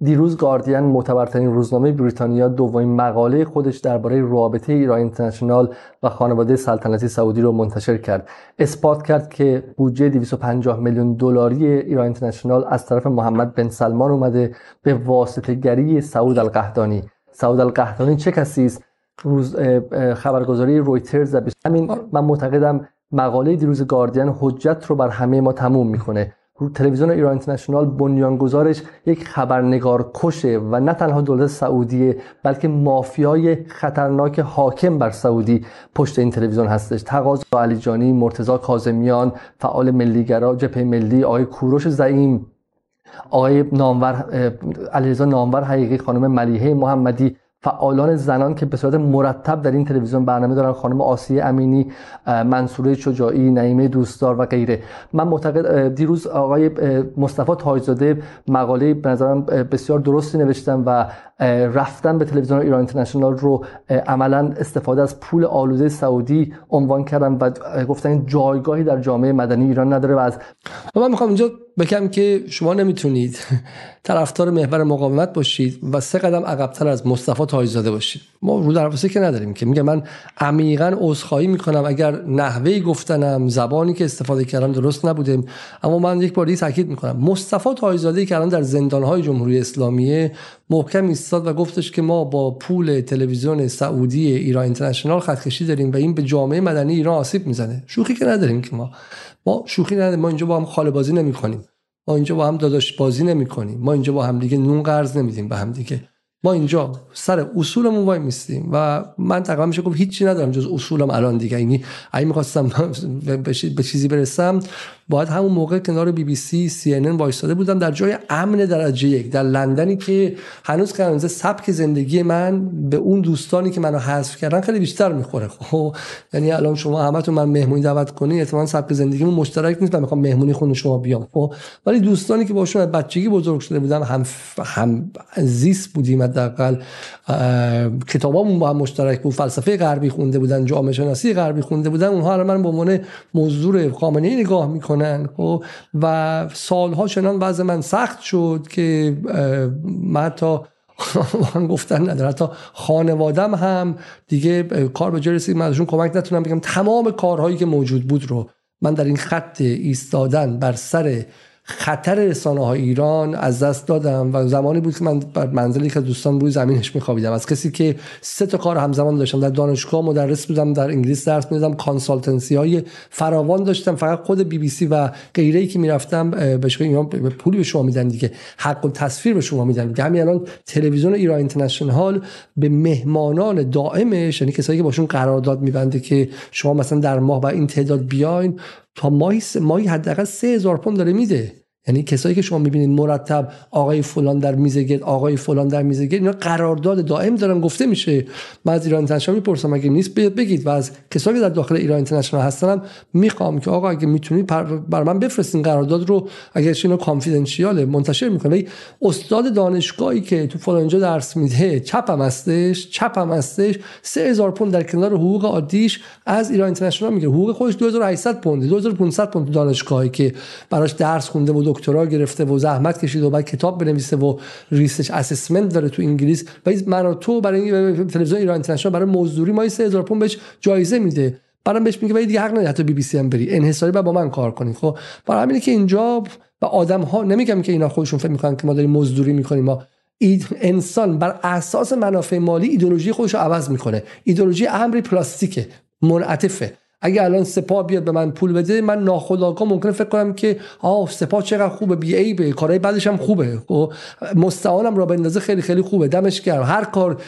دیروز گاردین معتبرترین روزنامه بریتانیا دومین مقاله خودش درباره رابطه ایران اینترنشنال و خانواده سلطنتی سعودی رو منتشر کرد. اثبات کرد که بودجه 250 میلیون دلاری ایران اینترنشنال از طرف محمد بن سلمان اومده به واسطه گری سعود القحطانی. سعود القحطانی چه کسی است؟ روز خبرگزاری رویترز همین من معتقدم مقاله دیروز گاردین حجت رو بر همه ما تموم می‌کنه. تلویزیون ایران اینترنشنال بنیانگذارش یک خبرنگار کشه و نه تنها دولت سعودیه بلکه مافیای خطرناک حاکم بر سعودی پشت این تلویزیون هستش. تقاضا علی جانی مرتضی کاظمیان فعال ملیگرا جبهه ملی آقای کوروش زعیم آقای نامور علیرضا نامور حقیقی خانم ملیحه محمدی فعالان زنان که به صورت مرتب در این تلویزیون برنامه دارن خانم آسیه امینی منصوره شجاعی نعیمه دوستدار و غیره. من معتقد دیروز آقای مصطفی تاجزاده مقاله به نظرم بسیار درستی نوشتم و رفتن به تلویزیون ایران اینترنشنال رو عملا استفاده از پول آلوده سعودی عنوان کردن و گفتن جایگاهی در جامعه مدنی ایران نداره و از من می‌خوام اینجا بگم که شما نمی‌تونید <laughs> طرفدار محور مقاومت باشید و سه قدم عقبتر از مصطفی تاجزاده باشید. ما رو دروازه که نداریم که. میگه من عمیقا عذرخواهی می‌کنم اگر نحوه گفتنم زبانی که استفاده کردم درست نبوده اما من یک بار دیگه تاکید می‌کنم. مصطفی تاجزاده که الان در زندانهای جمهوری اسلامی محکم ایستاد و گفتش که ما با پول تلویزیون سعودی ایران اینترنشنال خطکشی داریم و این به جامعه مدنی ایران آسیب می‌زنه. شوخی که نداریم که ما. ما شوخی نداریم. ما اینجا با هم خاله بازی نمی‌کنیم. ما اینجا با هم داداش بازی نمی‌کنیم. ما اینجا با هم دیگه نون قرض نمیدیم به هم دیگه. ما اینجا سر اصولمون وای میستیم و من تقریبا میشه گفت هیچی ندارم جز اصولم الان دیگه. یعنی اگه می‌خواستم <laughs> به چیزی برسم باید همون موقع کنار بی بی سی سی ان وایساده بودم در جای امن درجه یک در لندنی که هنوز که سبک زندگی من به اون دوستانی که منو حذف کردن خیلی بیشتر می‌خوره. خب یعنی الان شما همتون من مهمونی دعوت کنی احتمالاً سبک زندگیمون مشترک نیست من می‌خوام مهمونی خونه شما بیام. خب ولی دوستانی که باشون از بچگی بزرگ شده بودم هم هم زیست بودیم حداقل. کتابامون با هم مشترک بود فلسفه غربی خونده بودن جامعه شناسی غربی خونده بودن اونها الان من به عنوان مزدور خامنه ای نگاه می‌کنن. خب و سالها چنان وضع من سخت شد که من حتی من <laughs> گفتن نداره حتی خانوادم هم دیگه کار به جای رسید من ازشون کمک نتونم بگم. تمام کارهایی که موجود بود رو من در این خط ایستادن بر سر خطر رسانه های ایران از دست دادم و زمانی بود که من بر منزلی که دوستان روی زمینش میخوابیدم. از کسی که سه تا کار همزمان داشتم در دانشگاه مدرس بودم در انگلیس درس می‌دادم کانسالتنسی های فراوان داشتم. فقط خود بی بی سی و غیره که می‌رفتم بهش ایران پولی به شما میدن دیگه. حق و تصویر به شما میدن دیگه. همین الان تلویزیون ایران اینترنشنال به مهمانان دائمش یعنی کسایی که باشون قرارداد میبنده که شما مثلا در ماه با این تعداد بیاین تا ماهی ماهی حداقل 3000 پوند داره میده. یعنی کسایی که شما می‌بینید مرتب آقای فلان در میزگرد آقای فلان در میزگرد اینا قرارداد دائم دارن گفته میشه. من از ایران اینترنشنال می‌پرسم اگه نیست بگید. و از کسایی که در داخل ایران اینترنشنال هستنم می‌خوام که آقا اگه می‌تونید بر من بفرستین قرارداد رو اگه اینا کانفیدنشیاله منتشر می‌کنه. استاد دانشگاهی که تو فلان جا درس میده چپم هستش چپم هستش. 3000 پوند در کنار حقوق عادیش از ایران اینترنشنال می‌گیره. حقوق خودش 2800 پوند 2500 پوند دانشگاهی که براش درس خونده و دکترا گرفته و زحمت کشید و بعد کتاب بنویسه و research assessment داره تو انگلیس و من تو برای تلویزیون ایران اینترنشنال برای مزدوری ما 3000 پوند بهش جایزه میده. بعدم بهش میگه دیگه حق نداری حتی بی بی سی هم بری. انحصاری با من کار کنی خب؟ برای همینه که اینجا و آدم ها نمیگم که اینا خودشون فکر می‌کنن که ما داریم مزدوری می‌کنیم ما انسان بر اساس منافع مالی ایدولوژی خودش رو عوض می‌کنه. ایدولوژی امری پلاستیکه منعطفه. اگه الان سپاه بیاد به من پول بده من ناخودآگاه ممکنه فکر کنم که آه سپاه چقدر خوبه بی ای به کارهای بعدش هم خوبه. و مستعانم را بندازه خیلی خیلی خوبه. دمش گرم. هر کار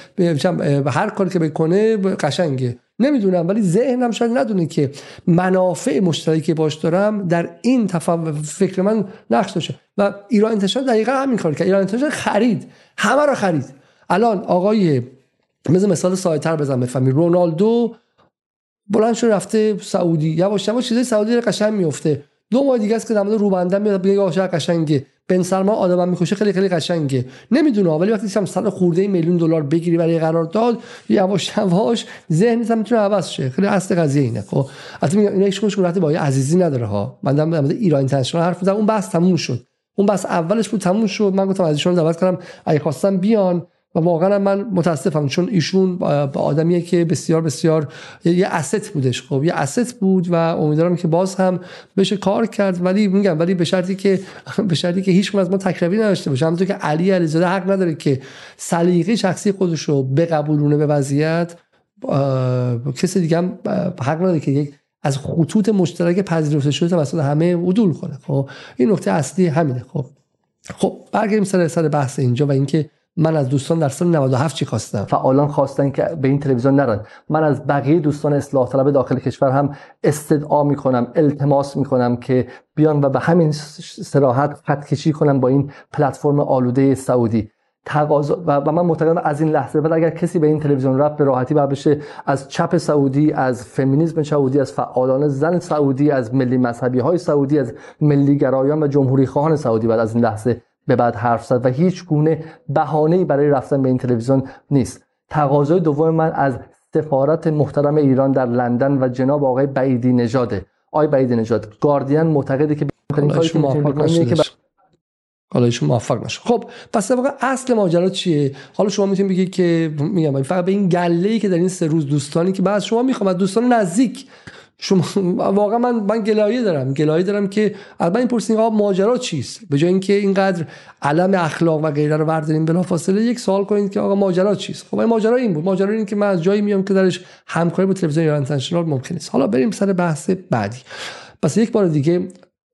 هر کاری که بکنه قشنگه. نمی‌دونم ولی ذهنم شاید ندونه که منافع مشترکی که باش دارم در این فکر من نقش داشته. و ایران انتشار دقیقا همین کار کرد ایران انتشار خرید. همه رو خرید. الان آقای مثل مثال سایتر بزن بفهمی رونالدو بلند شد رفته سعودی. یواش یواش چیزای سعودی رو قشنگ میفته دو ماه دیگه است که در مورد روبنده میاد بگه آقا قشنگه. بن سلمان آدم می‌کشه خیلی خیلی قشنگه. نمی‌دونه ولی وقتی هم صد خورده میلیون دلار بگیری برای قرارداد یواش یواش ذهنت هم می‌تونه عوض شه. خیلی اصل قضیه اینه خب. البته میگم اینا هیچ کدومش با عزیزی نداره ها. من در مورد ایران اینترنشنال حرف زدم اون بحث تموم شد. اون بحث اولش بود تموم شد. من گفتم از ایشون دعوت کردم اگه خواستم بیان. و واقعا من متاسفم چون ایشون با آدمیه که بسیار بسیار یه اسست بودش خب. یه اسست بود و امیدوارم که باز هم بشه کار کرد ولی میگم ولی به شرطی که <laughs> به شرطی که هیچ از ما تکراری نداشته باشه. همونطور که علی علیزاده حق نداره که سلیقه شخصی خودش رو بقبولونه به وضعیت کسی دیگه هم حق نداره که یک از خطوط مشترک پذیرفته شده توسط همه عدول کنه. خب. این نکته اصلی همینه. خب. خب برگردیم سر سر بحث اینجا و اینکه من از دوستان در سال 97 چی خواستم؟ فعالان خواستن که به این تلویزیون نرن. من از بقیه دوستان اصلاح طلب داخل کشور هم استدعا می‌کنم التماس می‌کنم که بیان و به همین سراحت خط کشی کنم با این پلتفرم آلوده سعودی. تقاضا و من معتقدم از این لحظه بعد اگر کسی به این تلویزیون رفت به راحتی بعد بشه. از چپ سعودی از فمینیسم سعودی از فعالان زن سعودی از ملی مذهبی های سعودی از ملی گرایان و جمهوری خواهان سعودی بعد از این لحظه به بعد حرف زد و هیچ گونه بهانه‌ای برای رفتن به این تلویزیون نیست. تقاضای دوم من از سفارت محترم ایران در لندن و جناب آقای بعیدی نژاده آقای بعیدی نژاد گاردین معتقده که که حالا ایشون موفق نشه خب پس واقع اصل ماجرا چیه؟ حالا شما می‌تونید بگید که میگم فقط به این گله ای که در این سه روز دوستانی که بعد شما می‌خوام از دوستان نزدیک. شما واقعا من من گلایه دارم. گلایه دارم که البته این پرسین آقا ماجرا چیست؟ به جای اینکه اینقدر علم اخلاق و غیره رو برداریم بلافاصله یک سوال کنید که آقا ماجرا چیست؟ خب این ماجرا این بود. ماجرا این که من از جایی میام که درش همکاری با تلویزیون ایران اینترنشنال ممکن است حالا بریم سر بحث بعدی. پس یک بار دیگه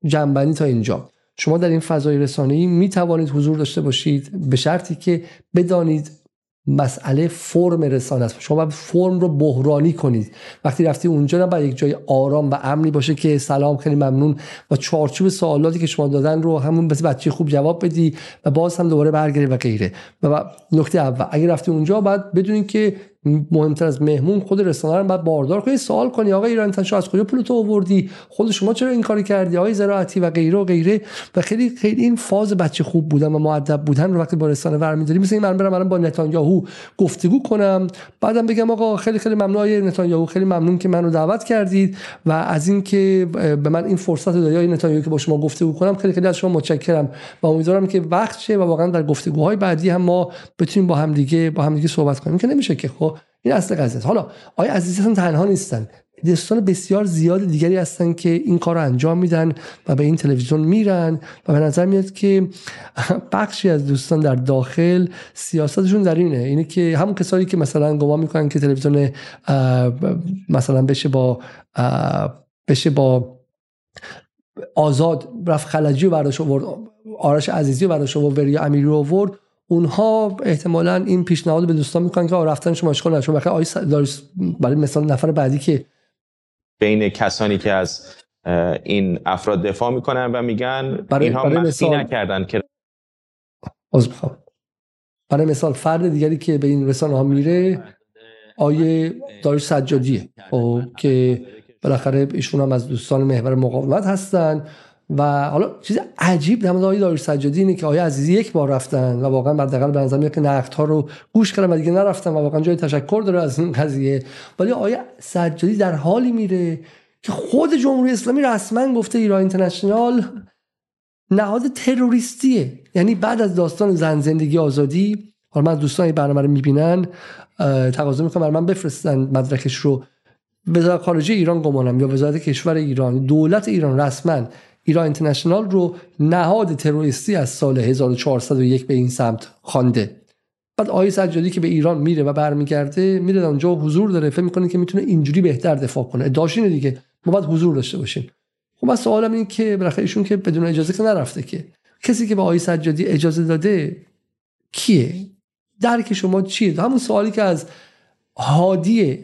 جنبندی تا اینجا. شما در این فضای رسانه‌ای می توانید حضور داشته باشید به شرطی که بدانید مسئله فرم رسانه است. شما باید فرم رو بحرانی کنید. وقتی رفتی اونجا باید یک جای آرام و امنی باشه که سلام خیلی ممنون. و چارچوب سوالاتی که شما دادن رو همون بس بچه خوب جواب بدی و باز هم دوباره برگردی و غیره. و نکته اول اگر رفتی اونجا باید بدونید که مهمتر از مهمون خود رسانه رو باید باردار کنی سوال کنی آقا ایران تنشا از کجا پول تو آوردی؟ خود شما چرا این کاری کردی؟ آقای زراعتی و غیره و غیره. و خیلی خیلی این فاز بچه خوب بودن و مؤدب بودن رو وقتی با رسانه برمی‌داری مثل این من برم الان با نتانیاهو گفتگو کنم. بعدم بگم آقا خیلی خیلی ممنون آقای نتانیاهو خیلی ممنون که منو دعوت کردید و از اینکه به من این فرصت دادید آقای نتانیاهو که با شما گفتگو کنم خیلی خیلی از شما متشکرم و امیدوارم که وقت شه و واقعا در گفتگوهای بعدی هم ما بتونیم با هم دیگه با هم دیگه صحبت کنیم. که نمیشه که خب این اصل قضیه است حالا آیا عزیزان تنها نیستن؟ دوستان بسیار زیاد دیگری هستن که این کار رو انجام میدن و به این تلویزیون میرن و به نظر میاد که بخشی از دوستان در داخل سیاستشون در اینه. اینه که همون کسایی که مثلا گمان می‌کنن که تلویزیون مثلا بشه با بشه با آزاد رفت خلجی و برداشت آرش عزیزی و برداشت آورد وریا امیری آورد اونها احتمالا این پیشنهاد به دوستان می‌کنن که رفتن شما اشکال نشون. بخیر آیس برای مثال نفر بعدی که بین کسانی که از این افراد دفاع می‌کنن و میگن برای اینها برای مثال... نکردن که از بخوام برای مثال فرد دیگری که به این رسانه ها میره آیه داریش سجادیه خب که بالاخره ایشون هم از دوستان محور مقاومت هستن. و حالا چیز عجیب در مورد آقای داریوش سجادی اینه که آیا عزیزی یک بار رفتن و واقعا بعد به نظر که نقد ها رو گوش کردن و دیگه نرفتن و واقعا جای تشکر داره از این قضیه. ولی آیا سجادی در حالی میره که خود جمهوری اسلامی رسما گفته ایران اینترنشنال نهاد تروریستیه. یعنی بعد از داستان زن زندگی آزادی حالا من دوستان این برنامه رو می‌بینن تقاضا می‌کنم من بفرستن مدرکش رو. وزارت خارجه ایران گمانم یا وزارت کشور ایران دولت ایران رسما ایران اینترنشنال رو نهاد تروریستی از سال 1401 به این سمت خوانده. بعد آقای سجادی که به ایران میره و برمیگرده میره اونجا حضور داره. فکر می‌کنه که می‌تونه اینجوری بهتر دفاع کنه. ادعاش اینه دیگه. ما باید حضور داشته باشیم. خب من سوالم این که بالاخره ایشون که بدون اجازه که نرفته که. کسی که به آقای سجادی اجازه داده کیه؟ درک شما چیه؟ همون سوالی که از هادی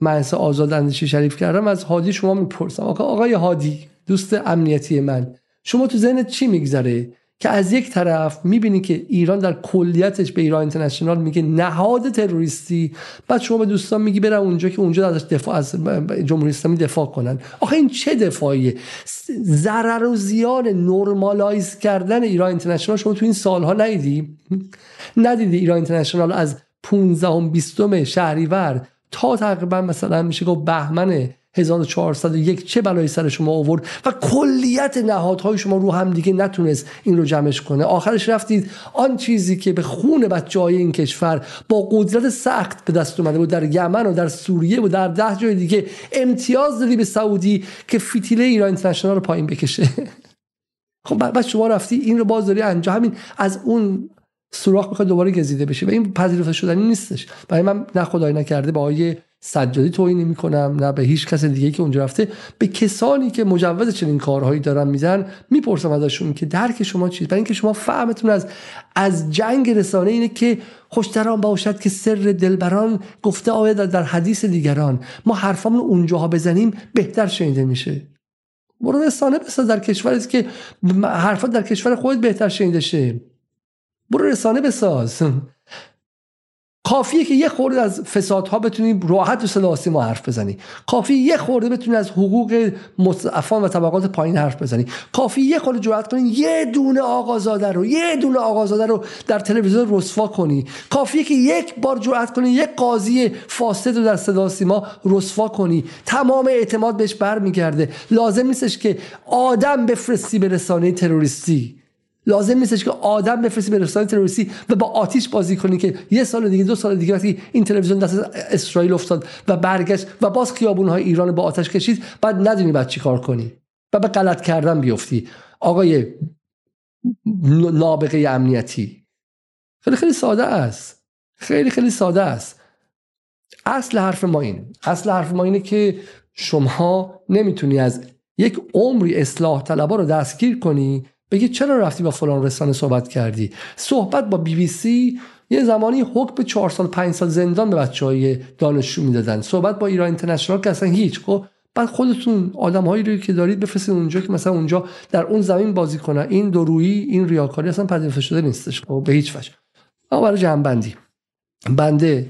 مهسا آزاد اندیشه شریف کردم. از هادی شما می‌پرسم. آقای هادی دوست امنیتی من. شما تو ذهنت چی میگذره؟ که از یک طرف می‌بینی که ایران در کلیتش به ایران اینترنشنال میگه نهاد تروریستی بعد شما به دوستان میگی برن اونجا که اونجا ازش دفاع از جمهوری اسلامی دفاع کنن. آخه این چه دفاعیه؟ ضرر و زیان نرمالایز کردن ایران اینترنشنال. شما تو این سالها ندیدی؟ ندیدی ایران اینترنشنال از 15 و 20 شهریور تا تقریبا مثلا میشه گفت بهمن 1401 چه بلایی سر شما آورد و کلیت نهادهای شما رو هم دیگه نتونست این رو جمعش کنه. آخرش رفتید آن چیزی که به خون بچه های این کشور با قدرت سخت به دست اومده بود در یمن و در سوریه و در ده جای دیگه امتیاز دادی به سعودی که فیتیله ایران اینترنشنال رو پایین بکشه. <laughs> خب بعد شما رفتی این رو باز داری انجام. همین از اون سوراخ می‌خواد دوباره گزیده بشه و این پذیرفته شدنی نیستش. برای من نه خدای نکرده با آیه سجادی توهین نمی کنم نه به هیچ کس دیگه که اونجا رفته. به کسانی که مجوز چنین کارهایی دارن میزن می‌پرسم ازشون که درک شما چیست برای اینکه شما فهمتون از از جنگ رسانه اینه که خوشتران باشد که سر دلبران گفته آید در حدیث دیگران. ما حرفامون اونجاها بزنیم بهتر شنیده میشه. برو رسانه بساز در کشوری که حرفات در کشور خودت بهتر شنیده شه. برو رسانه بساز. کافیه که یه خورده از فسادها بتونی راحت و صدا ما حرف بزنی. کافی یه خورده بتونی از حقوق مضعفان و طبقات پایین حرف بزنی. کافی یه خورده جرأت کنی یه دونه آقازاده رو یه دونه آقازاده رو در تلویزیون رسوا کنی. کافیه که یک بار جرأت کنی یک قاضی فاسد رو در صدا سیما رسوا کنی. تمام اعتماد بهش برمیگرده. لازم نیستش که آدم بفرستی به رسانه تروریستی. لازم نیستش که آدم بفرستی به رسانه تروریستی و با آتیش بازی کنی که یه سال دیگه دو سال دیگه وقتی این تلویزیون دست اسرائیل افتاد و برگشت و باز خیابون های ایران با آتش کشید بعد ندونی بعد چی کار کنی و به غلط کردن بیفتی. آقای نابغه امنیتی خیلی خیلی ساده است. خیلی خیلی ساده است. اصل حرف ما این اصل حرف ما اینه که شما نمی‌تونی از یک عمری اصلاح طلبا رو دستگیر کنی بگی چرا رفتی با فلان رسانه صحبت کردی؟ صحبت با بی بی سی یه زمانی حکم چهار سال پنج سال زندان به بچه های دانشجو می‌دادن. صحبت با ایران اینترنشنال که اصلا هیچ. خب بعد خودتون آدم هایی رو که دارید بفرستید اونجا که مثلا اونجا در اون زمین بازی کنن. این درویی این ریاکاری اصلا پذیرفته شده نیستش. خب به هیچ وجه. اما برای جنبندی. بنده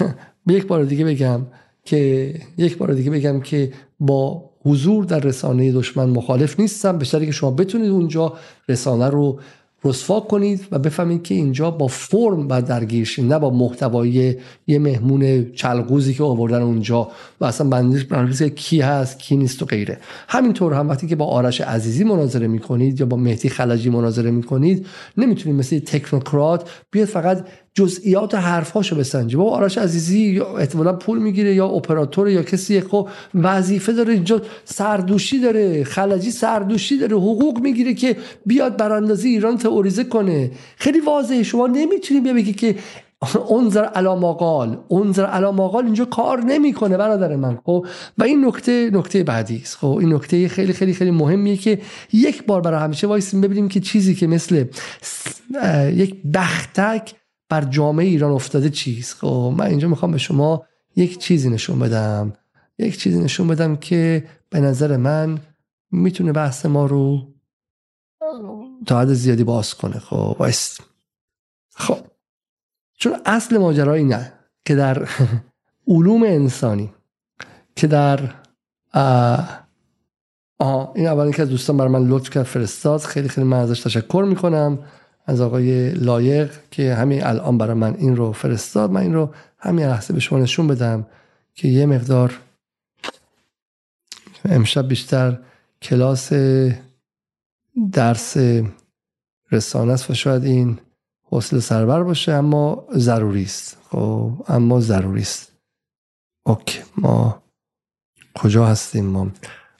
<laughs> یک بار دیگه بگم که یک بار دیگه بگم که با حضور در رسانه دشمن مخالف نیستم. به که شما بتونید اونجا رسانه رو رسوا کنید و بفهمید که اینجا با فرم و درگیر نه با محتوای یه مهمون چلقوزی که آوردن اونجا و اصلا بندیش کی هست کی نیست و غیره. همینطور هم وقتی که با آرش عزیزی مناظره می‌کنید یا با مهدی خلجی مناظره می‌کنید نمی‌تونید مثل تکنوکرات بیاد فقط جزئیات حرفاشو بسنجی. بابا آرش عزیزی احتمالا پول می‌گیره یا اپراتور یا کسی خب وظیفه داره اینجا سردوشی داره خلجی سردوشی داره حقوق می‌گیره که بیاد براندازی ایران تئوریزه کنه. خیلی واضحه شما نمی‌تونی بیا بگی که انظر علا مقال. انظر علا مقال اینجا کار نمی‌کنه برادر من خب؟ و این نکته نکته بعدی است. خب این نکته خیلی خیلی خیلی مهمیه که یک بار برای همیشه وایسیم ببینیم که چیزی که مثل یک بختک بر جامعه ایران افتاده چیز خب من اینجا می‌خوام به شما یک چیزی نشون بدم. یک چیزی نشون بدم که به نظر من می‌تونه بحث ما رو تا حد زیادی باز کنه. خب وایست خب چون اصل ماجرا اینه که در <laughs> علوم انسانی که در آه این اولین که از دوستان برای من لطف کرد فرستاد. خیلی خیلی من ازش تشکر می‌کنم. از آقای لایق که همین الان برای من این رو فرستاد. من این رو همین لحظه به شما نشون بدم که یه مقدار امشب بیشتر کلاس درس رسانه است و شاید این حوصله سربر باشه اما ضروری است. خب اما ضروری است. اوکی ما کجا هستیم؟ ما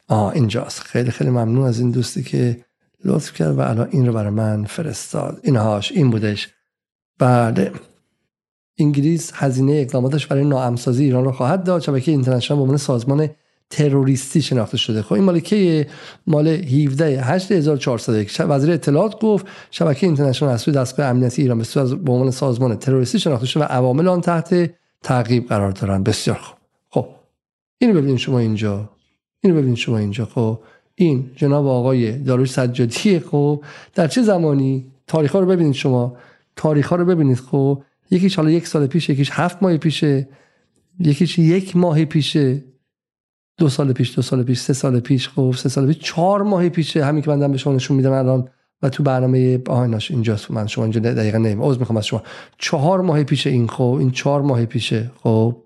آه اینجاست. خیلی خیلی ممنون از این دوستی که لطف کرد و الان این رو برای من فرستاد. اینهاش این بودش. بله انگلیس هزینه اقداماتش برای ناامسازی ایران رو خواهد داد. شبکه اینترنشنال به عنوان سازمان تروریستی شناخته شده. خب این مال که مال 17 8401 وزیر اطلاعات گفت شبکه اینترنشنال از سوی دستگاه امنیتی ایران به عنوان سازمان تروریستی شناخته شده و عوامل آن تحت تعقیب قرار دارن بسیار خوب. خب اینو ببینید شما اینجا. اینو ببینید شما اینجا. خب این جناب آقای داروش سجادی خب در چه زمانی؟ تاریخ ها رو ببینید شما. تاریخ ها رو ببینید خب. یکیش حالا یک سال پیش یکیش هفت ماه پیشه یکیش یک ماه پیشه. دو سال پیش دو سال پیش سه سال پیش خب. سه سال پیش چهار ماه پیشه. همین که من به شما نشون میدم الان و تو برنامه آهناش اینجاست. من شما اینجا دقیقا نیم عذر می‌خوام از شما. چهار ماه پیشه این خب. این چهار ماه پیشه خب.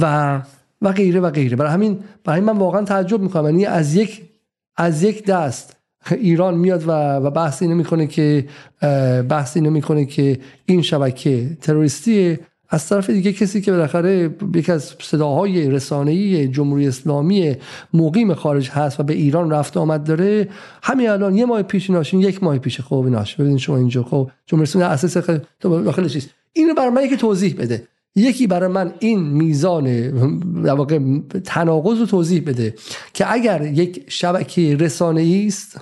و و غیره و غیره برای همین برای من واقعا تعجب می‌کنم. یعنی از یک از یک دست ایران میاد و, و بحث اینو می‌کنه که بحث اینو می‌کنه که این شبکه تروریستی از طرف دیگه کسی که بالاخره یکی از صداهای رسانه‌ای جمهوری اسلامی مقیم خارج هست و به ایران رفت آمد داره همین الان یه ماه پیش ناشین یک ماه پیش خوب ایناش ببینید شما اینجا. خب جمهوری اسلامی اساس داخل چیز اینو برای من یکی توضیح بده. یکی برای من این میزان در تناقض رو توضیح بده که اگر یک شبکه رسانه‌ای است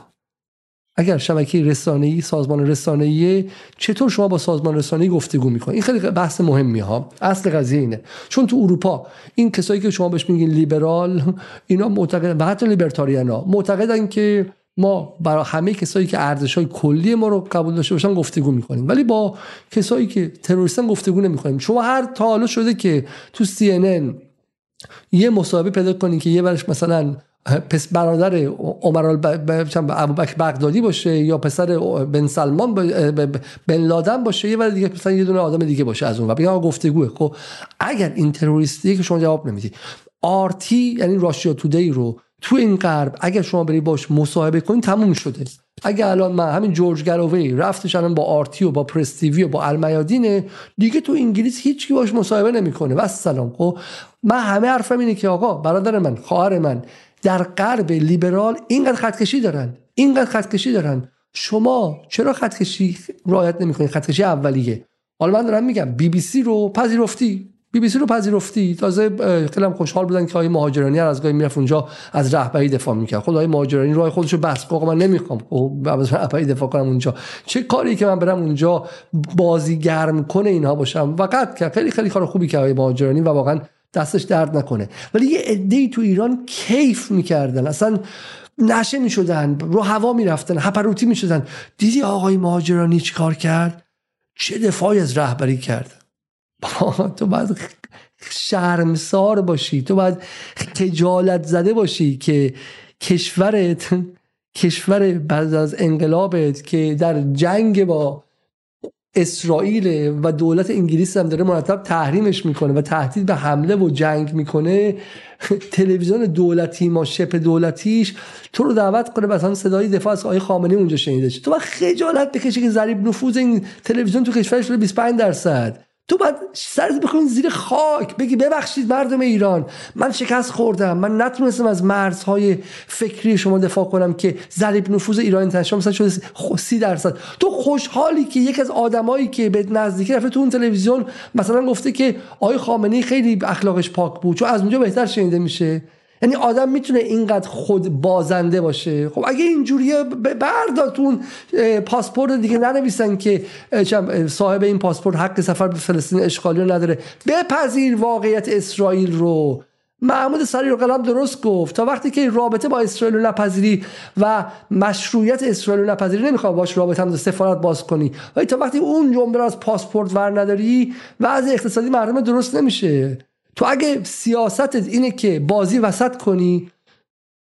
اگر شبکه رسانه‌ای سازمان رسانه‌ای چطور شما با سازمان رسانه‌ای گفتگو می‌کنید این خیلی بحث مهمی ها. اصل قضیه اینه. چون تو اروپا این کسایی که شما بهش میگین لیبرال اینا معتقد و حتی لیبرتاریانا معتقدن که ما برای همه کسایی که ارزش های کلی ما رو قبول داشته باشن گفتگو می‌کنیم. ولی با کسایی که تروریستن گفتگو نمی‌کنیم. شما هر تا شده که تو CNN یه مصاحبه پیدا کنین که یه ورش مثلا پس برادر عمر ابوبکر بغدادی باشه یا پسر بن سلمان بن لادن باشه یه دیگه مثلا یه دونه آدم دیگه باشه از اون و بگم گفتگوه. خب اگر این تروریستی که شما جواب نمیدی. آرتی یعنی راشیا تودی رو تو این غرب اگر شما بری باش مصاحبه کنید تموم شده. اگر الان من همین جورج گروی رفتش الان با آرتی و با پرستیوی و با المیادینه دیگه تو انگلیس هیچ کی باش مصاحبه نمی‌کنه. و سلام. خب من همه حرفم اینه که آقا برادر من خواهر من در غرب لیبرال اینقدر خطکشی دارن. اینقدر خطکشی دارن. شما چرا خطکشی رعایت نمی‌کنید خطکشی اولیه. حالا من دارم میگم بی بی سی رو پذیرفتی. بی بی سی رو پذیرفتی. تازه خیلی خوشحال بودن که آقای مهاجرانی از گاهی می‌رفت اونجا از رهبری دفاع می‌کرد. خود آقای مهاجرانی راه خودش رو بس آقا من نمی‌خوام. خب، از رهبری دفاع کنم اونجا. چه کاری که من برم اونجا بازی گرم کنه اینها باشم؟ وقت که خیلی خیلی کار خوبی که آقای مهاجرانی و واقعا دستش درد نکنه. ولی یه عده تو ایران کیف می‌کردن. اصلا نشه می‌شدن. رو هوا می‌رفتن. هپروتی می‌شدن. دیدی آقای مهاجرانی چیکار کرد؟ چه دفاعی از رهبری کرد. تو باید شرمسار باشی. تو باید خجالت زده باشی که کشورت کشور بعد از انقلابت که در جنگ با اسرائیل و دولت انگلیس هم داره مرتب تحریمش می‌کنه و تهدید به حمله و جنگ می‌کنه تلویزیون دولتی ما شپ دولتیش تو رو دعوت کنه مثلا صدای دفاع از آقای خامنه‌ای اونجا شنیده شه. تو باید خجالت بکشی که ضریب نفوذ این تلویزیون تو کشورش شده 25 درصد. تو باید سرت بکنی زیر خاک. بگی ببخشید مردم ایران. من شکست خوردم. من نتونستم از مرزهای فکری شما دفاع کنم که ضریب نفوذ ایران اینترنشنال مثلا شده سی درصد. تو خوشحالی که یک از آدمایی که به نزدیکی رفته تو اون تلویزیون مثلا گفته که آقای خامنه‌ای خیلی اخلاقش پاک بود چون از اونجا بهتر شنیده میشه. یعنی آدم می‌تونه اینقدر خود بازنده باشه. خب اگه اینجوریه برداتون پاسپورت دیگه ننویسن که صاحب این پاسپورت حق سفر به فلسطین اشغالی رو نداره. بپذیر واقعیت اسرائیل رو. محمود سری رو قلم درست گفت. تا وقتی که رابطه با اسرائیل رو نپذیری و مشروعیت اسرائیل رو نپذیری نمی‌خواد باش رابطه هم سفارت باز کنی. ولی تا وقتی اون جمله از پاسپورت ور نداری وضع اقتصادی مردم درست نمیشه. تو اگه سیاستت اینه که بازی وسط کنی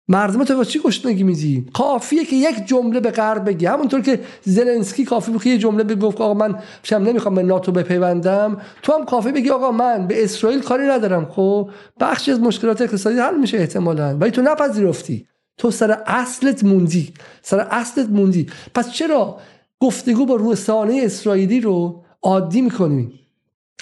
مردم تو چی گشنگی میزی کافیه که یک جمله به غرب بگی. همونطور که زلنسکی کافی بود که یه جمله بگی آقا من شم نمی‌خوام به ناتو بپیوندم. تو هم کافی بگی آقا من به اسرائیل کاری ندارم خب؟ بخشی از مشکلات اقتصادی حل میشه احتمالا. ولی تو نپذیرفتی. تو سر اصلت موندی. سر اصلت موندی. پس چرا گفتگو با رسانه اسرائیلی رو عادی می‌کنی؟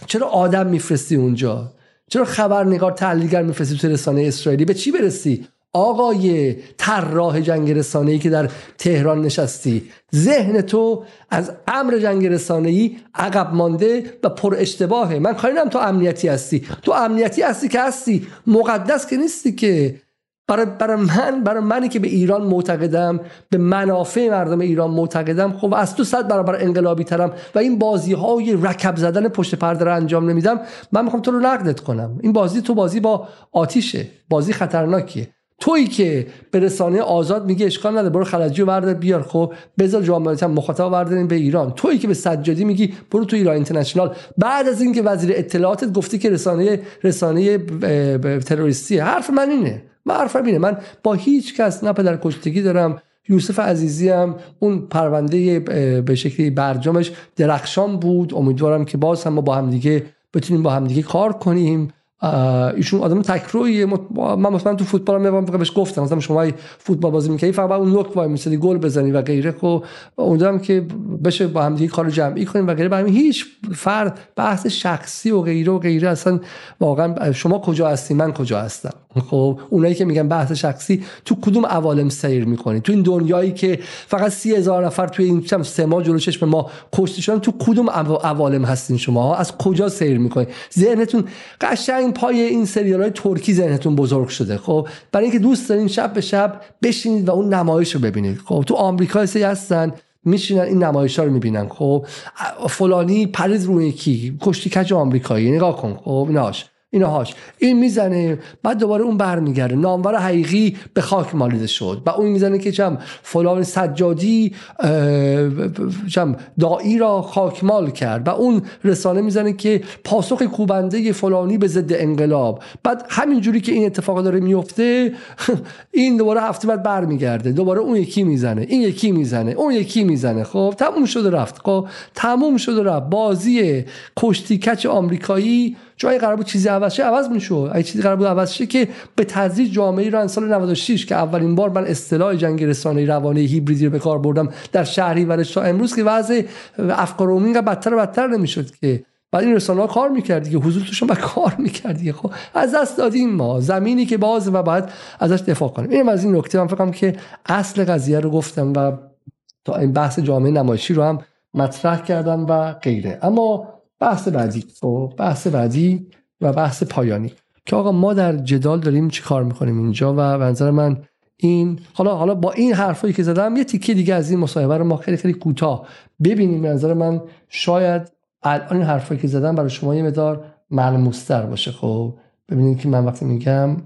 چرا آدم میفرستی اونجا؟ چرا خبرنگار تحلیلگر میفرستی تو رسانه اسرائیلی؟ به چی برسی؟ آقای طراح جنگ رسانه‌ای که در تهران نشستی. ذهن تو از امر جنگ رسانه‌ای عقب مانده و پر اشتباهه. من کاری تو امنیتی هستی. تو امنیتی هستی که هستی. مقدس که نیستی که. برای, برای من برای منی که به ایران معتقدم به منافع مردم ایران معتقدم خب از تو صد برابر انقلابی ترم و این بازی های رکب زدن پشت پرده رو انجام نمیدم من می‌خوام تو رو نقدت کنم. این بازی تو بازی با آتیشه. بازی خطرناکیه. تویی که به رسانه آزاد میگه اشکال نداره برو خلجی و بیار. خب بذار جامعه مخاطب برداریم به ایران. تویی که به سجادی میگی برو تو ایران اینترنشنال. بعد از اینکه وزیر اطلاعاتت گفته که رسانه رسانه تروریستی حرف من اینه. من حرفم اینه من با هیچ کس نه پدر کشتگی دارم یوسف عزیزی هم اون پرونده به شکلی برجامش درخشان بود. امیدوارم که باز هم ما با هم دیگه بتونیم با هم دیگه کار کنیم. ایشون آدم تکرویه من مثلا تو فوتبال هم بهش گفتم مثلا شما فوتبال بازی می‌کنی فقط اون نوک وای میسدی گل بزنی و غیره. خب امیدوارم که بشه با هم دیگه کار جمعی کنیم و غیره. برای هیچ فرد بحث شخصی و غیره و غیره اصلا واقعا شما کجا هستی من کجا هستم؟ خب اونایی که میگن بحث شخصی تو کدوم عوالم سیر می‌کنی؟ تو این دنیایی که فقط سی هزار نفر توی این چم سه ماه جلو چشم ما کشته شدن تو کدوم عوالم هستین شما؟ از کجا سیر می‌کنی؟ ذهنتون قشنگ پای این سریال های ترکی ذهنتون بزرگ شده. خب برای اینکه دوست دارین شب به شب بشینید و اون نمایش رو ببینید. خب تو آمریکا سی هستن میشینن این نمایش ها رو می‌بینن. خب فلانی پرید روی کی کشتی کج آمریکایی نگاه کن. خب ایناش اینهاش این می‌زنه بعد دوباره اون برمیگرده. نامور حقیقی به خاک مالیده شد. و اون می‌زنه که چم فلان سجادی چم دایی را خاکمال کرد. و اون رسانه می‌زنه که پاسخ کوبنده فلانی به ضد انقلاب. بعد همینجوری که این اتفاق داره میفته <laughs> این دوباره هفته بعد برمیگرده. دوباره اون یکی می‌زنه این یکی می‌زنه اون یکی می‌زنه. خب تموم شده رفت. خب تموم شده رفت. بازی کشتی کچ آمریکایی جای قرار بود چیزی عوض شه عوض می‌شد. اگه چیزی قرار بود عوض شه که به تدریج جامعه ایران سال 96 که اولین بار من اصطلاح جنگ رسانه روانه هیبریدی رو به کار بردم در شهری ورش تا امروز که وضع افکار عمومی بدتر و بدتر نمی‌شد که. بعد این رسانه ها کار می‌کردی که حضور توشون با کار می‌کردی خب از دست دادیم ما. زمینی که باز و بعد ازش دفاع کنیم. اینم از این نکته. من فکرم که اصل قضیه رو گفتم و تا این بحث جامعه نمایشی رو هم مطرح کردم و غیره. اما بحث بعدی. خب بحث بعدی و بحث پایانی. که آقا ما در جدال داریم چی کار می‌کنیم اینجا و به نظر من این حالا حالا با این حرفایی که زدم یه تیکه دیگه از این مصاحبه رو ما خیلی خیلی کوتاه ببینیم. به نظر من شاید الان این حرفایی که زدم برای شما یه مدار ملموستر باشه. خب ببینید که من وقتی میگم.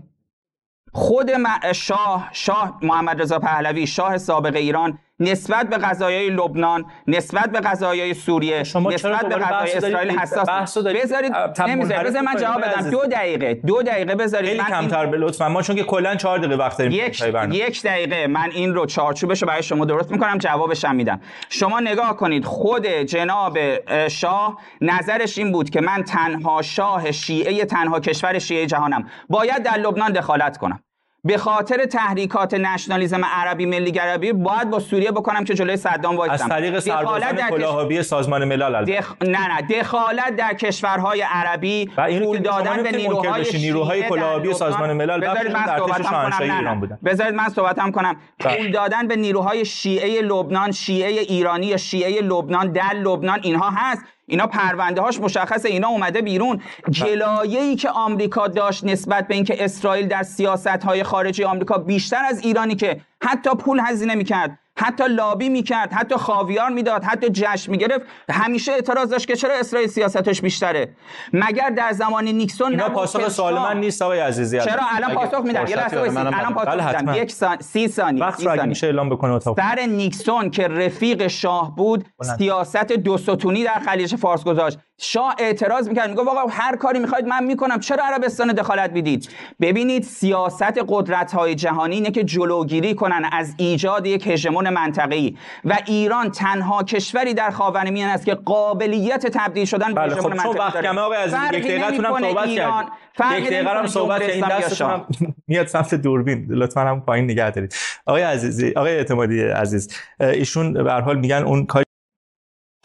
خود شاه شاه محمد رضا پهلوی شاه سابق ایران نسبت به قضایای لبنان نسبت به قضایای سوریه شما نسبت به قضایای اسرائیل حساس بذارید نمی‌ذارید. بذار من جواب بدم. دو دقیقه. دو دقیقه بذارید. خیلی من کمتر به لطفا ما چون که کلا 4 دقیقه وقت داریم یک. یک دقیقه. من این رو چارچوبش رو برای شما درست می‌کنم جوابش هم میدم. شما نگاه کنید خود جناب اه، شاه نظرش این بود که من تنها شاه شیعه تنها کشور شیعه جهانم. باید در لبنان دخالت کنم. به خاطر تحریکات نشنالیسم عربی ملی گرایی باید با سوریه بکنم که جلوی صدام وایسم از طریق سربازان در کش- کلاهابی سازمان ملل البته دخ... نه نه دخالت در کشورهای عربی پول دادن به نیروهای. نیروهای کلاهبی لبنان- سازمان ملل بذارید من صحبتم کنم. ایران بودن. بذارید من صحبتم کنم بله. پول دادن به نیروهای شیعه لبنان شیعه ایرانی یا شیعه لبنان در لبنان اینها هست اینا پرونده هاش مشخصه اینا اومده بیرون. جلایه ای که آمریکا داشت نسبت به اینکه اسرائیل در سیاست های خارجی آمریکا بیشتر از ایرانی که حتی پول هزینه می‌کرد. حتی لابی می‌کرد حتی خاویار می‌داد حتی جشن می‌گرفت. همیشه اعتراض داشت که چرا اسرائیل سیاستش بیشتره؟ مگر در زمان نیکسون اینا نبود پاسخ سوال من نیست آقای عزیزی چرا؟ الان پاسخ میدم یه لحظه الان. پاسخ میدم. یک سان... سی ثانیه وقت رو اگه. میشه اعلام بکنه اتاق. سر نیکسون که رفیق شاه بود. سیاست دو ستونی در خلیج فارس گذاشت. شاه اعتراض می‌کرد. می‌گفت آقا هر کاری می‌خواید من می‌کنم. چرا عربستان دخالت می‌دید؟ ببینید سیاست قدرت های جهانی اینه که جلوگیری کنن از ایجاد یک هژمون منطقه‌ای و ایران تنها کشوری در خاورمیانه است که قابلیت تبدیل شدن به بله هژمون خب چون منطقه‌ای وقت. کمه عزیز فرقی یک دقیقه نمی‌کنه صحبت ایران، فرقی یک دقیقه هم صحبت یا دستتون. هم <laughs> میاد سمت دوربین. لطفا هم پایین نگه دارید. آقای عزیزی آقای اعتمادی عزیز ایشون به هر حال میگن اون کاری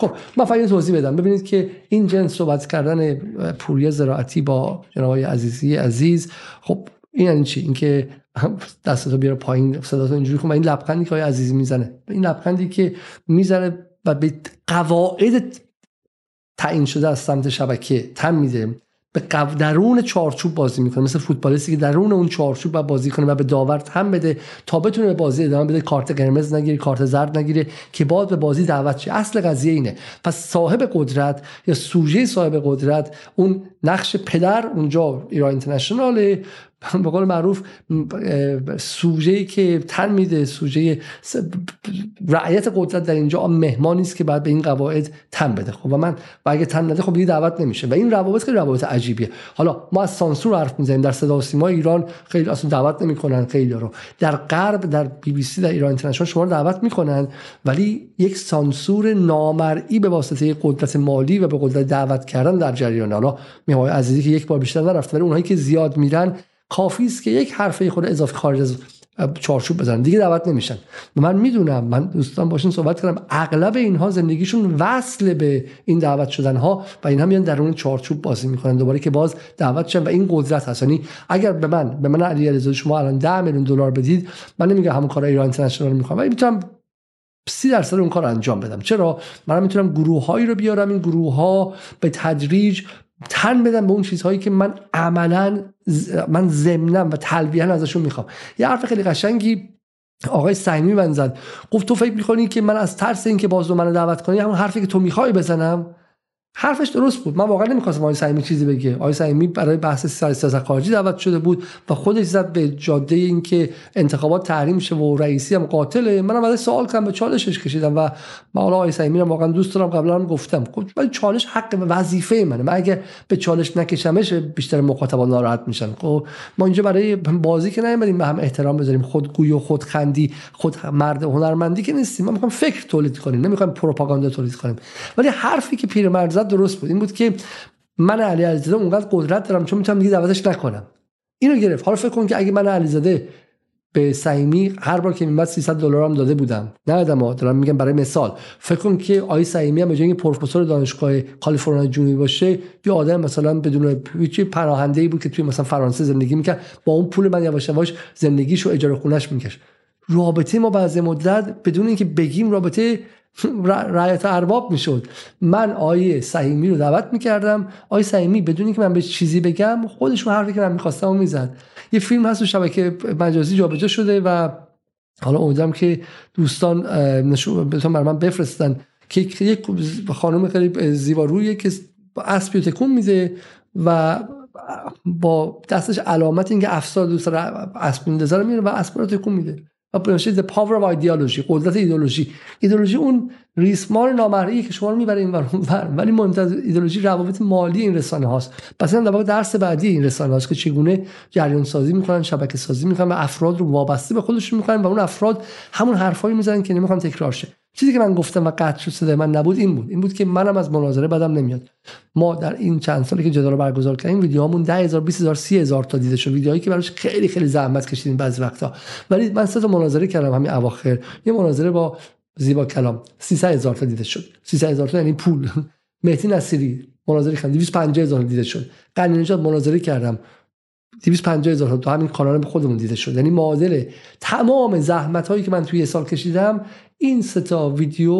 خب من فقط توضیح بدم. ببینید که این جنس صحبت کردن پوری زراعتی با جناب عزیزی عزیز خب این یعنی چی؟ اینکه <laughs> دستتو بیاره پایین صداتو اینجوری کن. و این لبخندی که آقای عزیزی می‌زنه این لبخندی که می‌زنه و به قواعد تعیین شده از سمت شبکه تن میده. به. درون چارچوب بازی می‌کنه. مثل فوتبالیستی که درون اون چارچوب بازی کنه و به داور تن بده تا بتونه به بازی ادامه بده. کارت قرمز نگیره کارت زرد نگیره که باید به بازی دعوت شه. اصل قضیه اینه. پس صاحب قدرت یا سوژه صاحب قدرت اون نقش پدر اونجا ایران اینترنشناله به قول معروف سوژه که تن میده سوژه رعیت قدرت در اینجا مهمانی است که بعد به این قواعد تن بده. خب و من و اگه تن نده خب دیگه دعوت نمیشه. و این روابط خیلی روابط عجیبیه. حالا ما از سانسور حرف می‌زنیم. در صدا و سیما ایران خیلی اصلا دعوت نمی‌کنن خیلی رو. در غرب در بی بی سی در ایران اینترنشنال شما رو دعوت می‌کنن ولی یک سانسور نامرئی به واسطه قدرت مالی و به قدرت دعوت کردن در جریان. حالا میهای عزیزی که یک بار بیشتر نرفته ولی اونهایی که زیاد میرن کافی است که یک حرفه خود اضافه خارج از چارچوب بزنن. دیگه دعوت نمیشن. من می‌دونم من دوستان باشون صحبت کردم اغلب اینها زندگیشون وصل به این دعوت شدن ها و اینها میان درون چارچوب بازی می‌کنن دوباره که باز دعوت شدن و این قدرت هست. یعنی اگر به من به من علی علیزاده شما الان 10 میلیون دلار بدید من نمیگم همون کار ایران اینترنشنال می‌خوام ولی می‌تونم سی درصد اون کار انجام بدم. چرا؟ من می‌تونم گروه هایی رو بیارم. این گروه ها به تدریج تن بدم به اون چیزهایی که من عملا من ضمنم و تلویحا ازشون می‌خوام. یه حرف خیلی قشنگی آقای سیمی من زد. گفت تو فکر می‌کنی که من از ترس اینکه باز رو منو دعوت کنی همون حرفی که تو می‌خوای بزنم؟ حرفش درست بود. من واقعا نمی‌خواستم آقای سعیمی چیزی بگه. آقای سعیمی برای بحث سیاست خارجی دعوت شده بود و خودش زد به جاده اینکه انتخابات تحریم شه و رئیسی هم قاتله منم ازش سوال کردم به چالشش کشیدم و من حالا آقای سعیمی رو واقعا دوست دارم قبلا هم گفتم. ولی چالش حق وظیفه منه. من اگر به چالش نکشمش بیشتر مخاطبان ناراحت میشن خب ما اینجا برای بازی که نیومدیم به هم احترام بذاریم. خودگویی و خودخندی خود مرد هنرمندی که نیستیم. ما می‌خوایم فکر تولید کنیم. نمی‌خوایم پروپاگاندا تولید کنیم. ولی حرفی که پیرمرد زد درست بود. این بود که من علی علیزاده اونقدر قدرت دارم چون می‌تونم دیگه دعوتش نکنم. اینو گرفت. حالا فکر کن که اگه من علیزاده به سعیمی هر بار که میمد 300 دلار هم داده بودم. نه دارم دارم میگم برای مثال. فکر کن که آقای سعیمی هم به پروفسور دانشگاه کالیفرنیا جنوبی باشه یه آدم مثلا بدون هیچ پناهنده ای بود که توی مثلا فرانسه زندگی می‌کرد. با اون پول من یواش یواش زندگیشو اجاره خونش میکش رابطه ما بعضی مدت بدون اینکه بگیم رابطه <laughs> رعایت ارباب می‌شد. من آیه سعیمی رو دعوت می‌کردم. آیه سعیمی بدون اینکه من به چیزی بگم خودشون حرفی که من می‌خواستم و می‌زد. یه فیلم هست تو شبکه مجازی جابجا شده و حالا امیدوارم که دوستان نشون برای من بفرستن. که یک خانم خیلی زیبارویه که اسبی تکون میده و با دستش علامت اینکه افسار دوست اسب میندازه رو میره و اسب رو تکون میده. و the power of ideology قدرت ایدولوژی ایدولوژی اون ریسمان نامرئی که شما رو می‌بره این ور ولی مهمتر از ایدولوژی روابط مالی این رسانه هاست. پس این در درس بعدی این رسانه هاست که چگونه جریان سازی می‌کنن شبکه سازی می‌کنن و افراد رو وابسته به خودشون می‌کنن و اون افراد همون حرفایی می‌زنن که نمی‌خوان تکرار شه. چیزی که من گفتم و قطع شد صدای من نبود این بود. این بود که منم از مناظره بدم نمیاد. ما در این چند سالی که جدال برگزار کردیم ویدیوهامون 10000 20000 30000 تا دیده شد. ویدیوهایی که براش خیلی خیلی زحمت کشیدیم بعضی وقتا. ولی من سه تا مناظره کردم همین اواخر. یه مناظره با زیبا کلام. 300000 تا دیده شد. 300000 تا یعنی پول. <laughs> مهدی نصیری مناظره کردم 250000 دیده شد. قنی نجات مناظره کردم. 250 هزار تا همین کانال به خودمون دیده شد. یعنی معادل تمام زحمت هایی که من توی یه سال کشیدم این ستا ویدیو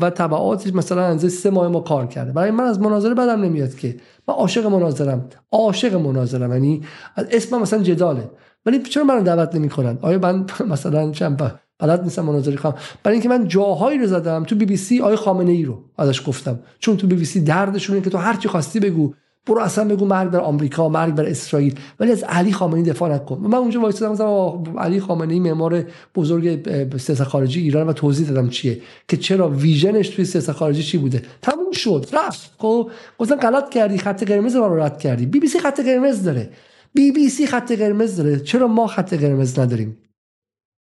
و تبعاتش مثلا از سه ماه ما کار کرده. برای من از مناظره بدم نمیاد که. من عاشق مناظرم. عاشق مناظرم. یعنی اسمم مثلا جداله. ولی چرا منو دعوت نمی‌کنن؟ آیا من <laughs> مثلا چند بلد نیستم مناظره کنم برای اینکه من جاهایی رو زدم تو بی بی سی آقای خامنه ای رو ازش گفتم؟ چون تو بی بی سی دردشونه که تو هر چی خواستی بگو. برو اصلا بگو مرگ بر آمریکا مرگ بر اسرائیل. ولی از علی خامنه‌ای دفاع نکن. من اونجا وایسادم مثلا علی خامنه‌ای معمار بزرگ سیاست خارجی ایران و توضیح دادم چیه. که چرا ویژنش توی سیاست خارجی چی بوده. تموم شد رفت. خب گفتن غلط کردی خط قرمز رو رد کردی. بی بی سی خط قرمز داره. بی بی سی خط قرمز داره. چرا ما خط قرمز نداریم؟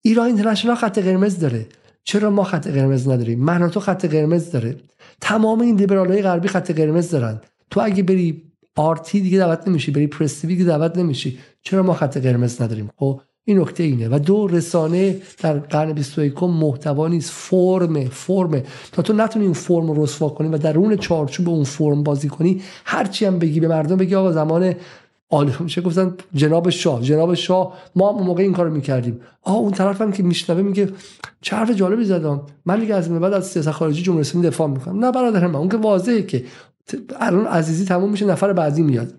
ایران اینترنشنال خط قرمز داره. چرا ما خط قرمز نداریم؟ من و تو خط قرمز داره. تمام این لیبرالای غربی خط قرمز دارن. تو اگه بری RT دیگه دعوت نمیشی بری پرس دیگه دعوت نمیشی. چرا ما خط قرمز نداریم؟ خب این نکته اینه و دو رسانه در قرن 21 محتوا نیست فرم فرم تا تو نتونی اون فرم رو رسوا کنی و درون چارچوب اون فرم بازی کنی هرچی هم بگی به مردم بگی آقا زمان عالی میشه گفتن جناب شاه جناب شاه ما هم موقع این کارو می‌کردیم. آه اون طرف هم که میشنوه میگه چه حرف جالبی زدم. من دیگه از بعد از سیاست خارجی جمهوری اسلامی دفاع می‌کنم. نه برادر من اون که واضحه که الان عزیزی تموم میشه نفر بعدی میاد.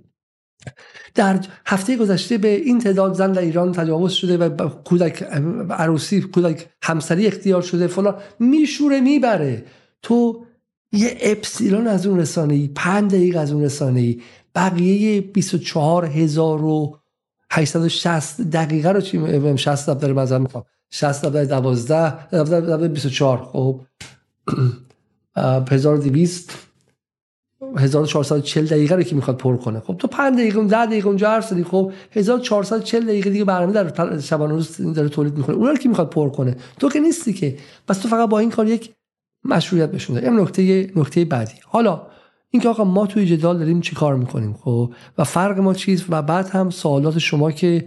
در هفته گذشته به این تعداد زن در ایران تجاوز شده و کودک عروسی کودک همسری اختیار شده فلان. میشوره می‌بره. تو یه اپسیلون از اون رسانه ای پنج دقیقه از اون رسانه ای بقیه 24 هزار و 860 دقیقه رو چی 60 دفتر مزن می‌خوام. 60 دفتر 12 دفتر 24 خب. <clears throat> 1200 1440 دقیقه رو که می‌خواد پر کنه. خب تو 5 دقیقه 10 دقیقه اونجا حرف زدی خب 1440 دقیقه دیگه برنامه در شبانه روز داره تولید می‌کنه. اون رو که می‌خواد پر کنه؟ تو که نیستی که. بس تو فقط با این کار یک مشروعیت بشون این نکته نکته بعدی. حالا اینکه آقا ما توی جدال داریم چی کار می‌کنیم خب؟ و فرق ما چیست؟ و بعد هم سوالات شما که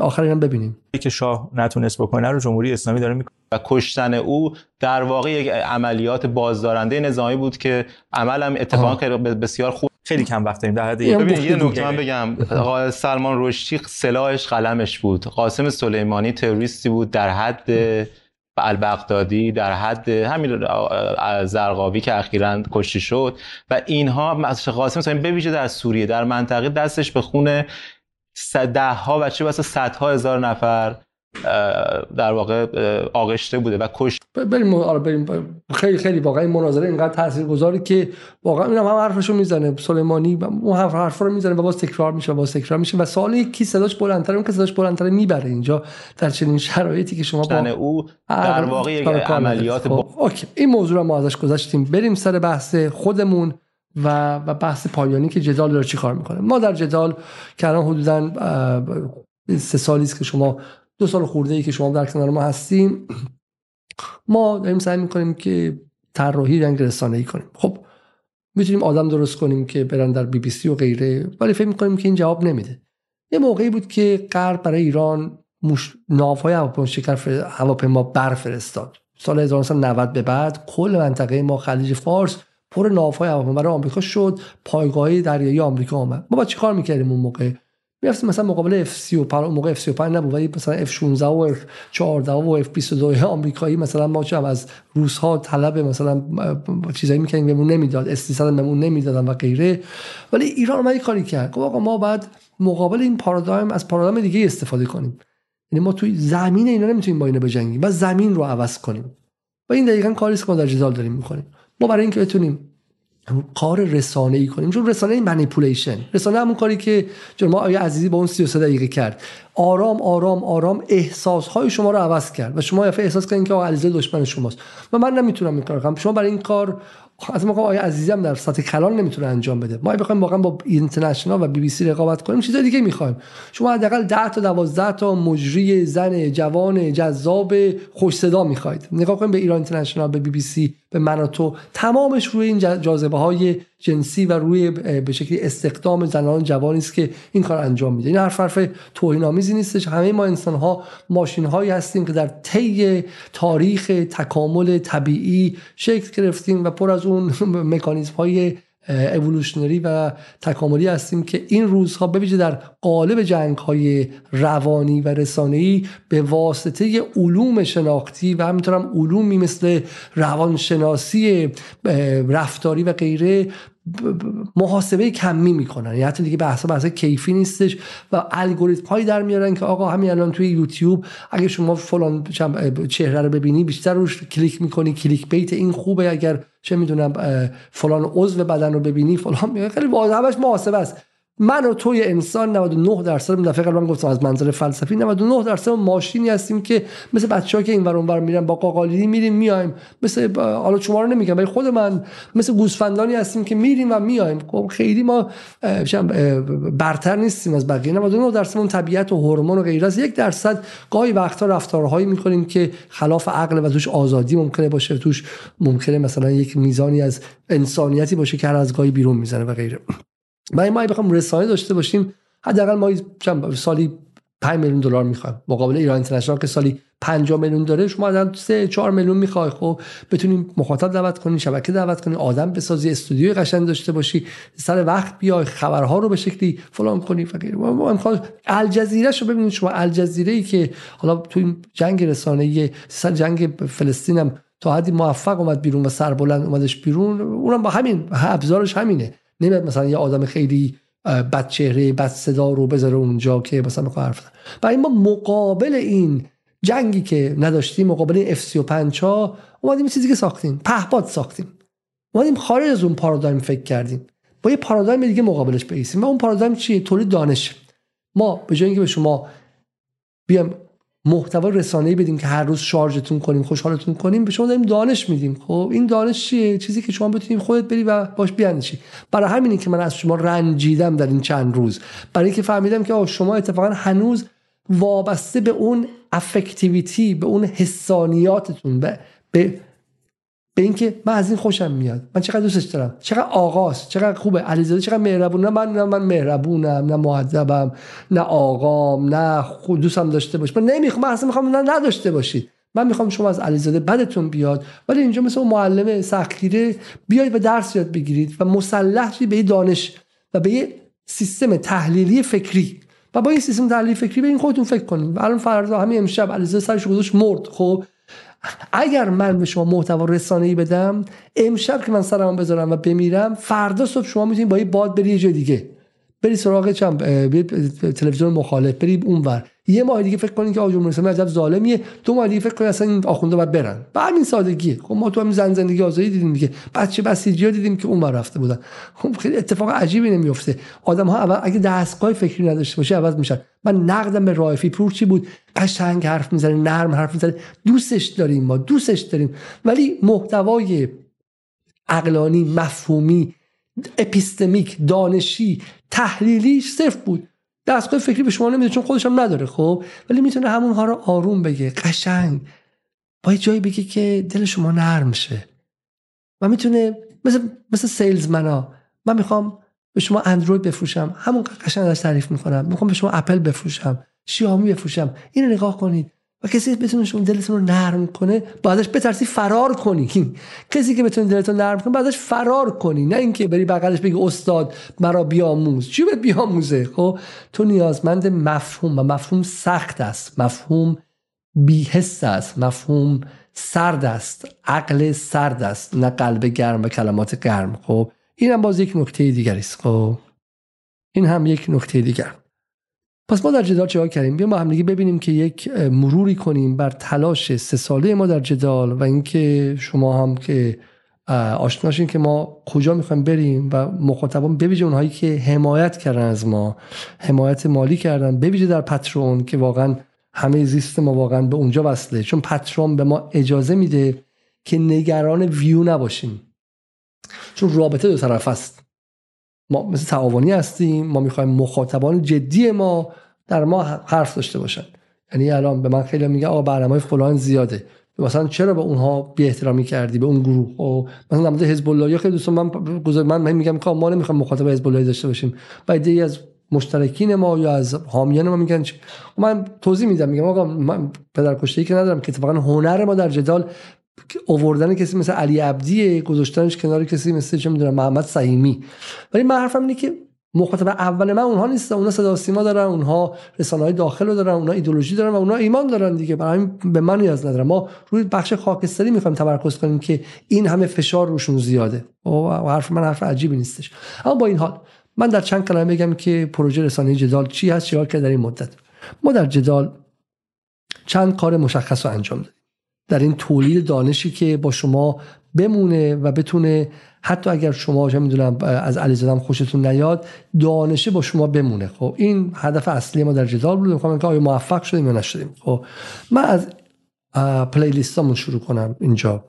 آخر هم ببینیم. که شاه نتونست بکنه رو جمهوری اسلامی داره می‌کنه. و کشتن او در واقع یک عملیات بازدارنده نظامی بود که عمل هم اتفاقا بسیار خوب. خیلی کم وقت داریم در حد ببین یه نکته من بگم. سلمان رشدی سلاحش قلمش بود. قاسم سلیمانی تروریستی بود در حد البغدادی در حد همین زرقاوی که اخیرا کشته شد. و اینها قاسم مثلا بویژه در سوریه در منطقه دستش به خون ده ها و بسا صدها هزار نفر در واقع آغشته بوده و کش بریم آره بریم. خیلی خیلی واقعا این مناظره اینقدر تاثیرگذاره که واقعا اینم هم حرفشو می‌زنه. سلیمانی اون حرف حرفا رو می‌زنه و باز تکرار میشه باز تکرار میشه و سوال کی صداش بلندتره اون که صداش بلندتره می‌بره اینجا در چنین شرایطی که شما با او در واقع یک عملیات خب. اوکی. این موضوع رو ما ازش گذاشتیم بریم سر بحث خودمون و و بحث پایانی که جدال رو چیکار می‌کنه. ما در جدال که الان حدودا سه سالی است که شما دو سال خورده ای که شما در کنار ما هستیم ما داریم سعی می‌کنیم که طراحی رنگ رسانه ای کنیم. خب می‌تونیم آدم درست کنیم که برن در بی بی سی و غیره ولی فکر می‌کنیم که این جواب نمیده. یه موقعی بود که غرب برای ایران مش... ناوهای هواپیما شکر هواپیما برفرستاد. سال 1990 به بعد کل منطقه ما خلیج فارس پر ناوهای هواپیما برای آمریکا شد پایگاه دریایی آمریکا آمد. ما با چیکار می‌کردیم اون موقع؟ می‌رفتیم مثلا مقابل F35 موقع F35 نبود ولی مثلا F16 و F14 و F22 <laughs> آمریکایی مثلا ما چه از روس ها طلب مثلا چیزایی می‌کنیم بهمون نمی‌داد S300 بهمون نمی‌دادن و غیره. ولی ایران اومد کاری کرد گفت آقا ما بعد مقابل این پارادایم از پارادایم دیگه استفاده کنیم. یعنی ما توی زمین اینا نمی‌تونیم با اینا بجنگیم و زمین رو عوض کنیم. و این دقیقا کاری که ما در جدال داریم می‌کنیم. ما برای اینکه بتونیم کار رسانه ای کنیم. چون رسانه منیپولیشن رسانه همون کاری که جناب آیا عزیزی با اون 33 دقیقه کرد. آرام آرام آرام احساس های شما رو عوض کرد و شما یه احساس کردین که علیزاده دشمن شماست. و من نمی‌تونم این کار کنم. شما برای این کار از ما آیا عزیزی هم در سطح کلان نمی‌تونه انجام بده. ما بخوایم واقعا با اینترنشنال و بی بی سی رقابت کنیم چیز دیگه می‌خوایم. شما حداقل 10 تا 12 تا مجری زن جوان جذاب خوش صدا می‌خواید. نگاه کنیم به ایران اینترنشنال به بی بی سی به من و تو. تمامش روی این جاذبه های جنسی و روی به شکلی استخدام زنان جوانی است که این کار انجام میده. این حرف حرف توهین آمیزی نیستش. همه ما انسان ها ماشین هایی هستیم که در طی تاریخ تکامل طبیعی شکل گرفتیم و پر از اون <laughs> مکانیزم های اولوشنری و تکاملی هستیم که این روزها ببیجه در قالب جنگ های روانی و رسانه‌ای به واسطه علوم شناختی و همینطورم علومی مثل روانشناسی رفتاری و غیره محاسبه کمی می‌کنن. یعنی حتی دیگه بحث بحث کیفی نیستش و الگوریتم هایی در میارن که آقا همین الان توی یوتیوب اگه شما فلان چهره رو ببینی بیشتر روش کلیک می‌کنی. کلیک بیت این خوبه اگر چه می‌دونم فلان عضو بدن رو ببینی فلان خیلی واضح همش محاسبه است. من و توی انسان 99 درصد دفعه قبلا گفتم از منظر فلسفی 99 درصد ماشینی هستیم که مثل بچه‌ها که اینور اونور میرن با قاقالیدی میریم میایم. مثل حالا شما رو نمیگم ولی خود من مثل گوسفندانی هستیم که میریم و میایم. خب خیلی ما برتر نیستیم از بقیه. 99 درصد اون طبیعت و هورمون و غیره از یک درصد گاهی وقتا رفتارهایی می‌کنیم که خلاف عقل و توش آزادی ممکنه باشه توش ممکنه مثلا یک میزانی از انسانیتی باشه که هر از گاهی بیرون می‌زنه و غیره. برای ما بخوام رسانه داشته باشیم حداقل ما سالی 5 میلیون دلار می‌خوایم. مقابل ایران اینترنشنال که سالی 5 میلیون داره شما از 3 4 میلیون می‌خوای خب بتونیم مخاطب دعوت کنی شبکه دعوت کنی آدم بسازی استودیوی قشنگ داشته باشی سر وقت بیای خبرها رو به شکلی فلان کنی فکر ما امکان الجزیره شو ببینید شما الجزیره ای که حالا تو این جنگ رسانه‌ای سر جنگ فلسطین هم تا حدی موفق اومد بیرون و سربلند اومدش بیرون اونم با همین ابزارش همینه. نمیاد مثلا یه آدم خیلی بد چهره بد صدا رو بذاره اونجا که مثلا می‌خواد حرف برای ما مقابل این جنگی که نداشتیم مقابل این اف 35 ها اومدیم چیزی که ساختیم. پهپاد ساختیم. اومدیم خارج از اون پارادایم فکر کردیم. با یه پارادایم دیگه مقابلش بیسیم و اون پارادایم چیه؟ تولید دانش. ما به جای اینکه به شما بیام محتوا رسانه‌ای بدیم که هر روز شارژتون کنیم خوشحالتون کنیم به شما داریم دانش میدیم. خب این دانش چیه؟ چیزی که شما بتونید خودت بری و باش بیاندیشی برای همینی که من از شما رنجیدم در این چند روز. برای اینکه فهمیدم که شما اتفاقا هنوز وابسته به اون افکتیویتی به اون حسانیاتتون به, به به اینکه من از این خوشم میاد. من چقدر دوستش دارم. چقدر آقاست. چقدر خوبه. علیزاده چقدر مهربونه من نه من مهربونم. نه مؤدبم نه آقام. نه خود دوستم داشته باش من نمی‌خوام من اصلا می‌خوام نه نداشته باشید. من می‌خوام شما از علیزاده بدتون بیاد ولی اینجا مثل معلم سختگیره بیاید و درس یاد بگیرید و مسلح به دانش و به سیستم تحلیلی فکری. و با این سیستم تحلیلی فکری به این خودتون فکر کنید. الان فردا همین امشب علیزاده سرش گذاشت مرد. خب؟ اگر من به شما محتوا ای بدم امشب که من سرم بذارم و بمیرم فردا صبح شما می‌تونید با یه باد بری یه جای دیگه. بری سراغ چم تلویزیون مخالف بری اونور. یه ماه دیگه فکر کنین که آقا جمهوری اسلامی عجب ظالمیه. دو ماه دیگه فکر کنین اصلا این آخونده باید برن. به همین سادگیه. خب ما تو همین زن زندگی آزادی دیدیم دیگه. بچه بسیجی دیدیم که اون رفته بودن. خب خیلی اتفاق عجیبی نمیفته آدم ها اول اگه دستگاه فکری نداشته باشه عوض میشن. من نقدم به رایفی پور چی بود؟ قشنگ حرف می‌زنه نرم حرف می‌زنه. دوستش داریم ما دوستش داریم. ولی محتوای عقلانی مفهومی اپیستمیک دانشی تحلیلیش صرف بود. دستگاه فکری به شما نمیده چون خودش هم نداره خب؟ ولی می‌تونه همونها رو آروم بگه. قشنگ. با یه جایی بگه که دل شما نرم شه. و می‌تونه مثل مثل سیلزمنا من می‌خوام به شما اندروید بفروشم. همون قشنگ ازش تعریف می‌کنم. می‌خوام به شما اپل بفروشم. شیائومی بفروشم. اینو نگاه کنید. و کسی بتونه شما دلتون رو نرم کنه بعدش بترسی فرار کنی. <laughs> کسی که بتونه دلتون نرم کنه بعدش فرار کنی. نه اینکه بری بغلش بگی استاد مرا بیاموز. چی بهت بیاموزه؟ خب تو نیازمند مفهوم و مفهوم سخت است. مفهوم بیهست است. مفهوم سرد است. عقل سرد است. نه قلب گرم و کلمات گرم. خب این هم باز یک نکته دیگری است. خب این هم یک نکته دیگر. پس ما در جدال چه کردیم؟ بیایم با هم دیگه ببینیم که یک مروری کنیم بر تلاش سه ساله ما در جدال و اینکه شما هم که آشناشیم که ما کجا می‌خوایم بریم و مخاطبان بویژه اونهایی که حمایت کردن از ما حمایت مالی کردن بویژه در پترون که واقعا همه زیست ما واقعا به اونجا وصله. چون پترون به ما اجازه میده که نگران ویو نباشیم. چون رابطه دو طرف است. ما مثل تعاونی هستیم ما می‌خوایم مخاطبان جدی ما در ما حرف داشته باشن. یعنی الان به من خیلی میگه آقا برنامه فلان زیاده. مثلا چرا به اونها بی احترامی کردی؟ به اون گروه؟ و مثلا در حزب الله خیلی دوستان من گذار من میگم که ما نمی‌خوام مخاطب حزب الله داشته باشیم. بعد از مشترکین ما یا از حامیان ما میگن من توضیح میدم میگم آقا من پدر ای که ندارم که اتفاقا هنر ما در جدال اووردن کسی مثل علی عبدی گذاشتنش کنار کسی مثل چه می‌دونم محمد سعیمی ولی من حرفم اینه که مخاطب اول من اونها نیستن اونها صدا سیما دارن اونها رسانه های داخل رو دارن اونها ایدولوژی دارن و اونها ایمان دارن دیگه. برای به من نیاز ندارن. ما روی بخش خاکستری می‌خوایم تمرکز کنیم که این همه فشار روشون زیاده. و حرف من حرف عجیبی نیستش. اما با این حال من در چند کلمه بگم که پروژه رسانه جدال چی هست چیکار کرد در این مدت. ما در جدال چند کار مشخص رو انجام دادیم. در این تولید دانشی که با شما بمونه و بتونه حتی اگر شما چه می‌دونم از علیزاده خوشتون نیاد دانشه با شما بمونه. خب این هدف اصلی ما در جدال بود می‌خوام که آیا موفق شدیم یا نشدیم. خب من از پلی شروع کنم اینجا.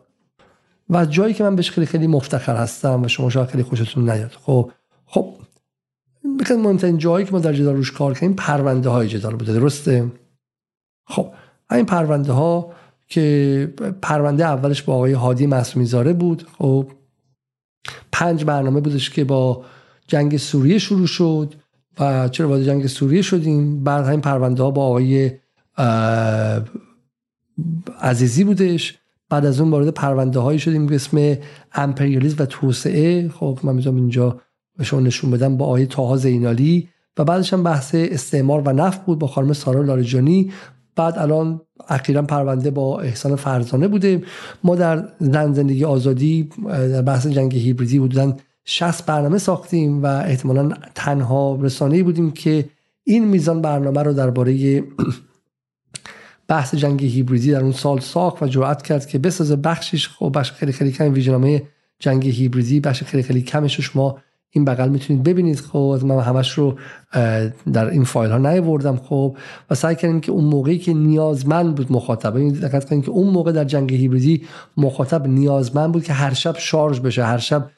و جایی که من بهش خیلی خیلی مفتخر هستم و شما شاید خیلی خوشتون نیاد. خب خب بکنم مهمترین جایی که ما در جدال روش کار کردیم پرونده های جدال بوده. درسته؟ خب این پرونده ها که پرونده اولش با آقای هادی معصومی زاره بود. خب پنج برنامه بودش که با جنگ سوریه شروع شد و چرا وارد جنگ سوریه شدیم؟ بعد همین پرونده ها با آقای عزیزی بودش. بعد از اون وارد پرونده هایی شدیم به اسم امپریالیسم و توسعه. خب من می‌تونم اینجا به شما نشون بدم با آقای تاها زینالی. و بعدش هم بحث استعمار و نفت بود با خانم سارا لاریجانی. بعد الان اخیرا پرونده با احسان فرزانه بوده ما در زن زندگی آزادی در بحث جنگ هیبریدی بودن 60 برنامه ساختیم و احتمالا تنها رسانه بودیم که این میزان برنامه رو درباره بحث جنگ هیبریدی در اون سال ساخت و جرأت کرد که بسازه. بخشش خب بخش خیلی خیلی کم ویژنامه جنگ هیبریدی بخش خیلی خیلی کمش شما این بغل می‌تونید ببینید. خب من همش رو در این فایل ها نیاوردم. خب و سعی کردیم که اون موقعی که نیازمند بود مخاطب این دقت کنید که اون موقع در جنگ هیبریدی مخاطب نیازمند بود که هر شب شارژ بشه هر شب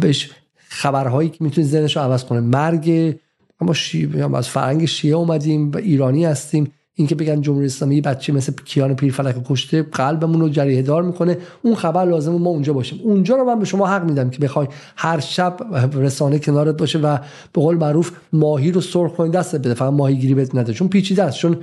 بهش خبرهایی که می‌تونه ذهنش رو عوض کنه. مرگ ما شیعه از فرنگ شیعه اومدیم و ایرانی هستیم. اینکه بگن جمهوری اسلامی بچه مثل کیان پیرفلک کشته قلبمون رو جریه دار می‌کنه. اون خبر لازم ما اونجا باشیم. اونجا رو من به شما حق میدم که بخوای هر شب رسانه کنارت باشه و به قول معروف ماهی رو سرخ کنی دست بده. فقط ماهیگیری بهت نده. چون پیچیده است. چون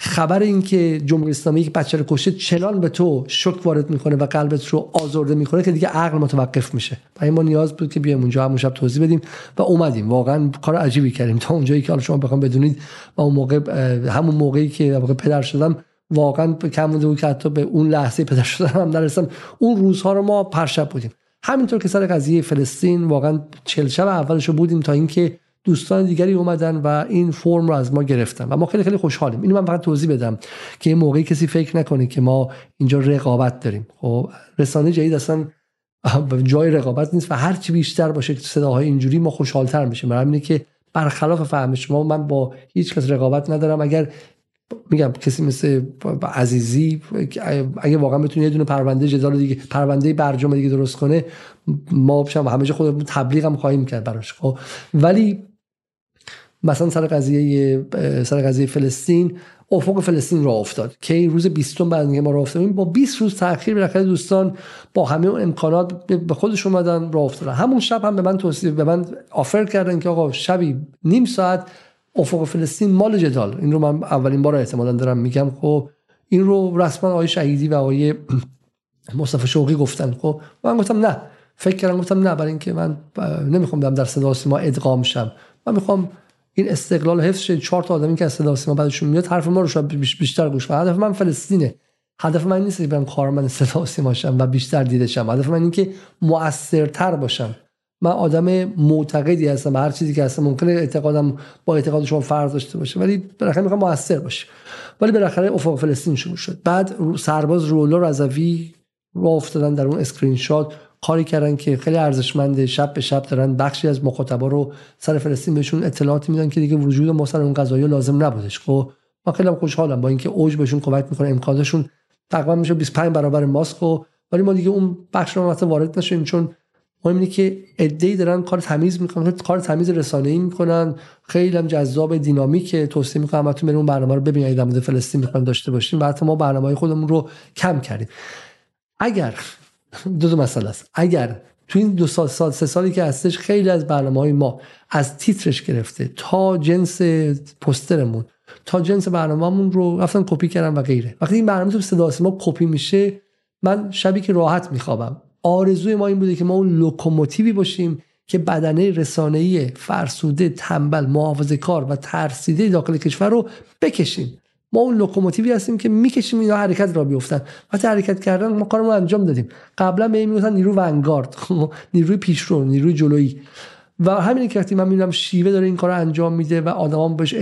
خبر این که جمهوری اسلامی یک بچه رو کشته چنان به تو شک وارد می‌کنه و قلبت رو آزرده می‌کنه که دیگه عقل متوقف میشه. برای ما نیاز بود که بیایم اونجا همون شب توضیح بدیم و اومدیم. واقعا کار عجیبی کردیم. تا اونجایی که حالا شما بخوام بدونید و اون موقع همون موقعی که واقع پدر شدم واقعا کم بود که حتی به اون لحظه پدر شدم هم نرسم. اون روزها رو ما پرشب بودیم. همینطور که سر قضیه فلسطین واقعا چل شب اولش بودیم تا اینکه دوستان دیگری اومدن و این فرم رو از ما گرفتن و ما خیلی خیلی خوشحالیم. اینو من فقط توضیح بدم که این موقعی کسی فکر نکنه که ما اینجا رقابت داریم. خب رسانه جدید اصلا <laughs> جای رقابت نیست و هر چی بیشتر باشه صداهای اینجوری ما خوشحالتر میشیم. برای اینه که برخلاف فهم شما من با هیچ کس رقابت ندارم. اگر میگم کسی مثل عزیزی اگه واقعا بتونه یه دونه پرونده جدال دیگه پرونده برجام دیگه درست کنه ما هم همه جا خودمون تبلیغ هم خواهیم کرد براش. خب ولی مثلا سر قضیه سر قضیه فلسطین افق فلسطین را افتاد. که روز 20 بعد ما راه افتادیم با 20 روز تاخیر بالاخره دوستان با همه اون امکانات به خودش اومدن راه افتادن. همون شب هم به من توصیه به من آفر کردن که آقا شبی نیم ساعت افق فلسطین مال جدال. این رو من اولین بار احتمالا دارم میگم. خب این رو رسما آقای شهیدی و آقای <clears throat> مصطفی شوقی گفتن. خب من گفتم نه. فکر کردم گفتم نه. برای اینکه من نمی‌خوام در صدا سیما ادغام شم. من می‌خوام این استقلال حفظ شه چهار تا آدمی که از صدا سیما بعدشون میاد حرف ما رو بیشتر گوش هدف من فلسطینه. هدف من نیست که برم کارمند صدا سیما شم و بیشتر دیده شم. هدف من این که مؤثرتر باشم. من آدم معتقدی هستم هر چیزی که هستم ممکنه اعتقادم با اعتقاد شما فرق داشته باشه ولی بالاخره می‌خوام موثر باشه. ولی بالاخره افق فلسطین شروع شد. بعد سرباز روح‌الله رضوی راه افتادن در اون اسکرین شات. کاری کردن که خیلی ارزشمنده شب به شب دارن بخشی از مخاطبا رو سر فلسطین بهشون اطلاعاتی میدن که دیگه وجود ما سر اون قضایا لازم نبودش. خب من خیلی خوشحالم با اینکه اوج بهشون کمک می‌کنه امکانشون تقریبا میشه 25 برابر ماسک و ولی ما دیگه اون بخش رو مثلا وارد نشیم چون مهم اینه که ای دارن کار تمیز می‌کنن کار تمیز رسانه ای می‌کنن. خیلی هم جذاب دینامیک توصیه می‌کنم همتون بریم اون برنامه رو ببینید در مورد فلسطین می‌خوان داشته باشیم. بعد ما برنامه خودمون رو کم کردیم. اگر دو دو مسئله است. اگر تو این دو سال, سال سه سالی که هستش خیلی از برنامه های ما از تیترش گرفته تا جنس پوسترمون تا جنس برنامهمون رو رفتن کپی کردن و غیره. وقتی این برنامه تو صدا سیما کپی میشه من شبیه که راحت میخوابم. آرزوی ما این بوده که ما اون لوکوموتیوی باشیم که بدنه رسانه‌ای فرسوده تنبل محافظه کار و ترسیده داخل کشور رو بکشیم. ما اون لوکوموتیوی هستیم که می‌کشیم اینا حرکت راه بیفتن. وقتی حرکت کردن ما کارمون انجام دادیم. قبلا به این می‌گفتن نیروی vanguard. <laughs> نیروی پیشرو نیروی جلویی. و همین که وقتی من می‌بینم شیوه داره این کار انجام میده و آدمان بهش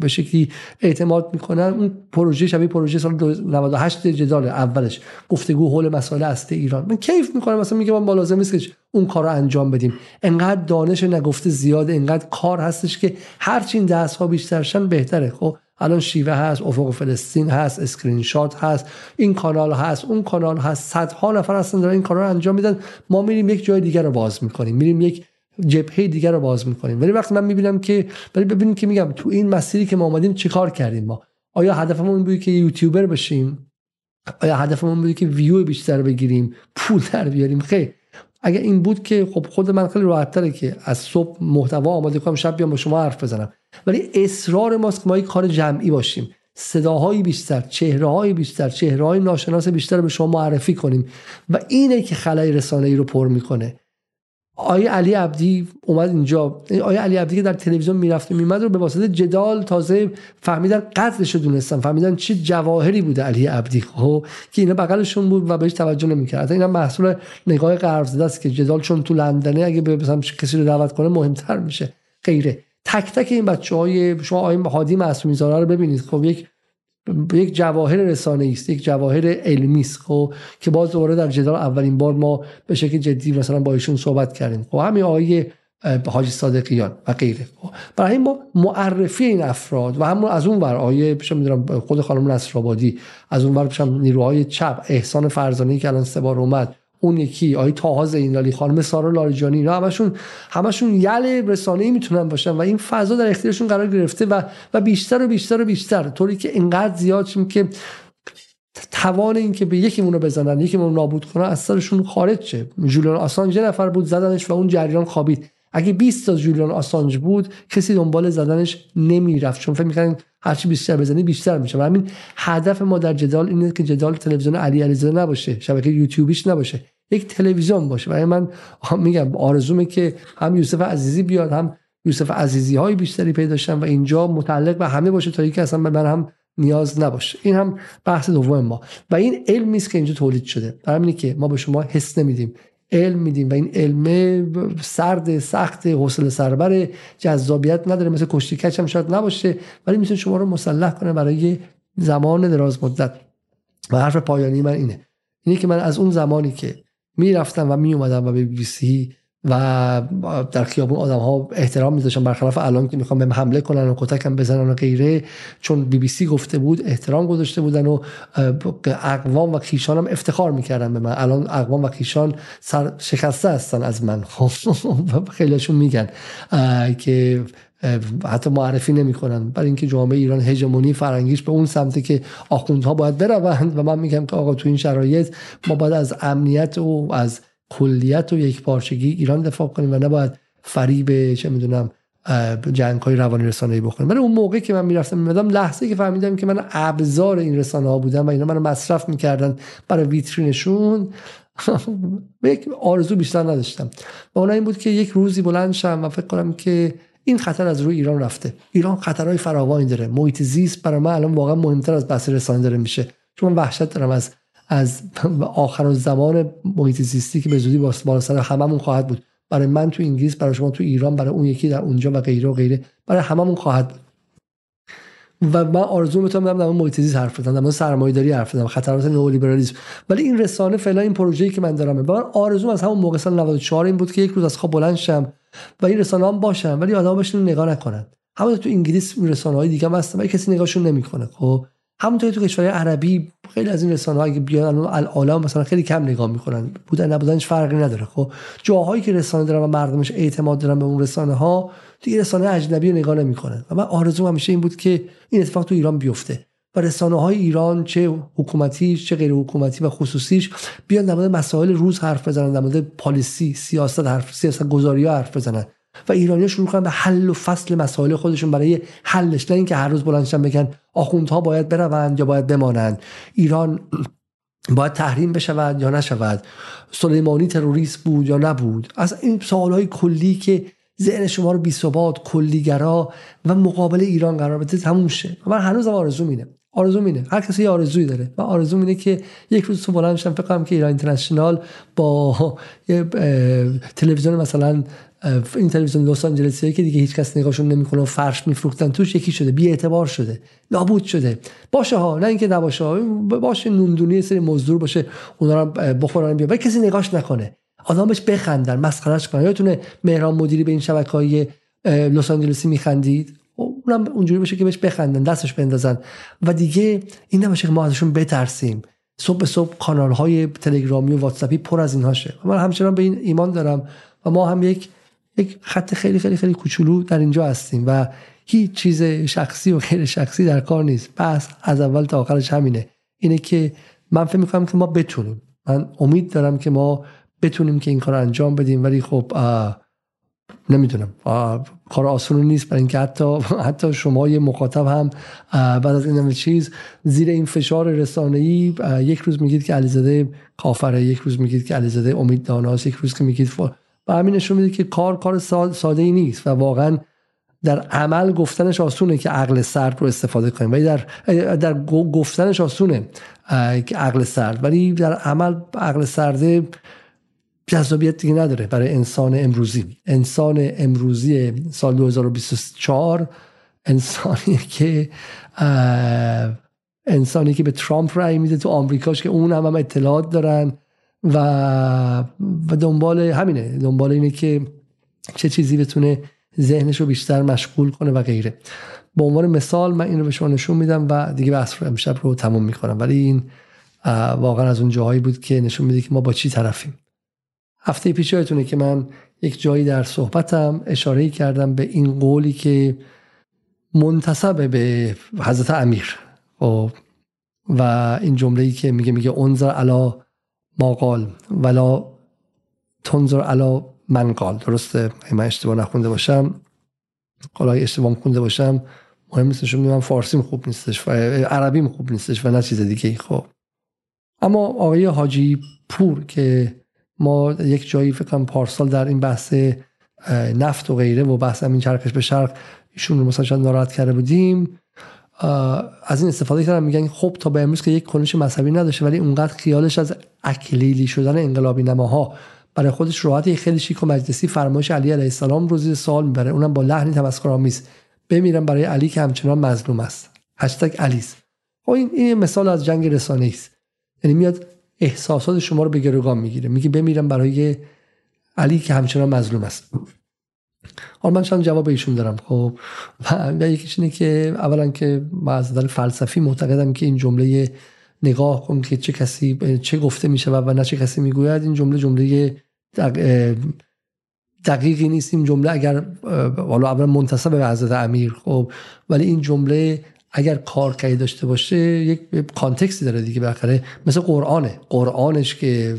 به شکلی اعتماد می‌کنن اون پروژه شبیه پروژه سال 98 جدال اولش. گفتگو حول مسائل است ایران. من کیف می‌کنم مثلا میگم ما لازم نیست که اون کار رو انجام بدیم. انقدر دانش نگفته زیاده انقدر کار هستش که هرچی این دست ها بیشترشن بهتره. خب الان شیوه هست افق فلسطین هست اسکرین شات هست این کانال هست اون کانال هست. صدها نفر هستن دارن این کار رو انجام میدن. ما میریم یک جای دیگر رو باز می‌کنیم. میریم یک جبهه دیگر رو باز می‌کنیم. ولی وقتی من می‌بینم که ولی ببینیم که میگم تو این مسیری که ما اومدیم چیکار کردیم ما؟ آیا هدفمون این بود که یوتیوبر بشیم؟ آیا هدفمون بود که ویو بیشتر بگیریم؟ پول در بیاریم؟ خیر. اگر این بود که خب خود من خیلی راحت که از صبح محتوا آماده کنم شب بیام با شما حرف بزنم. ولی اصرار ماست که ما کار جمعی باشیم. صداهای بیشتر چهره بیشتر چهره های ناشناس بیشتر به شما معرفی کنیم. و اینه که خلای رسانه ای رو پر می‌کنه. آیا علی عبدی اومد اینجا. آیا علی عبدی که در تلویزیون می‌رفت میمد رو به واسطه جدال تازه فهمیدن قدرش رو دونستن. فهمیدن چه جواهری بوده علی عبدی خب؟ که اینا بغلشون بود و بهش توجه نمی‌کرد. اینا محصول نگاه غرب زده است که جدال چون تو لندنه اگه مثلا کسی رو دعوت کنه مهمتر میشه. غیره. تک تک این بچه های شما آقای هادی معصومی رو ببینید. خب یک یک جواهر رسانه است یک جواهر علمی است خب که باز دوباره در جدال اولین بار ما به شکل جدی مثلا با ایشون صحبت کردیم. خب همین آقای حاجی صادقیان و غیره خب. برای ما معرفی این افراد و همون از اون ور آیه می‌دونم خود خانم نصرآبادی از اون ور نیروهای چپ احسان فرزانه که الان سه بار اومد اون یکی آی تاها زینالی خانم سارا لاریجانی اینا همشون همشون یل رسانه‌ای می‌تونن باشن و این فضا در اختیارشون قرار گرفته و و بیشتر و بیشتر و بیشتر. طوری که اینقدر زیاد شیم که توان این که به یکیمون رو بزنن یکیمون رو نابود کنن از سرشون خارج شه. جولیان آسانج نفر بود زدنش و اون جریان خوابید. اگه 20 تا جولیان آسانج بود کسی دنبال زدنش نمی‌رفت. چون فکر می‌کردن هرچی بیشتر بزنی بیشتر میشه. و همین هدف ما در جدال اینه که جدال تلویزیون علی علیزاده نباشه شبکه یوتیوبیش نباشه. یک تلویزیون باشه. و من میگم آرزومه که هم یوسف عزیزی بیاد هم یوسف عزیزی های بیشتری پیدا و اینجا متعلق به همه باشه تا اینکه اصلا به من هم نیاز نباشه. این هم بحث دوم ما. و این علمی است که اینجا تولید شده. برای که ما به شما حس نمیدیم. علم میدیم و این علم سرد سخت حوصله سربر جذابیت نداره. مثل کشتی کچ هم شاید نباشه ولی می‌تونه شما رو مسلح کنه برای زمان دراز مدت. و حرف پایانی من اینه. اینه که من از اون زمانی که می‌رفتم و میومدم و به بی سی و در خیابون آدم ها احترام میذاشتن برخلاف الان که می‌خوام بهم حمله کنن و کتکم بزنن و غیره چون بی بی سی گفته بود احترام گذاشته بودن و اقوام و خیشان هم افتخار می‌کردن به من. الان اقوام و خیشان سر شکسته هستن از من. <laughs> خب خیلیشون میگن که حتی معرفی نمی‌کنن. برای اینکه جامعه ایران هژمونی فرنگیش به اون سمتی که آخوندها باید بروند و من میگم که آقا تو این شرایط ما باید از امنیت و از کلیت و یک پارچگی ایران دفاع کنیم و نباید فریب چه می‌دونم جنگ های روانی رسانه‌ای بخوریم. من اون موقعی که من می‌رفتم میمدم لحظه که فهمیدم که من ابزار این رسانه ها بودم و اینا منو مصرف می‌کردن برای ویترینشون <laughs> یک آرزو بیشتر نداشتم. و اون این بود که یک روزی بلند شم و فکر کنم که این خطر از روی ایران رفته. ایران خطرهای فراوانی داره. محیط زیست برای من الان واقعا مهمتر از بحث رسانه داره میشه. چون من وحشت دارم از از آخر زمان محیط زیستی که به زودی بالا سر هممون خواهد بود. برای من تو انگلیس برای شما تو ایران برای اون یکی در اونجا و غیره و غیره. برای هممون خواهد بود. و من آرزو می‌تونم در محیط زیست حرف بزنم در سرمایه‌داری حرف بزنم خطرات نئولیبرالیسم ولی این رسانه فعلا این پروژه‌ای که من دارم من آرزو از همون موقع سال 94 این بود که یک روز از خواب بلند شم و این رسانه هم باشن ولی آدم باشن نگاه نکنن. همون تو انگلیس رسانه های دیگه هم هستن ولی کسی نگاهشون نمی‌کنه خب؟ همونطوری تو کشورهای عربی خیلی از این رسانه که بیان الان مثلا خیلی کم نگاه می‌کنن. بودن نبودنش فرقی نداره خب؟ جاهایی که رسانه دارن و مردمش اعتماد دارن به اون رسانه ها دیگه رسانه اجنبی رو نگاه نمی‌کنن و من آرزو همیشه این بود که این اتفاق تو ایران بیفته. و رسانه های ایران چه حکومتی چه غیر حکومتی و خصوصیش بیان در مسائل روز حرف بزنن در مورد پالیسی سیاست حرف سیاست گذاری ها حرف بزنن. و ایرانیا شروع کنن به حل و فصل مسائل خودشون برای حلش. نه اینکه هر روز بلندشن بگن آخوندها باید بروند یا باید بمانند. ایران باید تحریم بشود یا نشود. سلیمانی تروریست بود یا نبود. از این های کلی که ذهن شما رو بی ثبات کلیگرا و مقابل ایران قرار بده تموم شه. من هنوزم آرزو مینه. آرزو مینه. هر کسی یه آرزویی داره. و آرزو اینه که یک روز تو بلند شم فکر که ایران اینترنشنال با تلویزیون مثلا این تلویزیون لس آنجلسی که دیگه هیچ کس نگاهشون نمی‌کنه و فرش میفروختن توش یکی شده. بی اعتبار شده. نابود شده. باشه ها. نه اینکه نباشه ها. باشه نوندونی سری مزدور باشه اونا رو بخورن بیا. کسی نگاش نکنه. آدمش بخندن. مسخرهش کنن یادتونه مهران مدیری به این شبکه های لس آنجلسی میخندید؟ اونم اونجوری باشه که بهش بخندن دستش بندازن. و دیگه این نباشه که ما ازشون بترسیم. صبح به صبح کانال های تلگرامی و واتساپی پر از اینها شه من همچنان به این ایمان دارم و ما هم یک یک خط خیلی خیلی خیلی کوچولو در اینجا هستیم و هیچ چیز شخصی و غیر شخصی در کار نیست. بس از اول تا آخرش همینه. اینه که من فکر می‌کنم که ما بتونیم. من امید دارم که ما بتونیم که این کار انجام بدیم. ولی خب نمی‌دونم. کار آسون نیست. برای اینکه حتی حتی شما یه مخاطب هم بعد از این همه چیز زیر این فشار رسانه‌ای یک روز میگید که علیزاده کافره یک روز میگید که علیزاده امید داناست یک روز که میگید و همین نشون میده که کار کار ساده ای نیست و واقعا در عمل گفتنش آسونه که عقل سرد رو استفاده کنیم. ولی در در گفتنش آسونه که عقل سرد. ولی در عمل عقل سرده جذابیت دیگه نداره برای انسان امروزی. انسان امروزی سال 2024 انسانی که انسانی که به ترامپ رای میده تو آمریکاش که اون هم, هم اطلاعات دارن و و دنبال همینه. دنبال اینه که چه چیزی بتونه ذهنش رو بیشتر مشغول کنه و غیره. به عنوان مثال من این رو به شما نشون میدم و دیگه بحث رو امشب رو تموم می‌کنم. ولی این واقعا از اون جاهایی بود که نشون میده که ما با چی طرفیم. هفته پیش یادتونه که من یک جایی در صحبتم اشاره کردم به این قولی که منتصب به حضرت امیر. خب، و این جمله ای که میگه میگه انظر علا ما قال ولا تنظر علا من قال. درسته؟ من اشتباه نخونده باشم حالا اشتباه خونده باشم مهم نیستش. من فارسیم خوب نیستش و عربیم خوب نیستش و نه چیز دیگه خب. اما آقای حاجی پور که ما یک جایی فکر کنم پارسال در این بحث نفت و غیره و بحث همین چرخش به شرق ایشون رو مثلا شاید ناراحت کرده بودیم. از این استفاده کردن میگن خب تا به امروز که یک کنش مذهبی نداشته ولی اونقدر خیالش از اکلیلی شدن انقلابی نماها برای خودش راحت خیلی شیک و مجلسی فرمایش علی علیه السلام رو زیر سوال می‌بره. اونم با لحنی تمسخرآمیز. بمیرم برای علی که همچنان مظلوم است. هشتگ علیس. خب این این مثال از جنگ رسانه است. یعنی میاد احساسات شما رو به گروگان می‌گیره. میگه بمیرم برای علی که همچنان مظلوم است. حالا من چند جواب ایشون دارم. خب و یکیش اینه که اولا که ما از نظر فلسفی معتقدم که این جمله نگاه کن که چه کسی چه گفته میشه و نه چه کسی می‌گوید. این جمله جمله دقیقی نیست. این جمله اگر حالا اولا منتصب به حضرت امیر خب ولی این جمله اگر کارکردی داشته باشه یک context ی داره دیگه بالاخره. مثل قرآنه. قرآنش که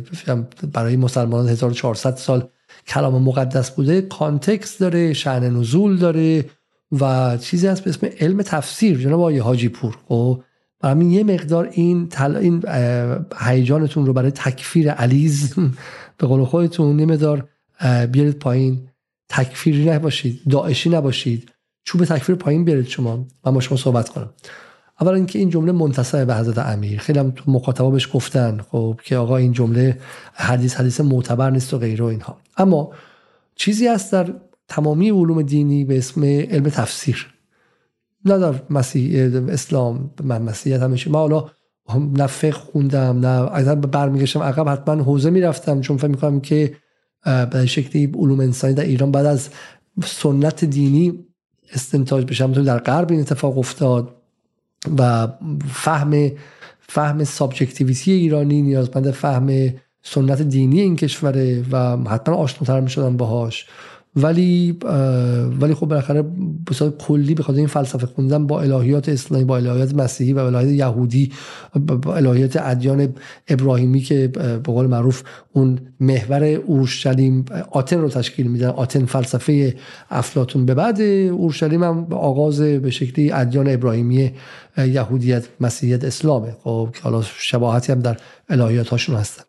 برای مسلمانان 1400 سال کلام مقدس بوده context داره شأن نزول داره و چیزی هست به اسم علم تفسیر جناب آقای حاجی پور. خب و همین یه مقدار این تل... این هیجانتون رو برای تکفیر علیز <laughs> به قول خودتون یه بیارید پایین. تکفیری نباشید داعشی نباشید. چوب تکفیر پایین بیارید شما. و ما شما صحبت کنم. اولا اینکه این جمله منتصب به حضرت امیر. خیلی هم تو مخاطبا بهش گفتن. خب که آقا این جمله حدیث حدیث معتبر نیست و غیره اینها. اما چیزی هست در تمامی علوم دینی به اسم علم تفسیر. نه در مسیح اسلام من مسیحیت همیشه. ما حالا نه فقه خوندم نه اگر برمیگشتم عقب حتما حوزه می‌رفتم. چون فکر می‌کنم که به شکلی علوم انسانی در ایران بعد از سنت دینی استنتاج بشم تو در غرب این اتفاق افتاد و فهم فهم subjectivity ایرانی نیازمند فهم سنت دینی این کشوره و حتما آشناتر می شدن باهاش. ولی ولی خب بالاخره به صورت کلی خاطر این فلسفه خوندن با الهیات اسلامی با الهیات مسیحی و الهیات یهودی با الهیات ادیان ابراهیمی که به قول معروف اون محور اورشلیم آتن رو تشکیل میدن آتن فلسفه افلاتون به بعد اورشلیم هم آغاز به شکلی ادیان ابراهیمی یهودیت مسیحیت اسلامه. خب که حالا شباهتی هم در الهیات هاشون هستن.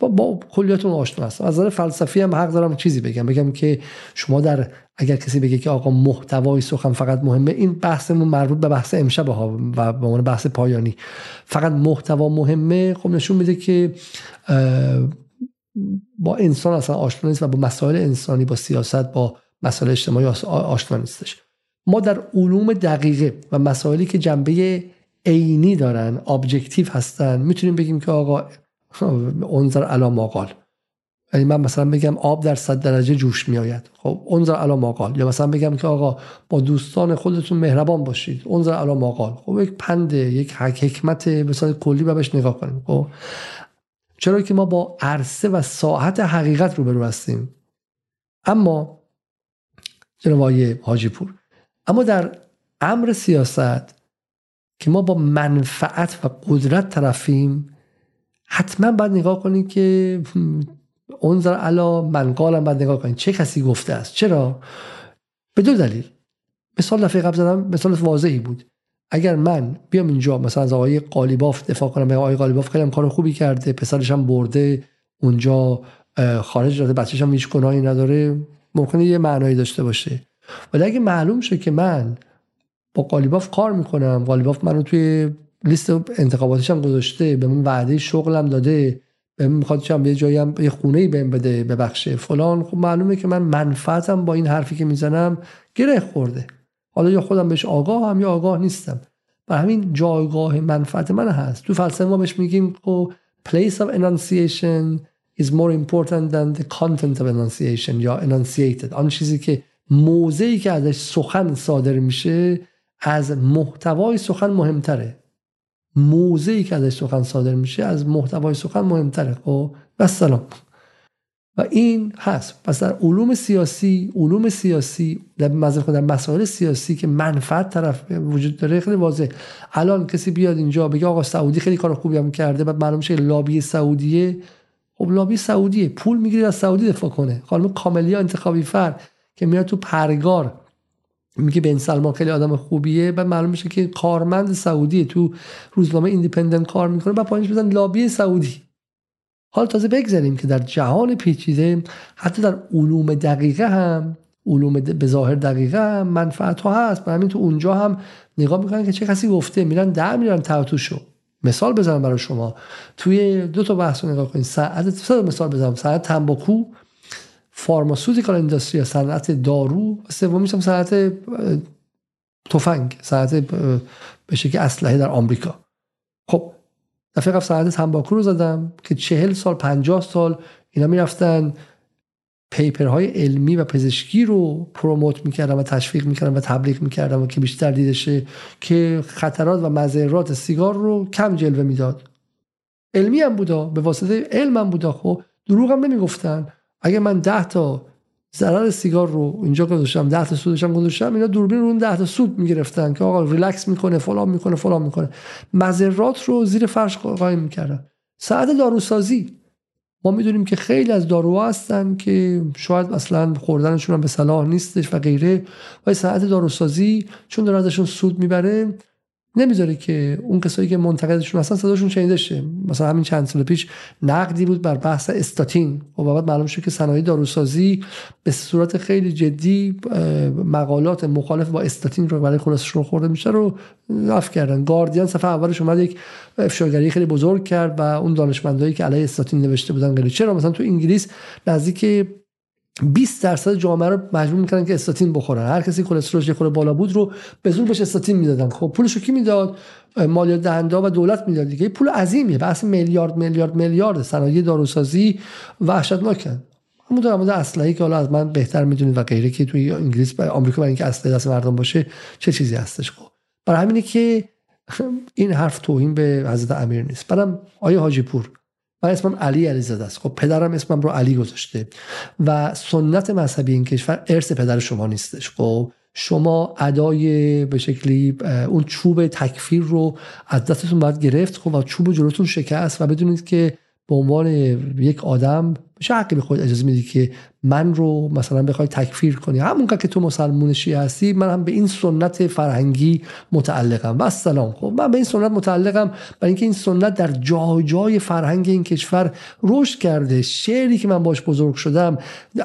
با, با کلیاتون آشنا هستم. از نظر فلسفی هم حق دارم چیزی بگم. بگم که شما در اگر کسی بگه که آقا محتوای سخن فقط مهمه این بحثمون مربوط به بحث امشب ها و به عنوان بحث پایانی. فقط محتوا مهمه خب نشون میده که با انسان اصلا آشنا نیست و با مسائل انسانی با سیاست با مسائل اجتماعی آشنا نیستش. ما در علوم دقیقه و مسائلی که جنبه عینی دارن ابجکتیو هستن می‌تونیم بگیم که آقا انظر علا ماقال یعنی من مثلا بگم آب در صد درجه جوش میآید. خب انظر علا ماقال یا مثلا بگم که آقا با دوستان خودتون مهربان باشید. انظر علا ماقال خب یک پنده یک حکمت به کلی بهش نگاه کنیم. خب چرا که ما با عرصه و ساعت حقیقت روبرو هستیم. اما جناب حاجی پور اما در امر سیاست که ما با منفعت و قدرت طرفیم حتما باید نگاه کنید که اونزر علا منقالم باید نگاه کنید. چه کسی گفته است؟ چرا؟ به دو دلیل. مثال دفعه قبل زدم مثال واضحی بود. اگر من بیام اینجا مثلا از آقای قالیباف دفاع کنم به آقای قالیباف خیلی کار خوبی کرده پسرش هم برده اونجا خارج داده بچه‌ش هم هیچ گناهی نداره ممکنه یه معنایی داشته باشه. ولی اگه معلوم شه که من با قالیباف کار می‌کنم قالیباف منو توی لیست انتخاباتش هم گذاشته به من وعده شغلم داده به من می‌خواد چم یه جایی هم یه خونه ای بهم بده ببخشه فلان. خب معلومه که من منفعتم با این حرفی که می‌زنم گره خورده. حالا یا خودم بهش آگاه هم یا آگاه نیستم. و همین جایگاه منفعت من هست. تو فلسفه ما بهش میگیم خب place of enunciation is more important than the content of enunciation یا enunciated. آن چیزی که موضعی که ازش سخن صادر میشه از محتوای سخن مهمتره. موضعی که ازش سخن صادر میشه از محتوای سخن مهمتره خب؟ و سلام. و این هست. پس در علوم سیاسی علوم سیاسی در در مسائل سیاسی که منفعت طرف وجود داره خیلی واضح الان کسی بیاد اینجا بگه آقا سعودی خیلی کار خوبی هم کرده بعد معلوم شه لابی سعودیه. خب لابی سعودیه. پول می‌گیره از سعودی دفاع کنه. خانم کاملیا انتخابی فر که میاد تو پرگار میگه بن سلمان خیلی آدم خوبیه بعد معلوم میشه که کارمند سعودی تو روزنامه Independent کار می‌کنه بعد پایینش بزن لابی سعودی. حال تازه بگذاریم که در جهان پیچیده حتی در علوم دقیقه هم علوم به ظاهر دقیقه هم منفعت ها هست. همین تو اونجا هم نگاه می‌کنن که چه کسی گفته. میرن در میرن تحتوشو مثال بزنم برای شما. توی دو تا بحث نگاه کنید. ساعت مثال بزنم. ساعت تنباکو فارماسوتیکال اندستری صنعت دارو و سومیش هم صنعت تفنگ صنعت به شکل اسلحه در آمریکا. خب دفعه قبل صنعت تنباکو رو زدم که چهل سال پنجاه سال اینا می‌رفتن. paper های علمی و پزشکی رو promote می‌کردن و تشویق می‌کردن و تبلیغ می‌کردن و که بیشتر دیده شه که خطرات و مضرات سیگار رو کم جلوه می‌داد. علمی هم بودا به واسطه علم هم بودا. خب دروغ هم نمی‌گفتن. اگه من 10 تا ضرر سیگار رو اینجا گذاشتم 10 تا سودش هم گذاشتم اینا دوربین رو اون 10 تا سود می‌گرفتن که آقا ریلکس می‌کنه فلان می‌کنه فلان می‌کنه. مذرات رو زیر فرش قایم می‌کردن. ساعت داروسازی. ما می‌دونیم که خیلی از داروها هستن که شاید مثلا خوردنشون هم به صلاح نیستش و غیره. و ساعت داروسازی چون داره ازشون سود می‌بره نمی‌ذاره که اون کسایی که منتقدشون هستن صداشون شنیده شه. مثلا همین چند سال پیش نقدی بود بر بحث استاتین. و بعد معلوم شد که صنایع داروسازی به صورت خیلی جدی مقالات مخالف با استاتین رو برای خلاصشون خورده میشه رو رفع کردن. گاردین صفحه اولش اومد یک افشاگری خیلی بزرگ کرد و اون دانشمندایی که علیه استاتین نوشته بودن غیره چرا؟ مثلا تو انگلیس نزدیک 20 درصد جامعه رو مجبور می‌کنن که استاتین بخورن. هر کسی کلسترولش یه بالا بود رو به زور بهش استاتین می‌دادن. خب پولشو کی می‌داد؟ مالیات دهنده و دولت می‌داد دیگه. پول عظیمیه. بحث میلیارد میلیارد میلیارد. صنایع داروسازی وحشتناکن. همون در مورد اسلحه‌ای که حالا از من بهتر می‌دونید و غیره که توی انگلیس و آمریکا برای اینکه اسلحه دست مردم باشه چه چیزی هستش؟ خب برای همینه که این حرف توهین به حضرت امیر نیست. برام آیه حاجی پور من اسمم علی علیزاده است. خب پدرم اسمم رو علی گذاشته. و سنت مذهبی این کشور ارث پدر شما نیستش. خب شما ادای به شکلی اون چوب تکفیر رو از دستتون باید گرفت. خب و چوب جلوتون شکست و بدونید که به عنوان یک آدم چه حقی به خود اجازه میدی که من رو مثلا بخوای تکفیر کنی. همون که تو مسلمون شیعه هستی من هم به این سنت فرهنگی متعلقم. و سلام خب من به این سنت متعلقم. برای اینکه این سنت در جای جای فرهنگ این کشور رشد کرده. شعری که من باش بزرگ شدم <laughs>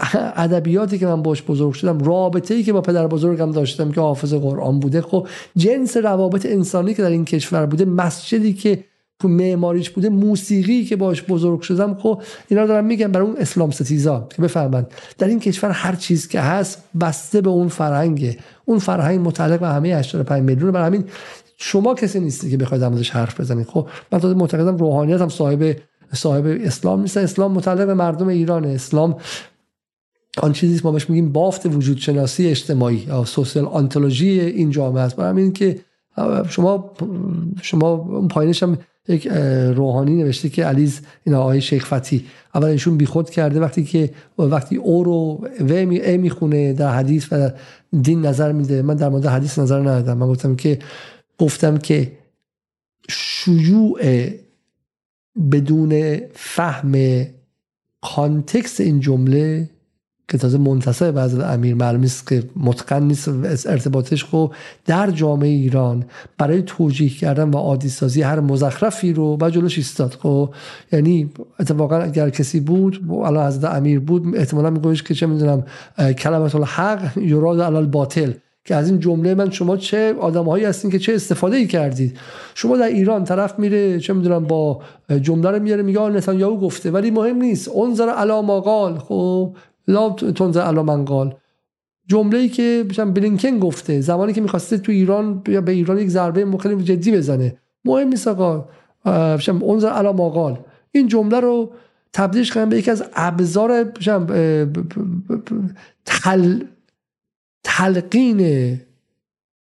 ادبیاتی که من باش بزرگ شدم رابطه ای که با پدر بزرگم داشتم که حافظ قرآن بوده. خب جنس روابط انسانی که در این کشور بوده مسجدی که معماریش بوده موسیقی که باش بزرگ شدم خب اینا دارم میگم برای اون اسلام ستیزا که بفهمن در این کشور هر چیز که هست بسته به اون فرهنگه. اون فرهنگ متعلق به همه 85 میلیون. برای همین شما کسی نیستی که بخواید موردش حرف بزنید. خب من تا معتقدم روحانیت هم صاحب صاحب اسلام نیست. اسلام متعلق به مردم ایران اسلام آن چیزی ما بهش میگیم بافت وجود شناسی اجتماعی یا سوسیال آنتولوژی این جامعه است. برای همین که شما شما پایینش هم یک روحانی نوشته که علیز این آقای شیخ فتی. اول ایشون بیخود کرده وقتی که وقتی او رو و می می‌خونه در حدیث و دین نظر میده. من در مورد حدیث نظر ندادم من گفتم که گفتم که شیوع بدون فهم کانتکست این جمله که تازه منتصب بعض امیر معلوم است که متقن نیست ارتباطش. خب در جامعه ایران برای توجیه کردن و عادی سازی هر مزخرفی رو با جلوش ایستاد. خب یعنی اتفاقا اگر کسی بود الان حضرت امیر بود احتمالا میگوش که چه می‌دونم کلمت الحق یراد علال باطل که از این جمله من شما چه آدمهایی هستین که چه استفاده ای کردید؟ شما در ایران طرف میره چه می‌دونم با جمله رو میاره میگه نتانیاهو گفته ولی مهم نیست. انظر علی ما قال. خب لا تنز علا جمله ای که بلینکن گفته زمانی که می‌خواسته تو ایران یا به ایران یک ضربه مخالف جدی بزنه. مهم نیست آقا. اونزر علا مقال این جمله رو تبدیلش کنم به یکی از ابزار تل تلقین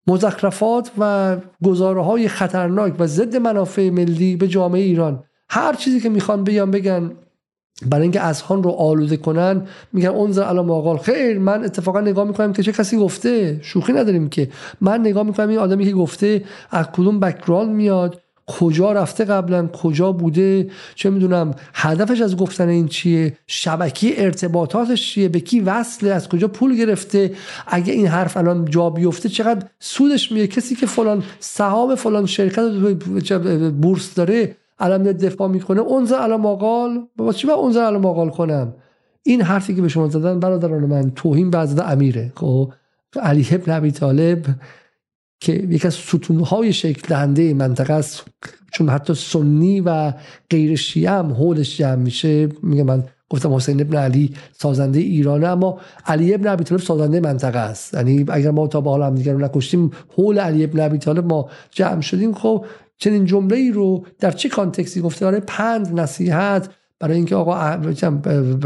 مزخرفات و گزاره های خطرناک و ضد منافع ملی به جامعه ایران. هر چیزی که می‌خوان بگن بگن برای اینکه اذهان رو آلوده کنن میگن انظر الی ما قال خیر من اتفاقا نگاه می‌کنم که چه کسی گفته. شوخی نداریم که. من نگاه می‌کنم این آدمی که گفته از کدوم background میاد کجا رفته قبلا کجا بوده چه می‌دونم هدفش از گفتن این چیه شبکه ارتباطاتش چیه به کی وصله از کجا پول گرفته اگه این حرف الان جا بیفته چقدر سودش میه کسی که فلان سهام فلان شرکت بورس داره الان دفاع می‌کنه. اونزا الان ماقال با چی با اونزا الان ماقال کنم؟ این حرفی که به شما زدن برادران من توهین به حضرت امیره. خب؟ علی ابن ابی طالب که یکی از ستونهای شکل دهنده منطقه است. چون حتی سنی و غیر شیعه هم حولش جمع میشه. میگه من گفتم حسین ابن علی سازنده ایرانه اما علی ابن ابی طالب سازنده منطقه است. یعنی اگر ما تا به حال هم دیگر رو نکشتیم حول علی ابن ابی طالب ما جمع شدیم. خب چنین جمله ای رو در چه کانتکسی گفته؟ برای پند نصیحت برای اینکه آقا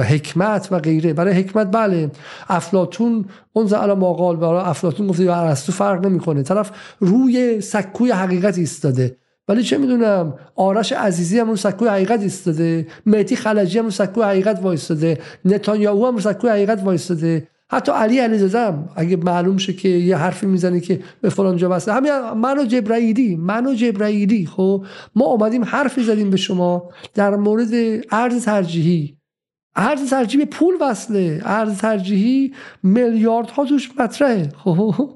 حکمت و غیره. برای حکمت بله. افلاتون اون زعلا ماقال برای افلاتون گفته یا ارسطو فرق نمی‌کنه. طرف روی سکوی حقیقت ایستاده. ولی چه می‌دونم؟ آرش عزیزی هم رو سکوی حقیقت ایستاده. مهدی خلجی هم رو سکوی حقیقت وایستاده. نتانیاهو هم رو سکوی حقیقت وایستاده. حتی علی علیزاده اگه معلوم شه که یه حرفی می‌زنه که به فلان جا بسته. همین منو جبرائیلی منو جبرائیلی خب؟ ما اومدیم حرفی زدیم به شما در مورد ارز ترجیحی. ارز ترجیحی پول وصله. ارز ترجیحی میلیاردها توش مطرحه. خب؟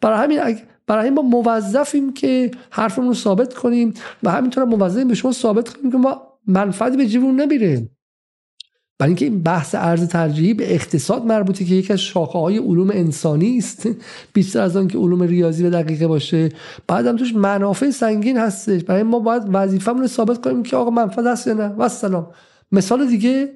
برای همین برای ما موظفیم که حرفمون رو ثابت کنیم و همینطور موظفیم به شما ثابت کنیم که ما منفعتی به جیبمون نمیره برای اینکه این بحث ارز ترجیحی به اقتصاد مربوطه که یکی از شاخه های علوم انسانی است بیشتر از آن که علوم ریاضی و دقیقه باشه. بعد هم توش منافع سنگین هستش. برای ما باید وظیفه‌مون رو ثابت کنیم که آقا منفعت هست یا نه. و سلام. مثال دیگه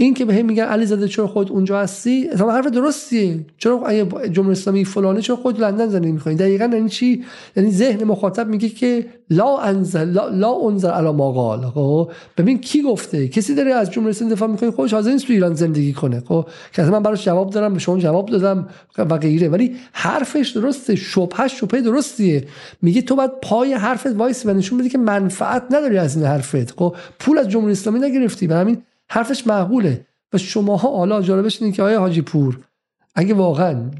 این که به میگن علی زاده چرا خود اونجا هستی؟ اصلا حرف درستیه. چرا اگه جمهوری اسلامی فلانه چرا خود لندن زندگی می‌کنی دقیقا یعنی چی؟ یعنی ذهن مخاطب میگه که لا انزل لا, لا انزل علی ما قال خب؟ ببین کی گفته؟ کسی داره از جمهوری اسلامی دفاع می‌کنه خودش حاضر نیست تو ایران زندگی کنه. خب؟ که من براش جواب دارم به شما جواب دادم و غیره. ولی حرفش درسته شبهش شبهه درستیه. میگه تو باید پای حرفت وایس و نشون بدی که منفعت نداری از این حرفت. خب؟ پول از جمهوری اسلامی نگرفتی. برای همین حرفش معقوله. و شماها حالا جالبش اینه که آیا حاجی پور اگه واقعا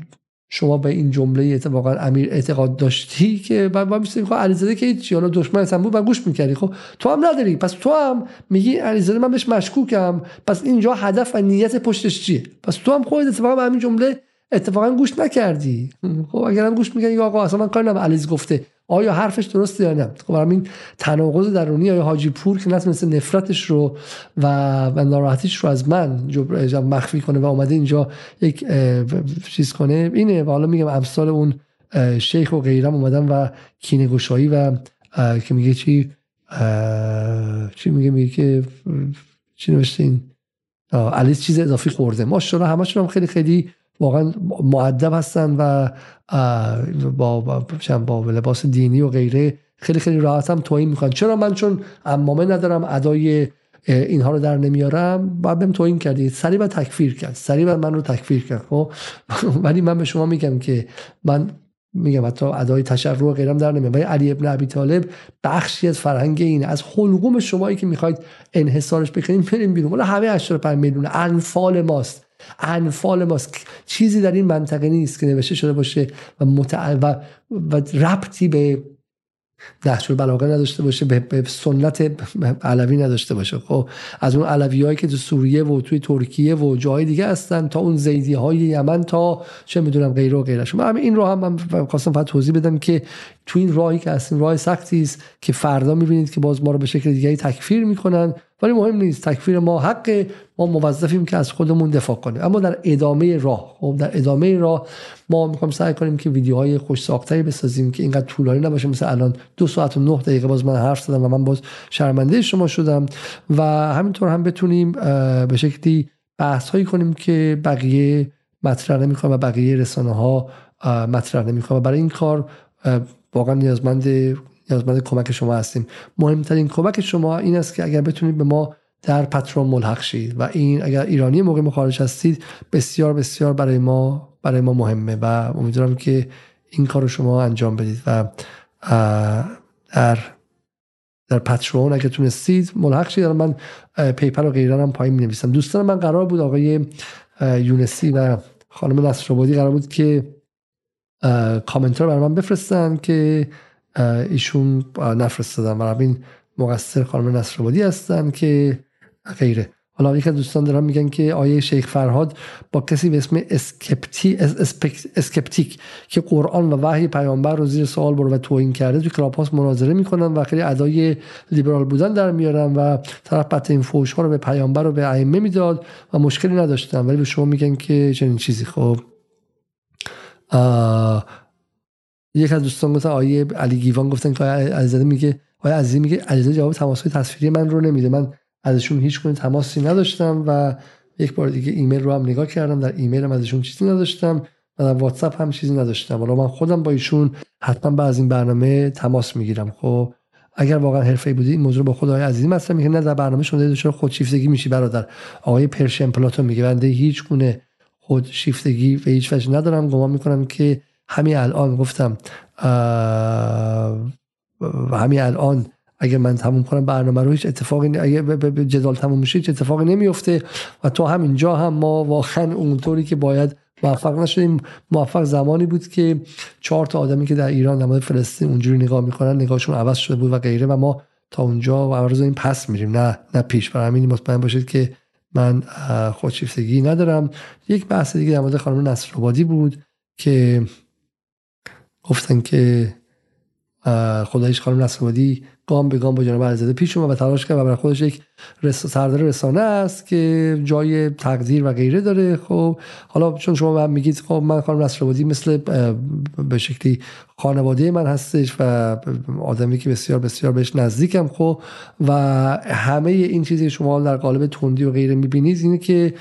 شما به این جمله واقعا امیر اعتقاد داشتی که بعد با خب علیزاده که هیچ حالا دشمن هم بود و گوش می‌کردی. خب تو هم نداری. پس تو هم میگی علیزاده من بهش مشکوکم. پس اینجا هدف و نیت پشتش چیه؟ پس تو هم خودت اتفاقا به همین جمله اتفاقا گوش نکردی. خب اگرم گوش می‌کنی آقا اصلا من کاری علیز گفته آیا حرفش درسته یا نه؟ خب همین تناقض درونی آیا حاجی پور که نتونسته نفرتش رو و ناراحتیش رو از من مخفی کنه و اومده اینجا یک چیز کنه؟ اینه و حالا میگم امثال اون شیخ و غیرم اومدن و کینه گشایی و که میگه چی؟ چی میگه؟ میگه که چی نوشته این؟ علیس چیز اضافی خورده. ماشاءالله همشون هم خیلی خیلی واقعا معدب هستن و با با, با لباس دینی و غیره خیلی خیلی راحت هم توهین می‌کنن. چرا من؟ چون امامه ندارم ادای اینها رو در نمیارم. باید بهم توهین کردی. سریع و تکفیر کرد. سریع من رو تکفیر کرد خب؟ <laughs> ولی من به شما میگم که من میگم حتی ادای تشرع و غیرم در نمیاد ولی علی ابن ابی طالب بخشی از فرهنگ اینه از حلقوم شمایی که می‌خواید انحصارش بکنین بریم بیرون. ولی همه 85 میلیون انفال ماست. انفال ماست. چیزی در این منطقه نیست که نوشته شده باشه و, متع... و... و ربطی به نهج بلاغه نداشته باشه به, سنت علوی نداشته باشه. خب از اون علوی هایی که تو سوریه و توی ترکیه و جای دیگه هستن تا اون زیدی های یمن تا چه می‌دونم غیره و غیره شما این رو هم من خواستم فقط توضیح بدم که تو این راهی که هستیم راه سختی است که فردا می‌بینید که باز ما رو به شکل دیگری تکفیر می‌کنن. ولی مهم نیست تکفیر ما حق ما موظفیم که از خودمون دفاع کنیم. اما در ادامه راه خب در ادامه راه ما می‌خوایم سعی کنیم که ویدیوهای خوش ساختری بسازیم که اینقدر طولانی نباشه. مثل الان دو ساعت و نه دقیقه باز من حرف زدم و من باز شرمنده شما شدم. و همینطور هم بتونیم به شکلی بحث هایی کنیم که بقیه مطرح نمی‌خوام و بقیه رسانه ها مطرح نمی‌خوام و برای این کار واقعا نیازمند نیازمند کمک شما هستیم. مهمترین کمک شما این است که اگر بتونید به ما در پترون ملحق شید و این اگر ایرانی موقع خارج هستید بسیار بسیار برای ما برای ما مهمه و امیدوارم که این کار رو شما انجام بدید و در در پترون اگر تونستید ملحق شید. من paper و غیره هم پایین می نویسم دوستان من قرار بود آقای یونسی و خانم نصرآبادی قرار بود که کامنتار برای من بفرستن که ایشون نفرستادن برای این مقصر خانم نصرآبادی هستن که غیره. حالا یک دوستان دارن میگن که آقای شیخ فرهاد با کسی به اسم Skepti Skeptic که قرآن و وحی پیامبر رو زیر سوال برده و توهین کرده تو Clubhouse مناظره می‌کنن و خیلی ادای لیبرال بودن در میارن و طرف بطه این فوش ها رو به پیامبر رو به ائمه می‌داد و مشکلی نداشتن. ولی به شما میگن که چنین چیزی. خب. یک از دوستان گفتن آیه علی گیوان گفتن که علیزاده میگه آیه عزیزی میگه علیزاده جواب تماس تصویری من رو نمیده. من ازشون هیچ کنه تماسی نداشتم و یک بار دیگه ایمیل رو هم نگاه کردم. در ایمیل هم ازشون چیزی نداشتم و در واتساپ هم چیزی نداشتم. حالا من خودم با ایشون حتما بعد از این برنامه تماس می‌گیرم. خب اگر واقعا حرفه‌ای بودی این موضوع با خدای عزیزی مثلا میگه نه در برنامه شده دچار خودشیفتگی میشی برادر. آقای پرشن پلاتو میگه بنده هیچ گونه خودشیفتگی و هیچ وجه ندارم. گمان می‌کنم که همین الان گفتم همین الان اگر من تموم کنم برنامه رو هیچ اتفاقی اگه به جدال تموم میشه هیچ اتفاقی نمیفته و تو همینجا هم ما واقعا اونطوری که باید موفق نشدیم. موفق زمانی بود که چهار تا آدمی که در ایران نماد فلسطین اونجوری نگاه می‌کنن نگاهشون عوض شده بود و غیره و ما تا اونجا و این پس میریم. نه نه پیش. برای همین مطمئن باشید که من خودشیفتگی ندارم. یک بحث دیگه در مورد خانم نصرآبادی بود که گفتن که خدایش خانم نصرآبادی گام به گام با جناب علیزاده پیش اومد و تلاش کرد و برای خودش یک رس... سردار رسانه است که جای تقدیر و غیره داره. خب حالا چون شما میگید خب من خانم نصرآبادی مثل به شکلی خانواده من هستش و آدمی که بسیار بسیار بهش نزدیکم. خب و همه این چیزی شما در قالب تندی و غیره می‌بینید اینه که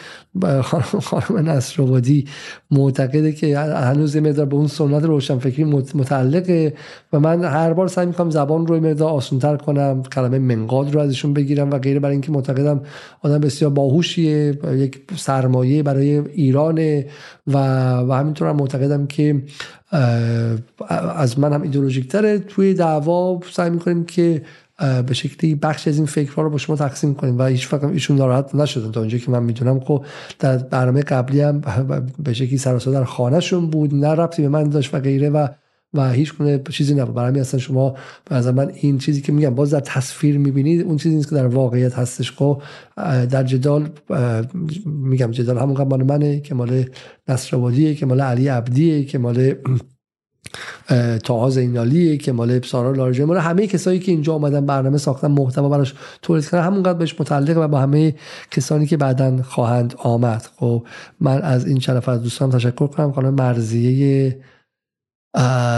خانم نصرآبادی معتقده که هنوز یه مقدار به اون سنت روشنفکری متعلقه و من هر بار سعی می‌کنم زبان رو مقدار آسانتر کنم کلمه منقاد رو ازشون بگیرم و غیره. برای اینکه معتقدم آدم بسیار باهوشیه یک سرمایه برای ایران و و همینطور هم معتقدم که از من هم ایدولوژیک تره. توی دعوا سعی می‌کنیم که به شکلی بخش از این فکرها رو با شما تقسیم کنیم و هیچ فقط ایشون ناراحت نشدن تا اونجایی که من می‌دونم. خب در برنامه قبلی هم به شکلی سراسر در خانهشون بود نه ربطی به من داشت و غیره و و هیچ گونه چیزی نبود. برای اصلا شما از من این چیزی که میگم باز در تصویر می‌بینید اون چیزی نیست که در واقعیت هستش. خب در جدال میگم جدال همون مال منه که مال نصرآبادیه که مال علی عبدیه که مال تاها زینالیه که مال سارا لارجه مال همه کسایی که اینجا آمدن برنامه ساختن محتوا براش تولید کردن همونقدر بهش متعلقه و با همه کسانی که بعدا خواهند آمد. خب من از این چند نفر دوستان تشکر کنم. خانم مرزیه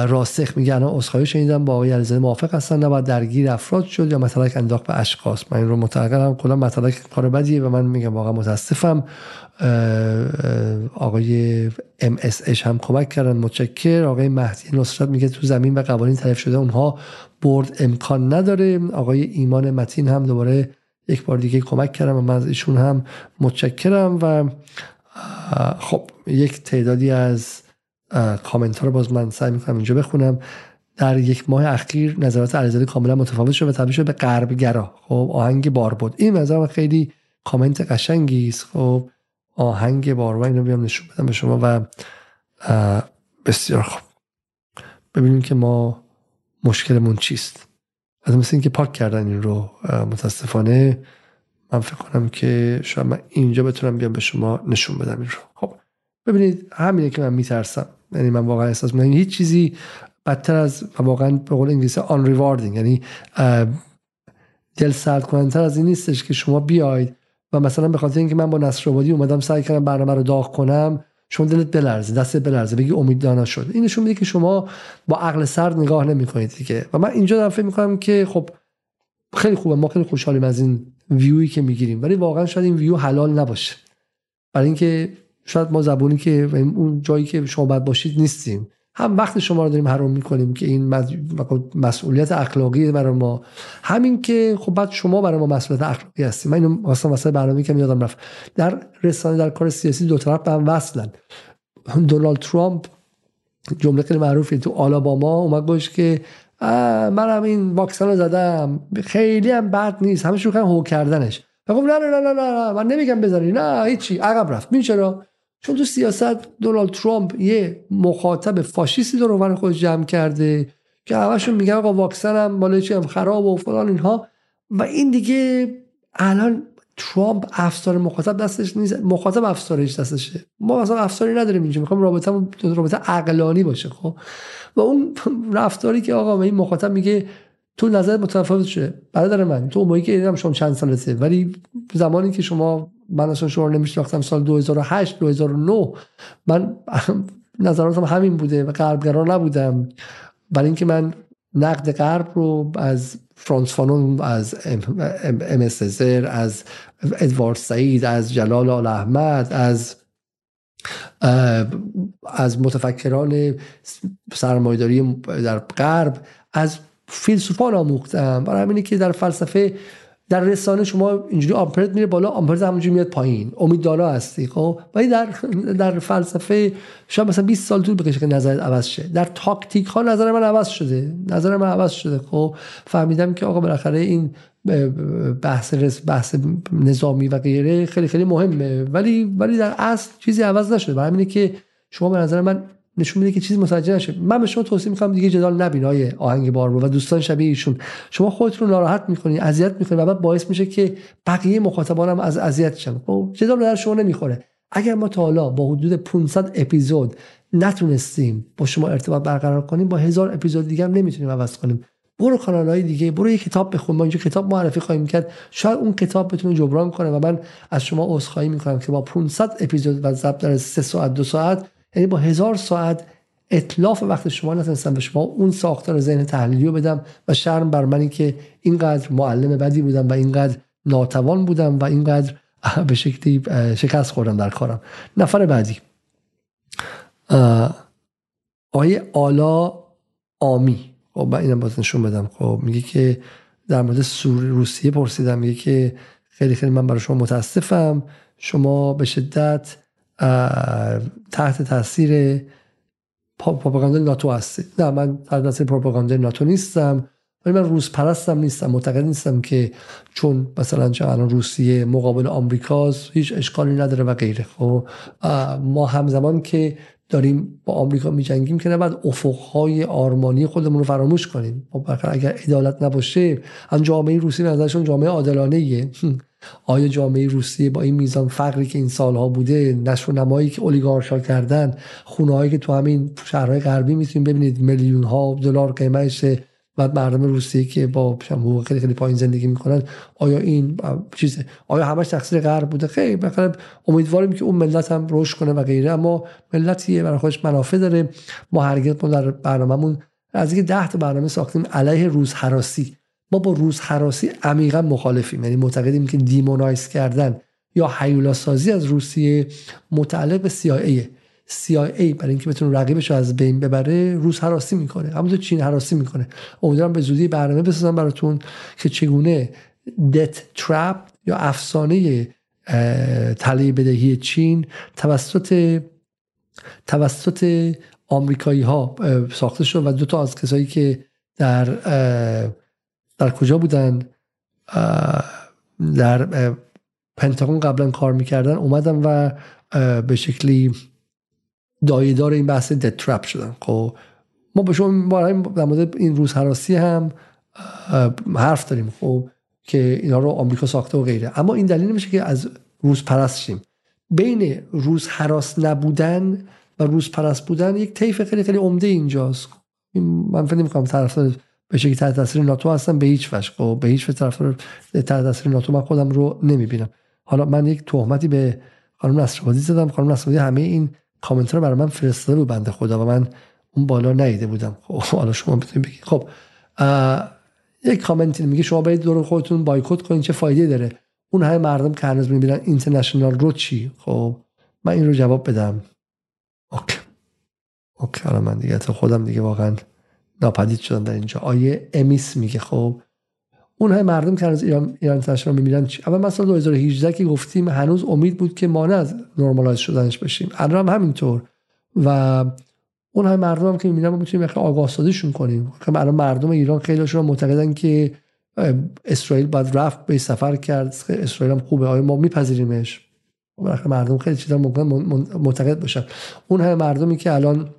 راسخ میگه الان اسخای شنیدم با آقای علیزاده موافق هستن نباید درگیر افراد شد یا مطلق انداخت به اشخاص؟ من این رو متعلقم کلا مطلق کار بدیه و من میگم واقعا متاسفم. آقای ام اس اش هم کمک کردن متشکر آقای مهدی نصرت میگه تو زمین و قوانین تعریف شده اونها برد امکان نداره. آقای ایمان متین هم دوباره یک بار دیگه کمک کردم و من از ایشون هم متشکرم و خب یک تعدادی از کامنت ها رو باز من سعی می‌کنم اینجا بخونم. در یک ماه اخیر نظرات علیزاده کاملا متفاوت شد و تبدیل شد به غربگرا. خب آهنگ بار بود این نظر خیلی کامنت قشنگی است. خب آهنگ بار اینو بیام نشون بدم به شما و بسیار خوب. ببینیم که ما مشکلمون چیست. از مثل اینکه پاک کردن این رو متاسفانه من فکر کنم که شاید من اینجا بتونم بیام به شما نشون بدم این رو. خب ببینید همینه که من میترسم. یعنی من واقعا احساس می‌کنم. هیچ چیزی بدتر از واقعا به قول انگلیسی آن ریواردینگ یعنی دل سرد کننده از این نیستش که شما بیاید و مثلا به خاطر اینکه من با نصر آبادی اومدم سعی کردم برنامه رو داغ کنم شما دلت بلرزه دستت بلرزه بگی امید دانا شد. این نشون میده که شما با عقل سرد نگاه نمی‌کنید دیگه. و من اینجا دارم فکر می‌کنم که خب خیلی خوبه ما خیلی خوشحالیم از این ویویی که می‌گیریم. ولی واقعا شاید این ویو حلال نباشه. برای اینکه شاید ما زبونی که اون جایی که شما باید باشید نیستیم. هم وقت شما رو داریم حرام می‌کنیم که این مسئولیت اخلاقی برای ما. همین که خب بعد شما برای ما مسئولیت اخلاقی هستیم من اینو اصلا واسه برنامه که یادم رفت. در رسانه در کار سیاسی دو طرف به هم وصلن. دونالد ترامپ جمله خیلی معروفی تو آلاباما اومد گوش که من هم این واکسن رو زدم. خیلی هم بد نیست. همه شروع هو کردنش. گفت نه نه نه نه من نمیگم بزنی. نه هیچی. عقب رفت. چرا؟ چون تو سیاست دونالد ترامپ یه مخاطب فاشیستی رو رو خودش جمع کرده که همشون میگن آقا واکسن هم مال هم خراب و فلان اینها. و این دیگه الان ترامپ افسار مخاطب دستش نیست مخاطب افسارش دستشه. ما مثلا افساری نداریم اینجا می‌خوام رابطه رابطه عقلانی باشه خب؟ و اون رفتاری که آقا این مخاطب میگه تو نظر متفاوت شده برادر من تو موقعی که دیدم شما چند سالته ولی زمانی که شما من اصلا شما نمیشناختم سال 2008 2009 من <laughs> نظراتم همین بوده و غربگرا نبودم. برای اینکه من نقد غرب رو از فرانس فانون از ام از ادوارد سعید از جلال آل احمد از از متفکران سرمایداری در غرب از فیلسوفان آموختم. برای همینه که در فلسفه در رسانه شما اینجوری آمپرت میره بالا آمپرت همونجوری میاد پایین. امیددارا هستی خب؟ ولی در در فلسفه شما مثلا 20 سال طول بکشه که نظرت عوض شه. در تاکتیک ها نظر من عوض شده. نظر من عوض شده خب؟ فهمیدم که آقا بالاخره این بحث بحث نظامی و غیره خیلی خیلی مهمه. ولی ولی در اصل چیزی عوض نشده. برای که شما به نظر من نشون میده که چیزی متوجه نشه. من به شما توصیه می‌کنم دیگه جدال نبین های آهنگ بار و دوستان شبیه ایشون. شما خودتون رو ناراحت می‌کنید اذیت می‌کنید و بعد باعث میشه که بقیه مخاطبانم از اذیت شن. خب جدال در شما نمی‌خوره. اگر ما تا حالا با حدود 500 اپیزود نتونستیم با شما ارتباط برقرار کنیم با هزار اپیزود دیگه هم نمی‌تونیم عوض کنیم. برو کانال های دیگه برو یه کتاب بخون. ما اینجا کتاب معرفی خواهیم کرد. شاید اون کتاب بتونه جبران کنه و من از شما عذرخواهی می‌کنم که با 500 اپیزود و ضبط در 3 ساعت دو ساعت یعنی با هزار ساعت اطلاف وقت شما نتونستم به شما اون ساختار ذهن تحلیلی رو بدم و شرم بر منی که اینقدر معلم بدی بودم و اینقدر ناتوان بودم و اینقدر <laughs> به شکلی شکست خوردم در کارم. نفر بعدی. آیه آلا آمی. خب من اینم باز نشون بدم. خب میگه که در مورد سور روسیه پرسیدم. میگه که خیلی خیلی من برای شما متاسفم. شما به شدت تحت تاثیر پروپاگاندا ناتو هستید نه من تحت تاثیر پروپاگاندا ناتو نیستم ولی من روز پرستم نیستم معتقد نیستم که چون مثلا چه الان روسیه مقابل آمریکاست هیچ اشکالی نداره و غیره. خب ما همزمان که داریم با آمریکا میجنگیم که نباید افقهای آرمانی خودمون رو فراموش کنیم. خب اگر عدالت نباشه هم جامعه روسی نظرشون جامعه عادلانه آیا جامعه روسیه با این میزان فقری که این سالها بوده نشو نمایی که اولیگارشا کردن خونه که تو همین شهرهای غربی می‌تونیم ببینید میلیون ها دلار قیمتش بعد مردم روسیه که با حقوق خیلی خیلی پایین زندگی می‌کنن آیا این چیز آیا همش تقصیر غرب بوده؟ خیلی بخاطر امیدواریم که اون ملت هم رشد کنه و غیره اما ملتیه برای خودش منافع داره. ما هرگز ما در برنامهمون از اینکه 10 تا برنامه ساختیم علیه روز حراسی ما با روز حراسی عمیقا مخالفیم. یعنی معتقدیم که دیمونایز کردن یا هیولا سازی از روسیه متعلق به CIA CIA برای اینکه بتونه رقیبش رو از بین ببره روز حراسی می‌کنه. همونطور چین حراسی می‌کنه. امیدوارم به زودی برنامه بسازم براتون که چگونه دت ترپ یا افسانه تله بدهی چین توسط توسط آمریکایی ها ساخته شد و دو تا از کسایی که در در کجا بودن؟ در پنتاگون قبلا کار می‌کردن. اومدن و به شکلی دایدار این بحث دت ترپ شدن. خب ما به شما در مورد این روز حراسی هم حرف داریم خب که اینا رو آمریکا ساخته و غیره. اما این دلیل نمیشه که از روز پرست بین روز حراس نبودن و روز پرست بودن یک طیف خیلی خیلی عمده اینجاست. من فکر نمی‌کنم طرفدار به شکلی تحت تاثیر ناتو هستم به هیچ وجه. خب به هیچ وجه طرفدار تحت تاثیر ناتو من خودم رو نمی‌بینم. حالا من یک تهمتی به خانم نصرآبادی زدم. خانم نصرآبادی همه این کامنت رو برای من فرستاده بود بنده خدا و من اون بالا نیده بودم. خب حالا شما می‌تونید بگید. خب یک کامنتی میگه شما باید دور خودتون بایکوت کنین چه فایده داره؟ اون همه مردم که هنوز می‌بینن اینترنشنال رو چی؟ خب من این رو جواب بدم. اوکی. اوکی حالا من دیگه خودم دیگه واقعا ناپدید شدم در اینجا. آیه امیس میگه خب اون های مردم که هنوز ایران اینترنشنال می‌بینن چی؟ اول مثلا 2018 که گفتیم هنوز امید بود که مانع از normalize شدنش بشیم. الان هم همینطور. و اون های مردم هم که می‌بینن می‌تونیم یه آگاه سازیشون کنیم. که الان مردم ایران خیلیشون معتقدن که اسرائیل باید رفت به سفر کرد. اسرائیل هم خوبه. آیا ما میپذیریمش؟ مردم خیلی چیزا ممکن معتقد باشن. اون های مردمی که الان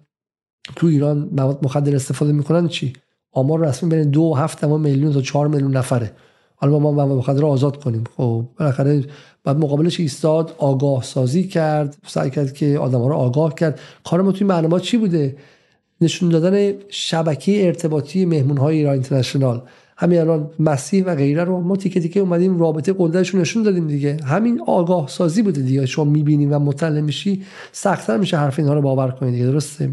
تو ایران مواد مخدر استفاده می‌کنن چی؟ آمار رسمی بین دو هفت میلیون تا چهار میلیون نفره. حالا ما مواد مخدر آزاد کنیم. خب بالاخره بعد مقابلش ایستاد آگاه سازی کرد سعی کرد که آدم ها رو آگاه کرد. کار ما توی معلومات چی بوده؟ نشون دادن شبکه ارتباطی مهمون های ایران اینترنشنال. همین الان مسیح و غیره رو ما تیکه تیکه اومدیم رابطه قلدرشون نشون دادیم دیگه. همین آگاه سازی بوده دیگه. شما می‌بینیم و مطلع میشی سختتر میشه حرف اینها رو باور کنید دیگه درسته؟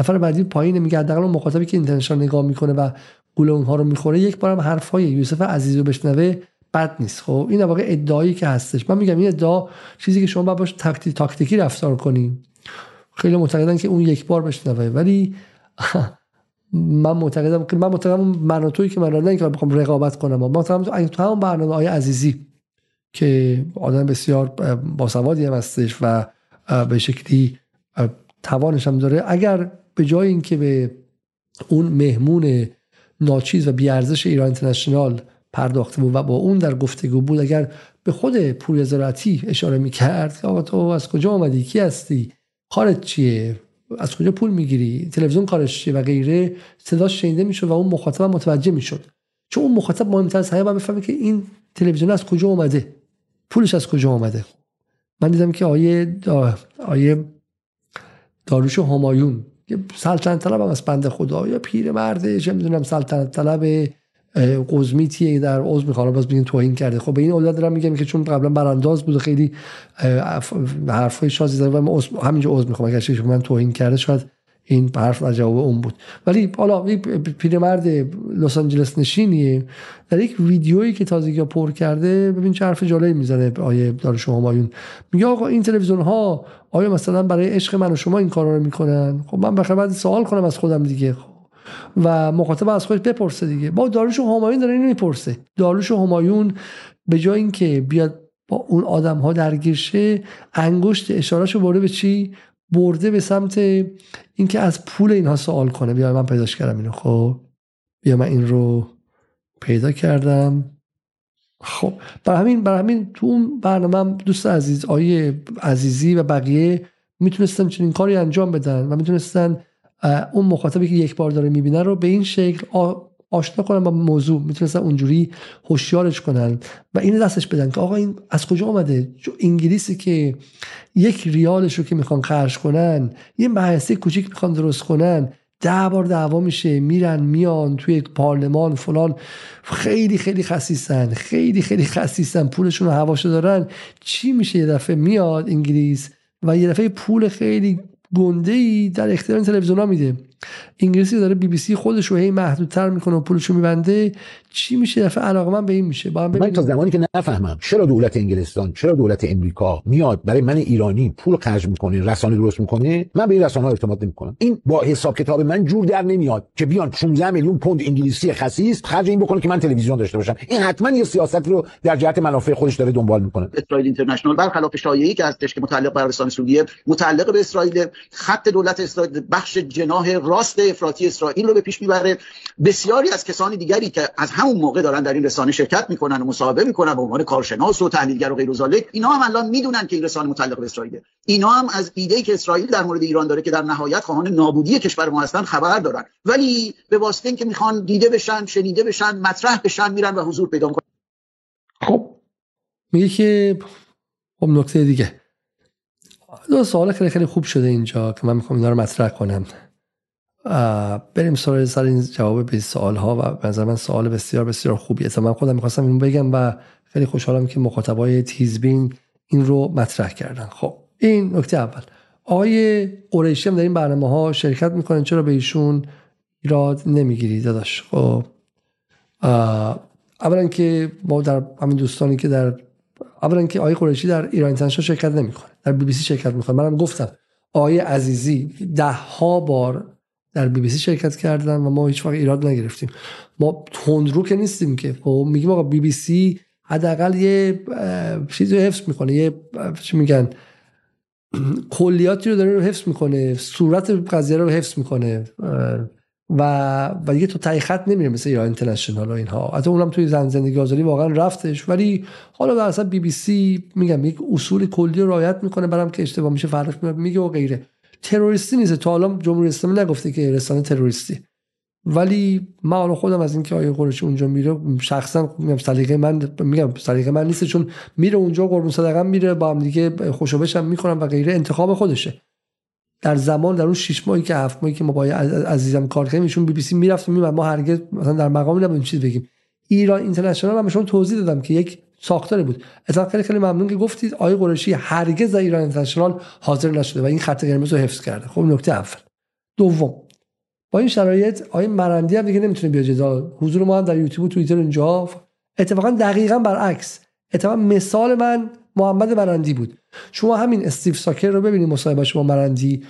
نفر بعدی پایین میگه حداقل مخاطبی که اینترنشنال نگاه می‌کنه و گول اونها رو می‌خوره یک بارم حرفای یوسف عزیز رو بشنوه بد نیست. خب این واقع ادعایی که هستش. من میگم این ادعا چیزی که شما باش تاکتی تاکتیکی رفتار کنیم خیلی معتقدن که اون یک بار بشنوه. ولی <laughs> من معتقدم که من معتقدم من که من نه که بخوام رقابت کنم. من معتقدم تو همون برنامه های عزیزی که آدم بسیار باسوادی هستش و به شکلی توانش هم داره. اگر به جای اینکه به اون مهمون ناچیز و بیارزش ایران اینترنشنال پرداخته بود و با اون در گفتگو بود اگر به خود پول زراعتی اشاره می‌کرد آقا تو از کجا آمدی کی هستی؟ کارت چیه؟ از کجا پول می‌گیری؟ تلویزیون کارش چیه و غیره؟ صداش شنیده می‌شد و اون مخاطب متوجه می‌شد. چون اون مخاطب مهمتر از همه بفهمه که این تلویزیون از کجا اومده. پولش از کجا اومده. من دیدم که آیه آیه داروش همایون سلطنت طلب هم از بنده خدا. یا پیر مرده چه می‌دونم سلطنت طلب قزمیتیه در عضو می‌خوام باز بگیم توهین کرده. خب به این اولاد دارم میگم که چون قبلا برانداز بود و خیلی حرفای شازی زده و من همینجا عضو می‌خوام. اگر من توهین کرده شاید این حرف در جواب اون بود. ولی حالا پیرمرد لس آنجلس نشینیه. در یک ویدیویی که تازگی پر کرده ببین چه حرف جالبی می‌زنه آیه دارش همایون میگه آقا این تلویزیون ها آیا مثلا برای عشق من و شما این کارا رو می‌کنن؟ خب من بخیر بعد سوال کنم از خودم دیگه و مخاطب از خودش بپرسه دیگه. با داروش و همایون داره اینو می‌پرسه. داروش و همایون به جای اینکه بیاد با اون آدم ها درگیر شه انگشت اشارهشو برده به چی؟ برده به سمت اینکه از پول اینها سوال کنه. بیا من پیداش کردم اینو خب؟ بیا من این رو پیدا کردم. خب برای همین برای همین تو اون برنامه دوست عزیز آیه عزیزی و بقیه می‌تونستن چنین کاری انجام بدن و می‌تونستن اون مخاطبی که یک بار داره می‌بینه رو به این شکل آشنا کنن با موضوع می‌تونستن اونجوری هوشیارش کنن و این دستش بدن که آقا این از کجا آمده انگلیسی که یک ریالش رو که می‌خوان خرج کنن یه مهسته کوچیک می‌خوان درست کنن ده بار دعوا میشه میرن میان توی پارلمان فلان. خیلی خیلی خصیصن خیلی خیلی خصیصن پولشون رو هواشو دارن. چی میشه یه دفعه میاد انگلیس و یه دفعه پول خیلی گنده ای در اختیار تلویزیون ها میده. انگلیسی داره بی بی سی خودش رو هی محدودتر می‌کنه و پولش رو میبنده. چی میشه؟ دفعه علاقه من به این میشه. با من تا زمانی که نفهمم چرا دولت انگلستان چرا دولت امریکا میاد برای من ایرانی پول خرج می‌کنه رسانه درست می‌کنه من به این رسانه ها اعتماد نمی‌کنم. این با حساب کتاب من جور در نمیاد که بیان 16 میلیون پوند انگلیسی خسیس خرج این بکنه که من تلویزیون داشته باشم. این حتما یه سیاست رو در جهت منافع خودش داره دنبال می‌کنه. اسرائیل اینترنشنال برخلاف شایعی که هستش که متعلق به عربستان سعودی متعلق به اسرائیل خط دولت اسرائیل بخش جناح راست افراطی اسرائیل رو به پیش می‌بره. بسیاری از کسان دیگری که از همون موقع دارن در این رسانه شرکت می‌کنن و مصاحبه می‌کنن به عنوان کارشناس و تحلیلگر و غیر و اینا هم الان می‌دونن که این رسانه متعلق به اسرائیل اینا هم از ایده که اسرائیل در مورد ایران داره که در نهایت خواهان نابودی کشور ما هستن خبر دارن. ولی به واسطه اینکه می‌خوان دیده بشن شنیده بشن مطرح بشن میرن و حضور پیدا کنن خب میگه که خب نکته دیگه. دو سوال خیلی خیلی خوب شده اینجا که من می‌خوام اینا رو مطرح کنم. بریم سراغ سر این جواب به سوال ها و نظر من سوال بسیار بسیار خوبیه. تا من خودم می‌خواستم اینو بگم و خیلی خوشحالم که مخاطبای تیزبین این رو مطرح کردن. خب این نکته اول. آقای قریشی هم در این برنامه ها شرکت می‌کنن چرا به ایشون ایراد نمی‌گیری داداش؟ خب اولا که ما در همین دوستانی که در اولا که آقای قریشی در ایران اینترنشنال شرکت نمی‌کنه در بی بی سی شرکت می‌کنه. منم گفتم آقای عزیزی ده ها بار در بی بی سی شرکت کردن و ما هیچ وقت ایراد نگرفتیم. ما تندرو که نیستیم که. خب میگیم آقا بی بی سی حداقل یه چیزی حفظ می‌کنه. یه چی میگن؟ کلیاتی رو داره رو حفظ می‌کنه. صورت قضیه رو حفظ می‌کنه. و و دیگه تو تای خط نمیره مثل ایران اینترنشنال و اینها. حتی اونم توی زن زندگی آزادی واقعا رفتش. ولی حالا در اصلا بی بی سی میگم یک اصول کلی رو رعایت می‌کنه. برام که اشتباه میشه فرق میگه و غیره. تروریستی نیست. تا حالا جمهوری اسلامی نگفته که رسانه تروریستی. ولی من خودم از اینکه آیه قرشی اونجا میره شخصا میگم سلیقه من میگم سلیقه من نیست چون میره اونجا قربون صدقه میره با هم دیگه خوشو می‌کنم و غیره. انتخاب خودشه. در زمان در اون شش ماهی که هفت ماهی که ما با عزیزم کار کردیم ایشون بی بی سی می‌رفت و ما هرگز مثلا در مقامی نبودیم چیز بگیم. ایران اینترنشنال هم شما توضیح دادم که یک ساختاری بود. اتفاقا خیلی خیلی ممنون که گفتید آقای قریشی هرگز در ایران اینترنشنال حاضر نشده و این خط قرمز رو حفظ کرده. خب نکته اول. دوم با این شرایط آقای مرندی هم دیگه نمی‌تونه بیاد جدا حضور ما هم در یوتیوب و توییتر اینجا. اتفاقا دقیقا برعکس. اتفاقا مثال من محمد مرندی بود. شما همین استیو ساکر رو ببینید مصاحبه شما مرندی.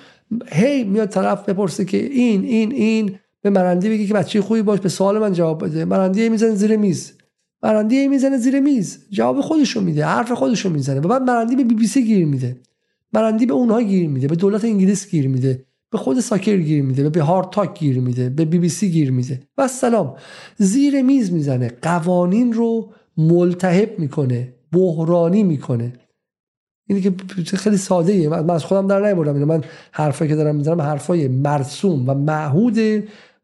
هی میاد طرف بپرسه که این این این. به مرندی بگی که بچه خوبی باش به سوال من جواب بده. مرندی می‌زنه زیر میز. مرندی می‌زنه زیر میز. جواب خودشو میده حرف خودشو می‌زنه. و بعد مرندی به بی بی سی گیر میده. مرندی به اونها گیر میده به دولت انگلیس گیر میده به خود ساکر گیر میده به HARDtalk گیر میده به بی بی سی گیر میده. والسلام زیر میز می‌زنه. قوانین رو ملتهب می‌کنه بحرانی می‌کنه. اینی که خیلی ساده ایه من از خودم در اینو. من حرفایی که دارم می‌زنم حرفای مرسوم و معهود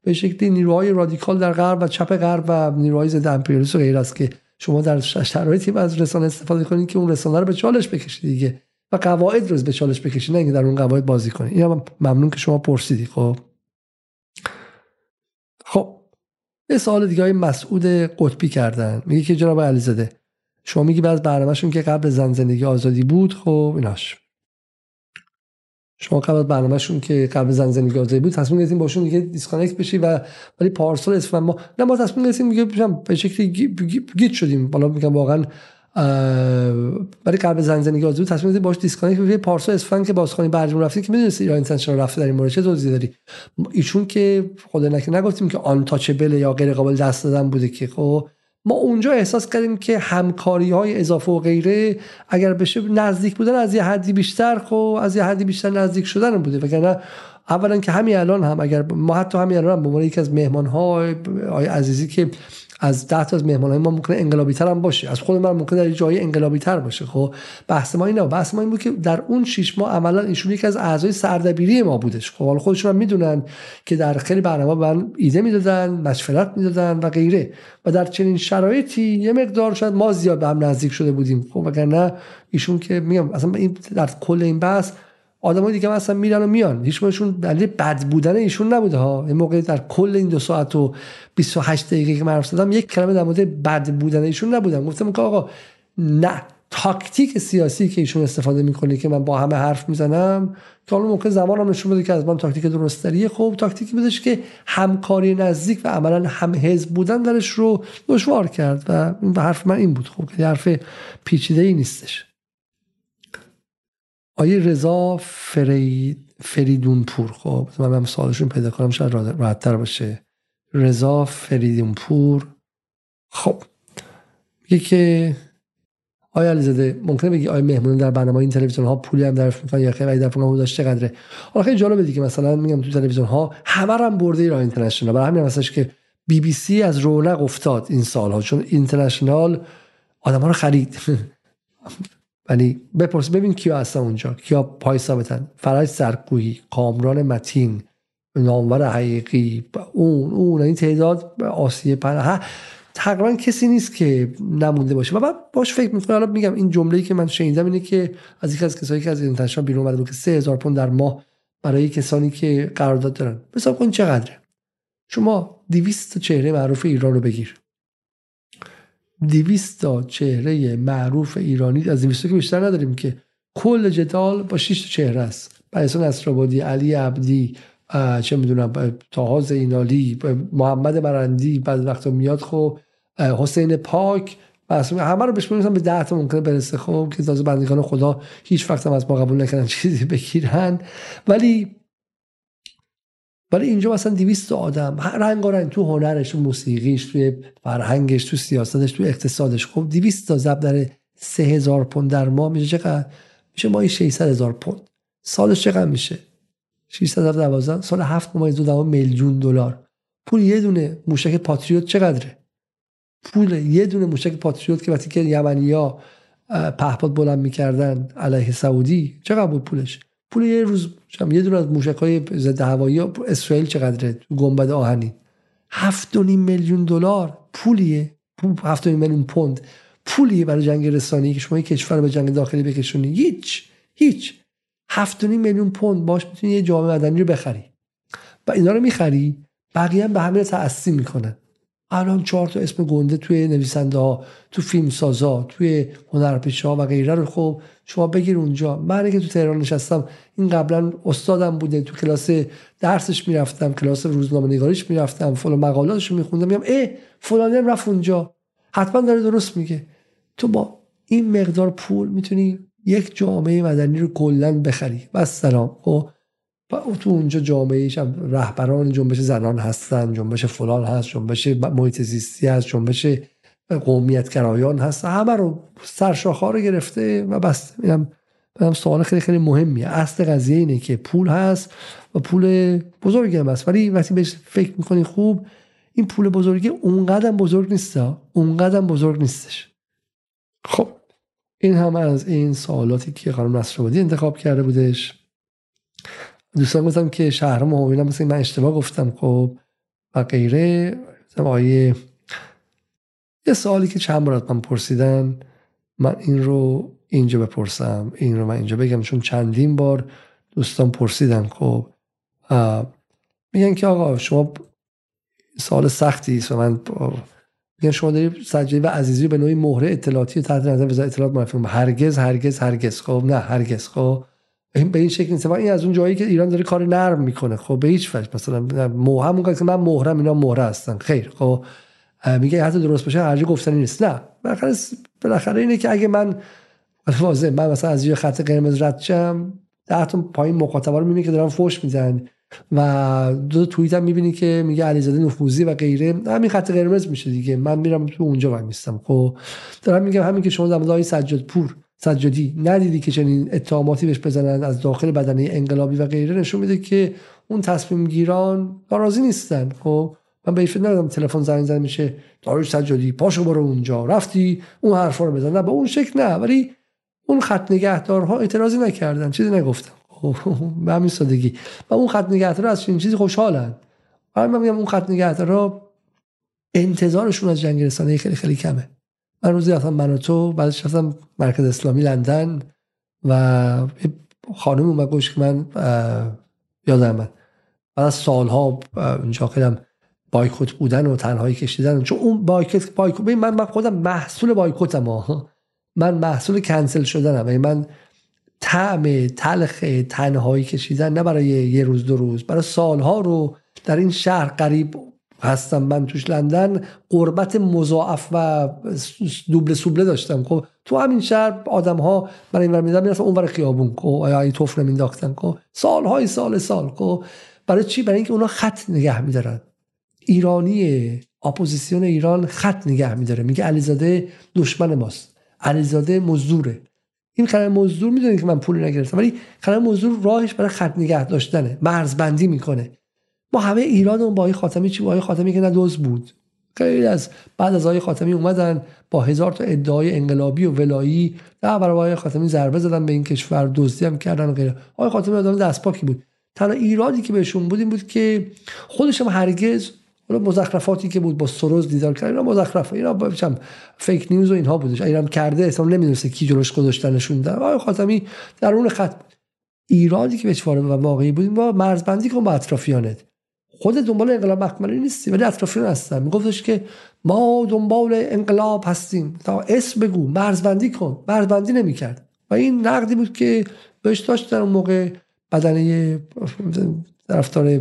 به شکلی نیروهای رادیکال در غرب و چپ غرب و نیروهای ضد امپریالیسم و غیر است که شما در شرایطی از رسانه استفاده کنید که اون رسانه رو به چالش بکشید دیگه. و قواعد رو به چالش بکشید نه اینکه در اون قواعد بازی کنید. این هم ممنون که شما پرسیدی خب. خب. یه سوال دیگه های مسعود قطبی کردن. میگه که جناب علیزاده شما میگی بعد برنامهشون که قبل زن زندگی آزادی بود خب ایناش. شما قبل برنامهشون که قبل زن زندگی بود تصمیم گرفتیم باشون دیگه دیسکانکت بشی و ولی پارسال اسفند ما نه ما تصمیم گرفتیم دیگه به شکلی گیت شدیم. بالا میگم واقعا برای قبل زن زندگی آزادی تصمیم گرفتیم باش دیسکانکت بشی. پارسال اسفند که بازخوانی برجام رفتیم که می‌دونستی ایران اینترنشنال رفته در این مورد چه توضیح داری؟ ایشون که خدا نکنه نگفتیم که آن تاچبل یا غیر قابل دست دادن بوده که خب ما اونجا احساس کردیم که همکاری های اضافه و غیره اگر بشه نزدیک بودن از یه حدی بیشتر خب از یه حدی بیشتر نزدیک شدن بوده. وگرنه اولا که همین الان هم اگر ما حتی همین الان هم به عنوان یکی از مهمان های عزیزی که از ده تا از مهمان های ما ممکنه انقلابی تر هم باشه. از خود من ممکنه در جای انقلابی تر باشه. خب بحث ما اینه بحث ما این بود که در اون شش ماه عملا ایشون یکی از اعضای سردبیری ما بودش. خب حالا خودشون هم می‌دونن که در خیلی برنامه من ایده می‌دادن مشورت می‌دادن و غیره. و در چنین شرایطی یه مقدار شاید ما زیاد به هم نزدیک شده بودیم. خب وگرنه ایشون که میگم اصلا این در کل این بحث آدمای دیگه مثلا میرن و میان. هیچ موقعشون دلیل بد بودن ایشون نبوده ها. این موقع در کل این دو ساعت و 28 دقیقه که من یک کلمه در مورد بد بودن ایشون نبودم. گفتم که آقا نه تاکتیک سیاسی که ایشون استفاده می‌کنه که من با همه حرف می‌زنم که حالا ممکن زمان هم نشون بده که از من تاکتیک درستریه خب تاکتیکی بودش که همکاری نزدیک و عملا هم حزب بودن درش رو دشوار کرد و حرف من این بود. خب که حرف پیچیده ای نیستش. آیه رضا فرید فریدونپور خب من هم سوالشون پیدا کنم شاید راحت باشه. رضا فریدونپور. خب میگه که آیا علیزاده ممکنه بگی آیا مهمون در برنامه این تلویزیون ها پولی هم دریافت می‌کنن یا خیلی در داشت چقدره حالا خیلی جالبه دیگه مثلا میگم تو تلویزیون ها همه هم برده ایران اینترنشنال. برای همین مثلا که بی بی سی از رونق افتاد این سالها چون اینترنشنال آدم ها رو خرید. ولی بپرس ببین کیا هستن اونجا. کیا پای ثابتن فرج سرکویی کامران متین نامور حقیقی اون اون. این تعداد آسیه پر. تقریبا کسی نیست که نمونده باشه. و من باش فکر می‌کنم حالا میگم این جمله‌ای که من شنیدم اینه که از یکی از کسایی که از اینترنشنال بیرون اومده بود که 3000 پوند در ماه برای کسانی که قرارداد دارن. حساب کن چقدره. شما 200 چهره معروف ایران رو بگیر. 200 تا چهره معروف ایرانی از 200 که بیشتر نداریم که کل جدال با 6 تا چهره است. بایسان اسرابادی علی عبدی چه می‌دونم تاها زینالی محمد مرندی بعد وقتا میاد خب حسین پاک همه رو بهش به ده تا ممکنه برسه خب که تازه بندگان خدا هیچ وقت هم از ما قبول نکردن چیزی بگیرن. ولی ولی اینجا مثلا 200 آدم رنگ رنگ تو هنرش تو موسیقیش تو فرهنگش تو سیاستش تو اقتصادش. خب 200 تا ضرب در 3000 پوند در ماه میشه چقدر؟ میشه ماهی 600 هزار پوند. سالش چقدر میشه؟ 612 سال 7 ممیز دو میلیون دلار. پول یه دونه موشک پاتریوت چقدره؟ پول یه دونه موشک پاتریوت که وقتی که یمنیا پهپاد بلند می‌کردن علیه سعودی چقدر بود پولش؟ پول یه روز یه دونه از موشک ضد هوایی اسرائیل چقدره؟ تو گنبد آهنی هفت و نیم میلیون دلار. پولیه. هفت و نیم میلیون پوند. پولیه برای جنگ رسانی که شما یک کشور به جنگ داخلی بکشونی. هیچ. هیچ. هفت و نیم میلیون پوند. باش می‌تونی یه جامعه مدنی رو بخری. و اینا رو می‌خری. بقیه هم به همین تأثیر می‌کنن. الان چهار تا اسم گنده توی نویسنده ها تو فیلم سازا توی هنرپیشه ها و غیره رو خب شما بگیر اونجا. من که تو تهران نشستم این قبلا استادم بوده تو کلاس درسش می‌رفتم کلاس روزنامه نگاریش می‌رفتم فلان مقالاتش رو میخوندم میگم اه فلانی هم رفت اونجا. حتما داره درست میگه. تو با این مقدار پول می‌تونی یک جامعه مدنی رو کلا بخری. و سلام. خب و تو اونجا جامعه رهبران جنبش زنان هستن جنبش فلان هست جنبش محیط زیستی هست جنبش قومیت گرایان هست. همه رو سرشاخه رو گرفته و بس اینم هم سوال خیلی خیلی مهمیه. اصل قضیه اینه که پول هست و پول بزرگی هم هست. ولی وقتی بهش فکر می‌کنی خوب این پول بزرگی اونقدر بزرگ نیست اونقدر بزرگ نیستش. خب این هم از این سوالاتی که خانم نصرآبادی انتخاب کرده بودش. دوستان گفتم که شهر مهمینم مثل من اشتباه گفتم خب و غیره. آیه یه سوالی که چند بار من پرسیدن من این رو اینجا بپرسم این رو من اینجا بگم چون چندین بار دوستان پرسیدن خب. میگن که آقا شما سال سختی است و من میگن شما داری سجادی و عزیزی به نوعی مهره اطلاعاتی تحت نظر وزارت اطلاعات معرفی هرگز هرگز هرگز خب نه هرگز خب. این به این شکل نیست. این از اون جایی که ایران داره کار نرم می‌کنه. خب به هیچ وجه. مثلا همون که من مهرم اینا مهره هستن. خیر. خب میگه حتی درست باشه هرجا گفتنی نیست. نه. بالاخره بالاخره اینه که اگه من <laughs> واضح من مثلا از یه خط قرمز رد شم ده تا پایین مخاطبا رو می‌بینی که دارن فوش می‌زنن. و دو توییت هم می‌بینی که میگه علیزاده نفوذی و غیره. همین خط قرمز میشه دیگه. من میرم تو اونجا وای میستم. خب دارم میگم همین که شما در سجاد پور سجادی ندیدی که چنین اتهاماتی بهش بزنن از داخل بدنه انقلابی و غیره؟ نشون میده که اون تصمیم گیران ناراضی نیستن. خب من به فکر ندارم تلفن زنگ زنگ میشه داریوش سجادی پاشو برو اونجا. رفتی اون حرفا رو بزن. نه به اون شکل نه ولی اون خط نگهدارها اعتراضی نکردن. چیزی نگفتم. <laughs> به همین سادگی. و اون خط نگهدارا از چنین چیزی خوشحالن. من میگم اون خط نگهدارا انتظارشون از جنگ رسانه خیلی خیلی کمه. من روزی رفتم من و تو بعدش رفتم مرکز اسلامی لندن و خانم اومد گوش که من یادم من بعد از سالها اونجا خیلی بایکوت بودن و تنهایی کشیدن. چون اون بایکوت بایکوت من من خودم محصول بایکوتم من محصول کنسل شدنم. یعنی من طعم تلخ تنهایی کشیدن نه برای یه روز دو روز. برای سالها رو در این شهر غریب هستم من توش لندن غربت مضاعف و دوبله سوبله داشتم. خب تو همین شهر آدم ها برای این ور میومدن می‌رفتن اون ور خیابون خب آیا تف نمینداختن خب. سالهای سال سال خب. برای چی؟ برای اینکه اونا خط نگه میدارن. ایرانی اپوزیسیون ایران خط نگه میداره. میگه علیزاده دشمن ماست. علیزاده مزدوره. این خرم مزدور می‌دونید که من پول نگرفتم ولی خرم مزدور راهش برای خط نگه داشتنه. مرزبندی می‌کنه. ما همه ایران با آقای خاتمی چی آقای خاتمی که نه بود. خیلی از بعد از آقای خاتمی اومدن با هزار تا ادعای انقلابی و ولایی. در برای آقای خاتمی ضربه زدن به این کشور دزدی هم کردن و غیره. آقای خاتمی آدم دستپاکی بود. تنها ایرادی که بهشون بود این بود که خودش هم هرگز حالا مزخرفاتی که بود با سروز دیدار کرد اینا مزخرفه. اینا بچم فیک نیوز و اینها بودش. ایران کرده اصلا نمی‌دونسته کی جلوش گذاشتنشون در. آقای خاتمی در اون خط ایرادی که بهش وارد و واقعی بودیم با مرزبندی کن با اطرافیانت. خود دنبال انقلاب مخملی نیستی ولی اطرافیان هستن. میگفتش که ما دنبال انقلاب هستیم. تا اسم بگو مرزبندی کن. مرزبندی نمی‌کرد. و این نقدی بود که بهش داشت در اون موقع بدنه طرفدار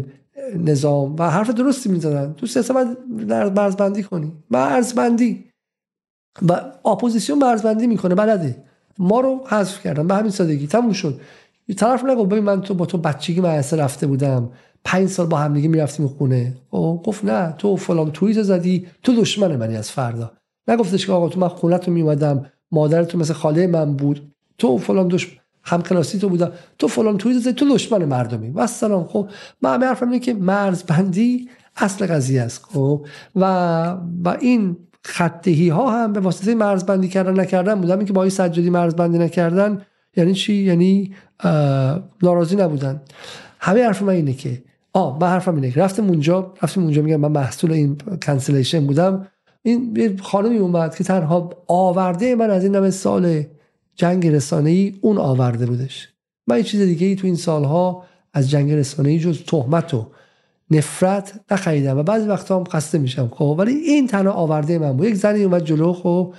نظام و حرف درستی می‌زدن. تو سیاست باید مرزبندی کنی. مرزبندی. و اپوزیسیون مرزبندی می‌کنه بلده. ما رو حذف کردن. به همین سادگی. تموم شد. طرف نگو ببین من تو با تو بچگی مدرسه رفته بودم. پنج سال با هم دیگه می‌رفتیم خونه. او خب، گفت نه تو فلان توییت زدی. تو دشمن منی از فردا. نگفتش که آقا تو من خونه تو میومدم مادر تو مثل خاله من بود. تو فلان دشمن هم کلاسی تو بودم. تو فلان توییت زدی تو دشمن مردمی. والسلام خب من همه حرفم اینه که مرزبندی اصل قضیه است. خب و و این خطهی ها هم به واسطه مرزبندی کردن نکردن بودن که با این سجادی مرزبندی نکردن یعنی چی؟ یعنی ناراضی نبودن. همه حرف من اینه که آ من حرفم اینه که رفتم اونجا رفتم اونجا میگم من محصول این cancellation بودم. این خانمی اومد که تنها آورده من از این نمه سال جنگ رسانه ای اون آورده بودش. من چیز دیگه ای تو این سالها از جنگ رسانه ای جز تهمت و نفرت نخریدم و بعضی وقتا هم خسته میشم خب. ولی این تنها آورده من بود. یک زنی اومد جلو خب.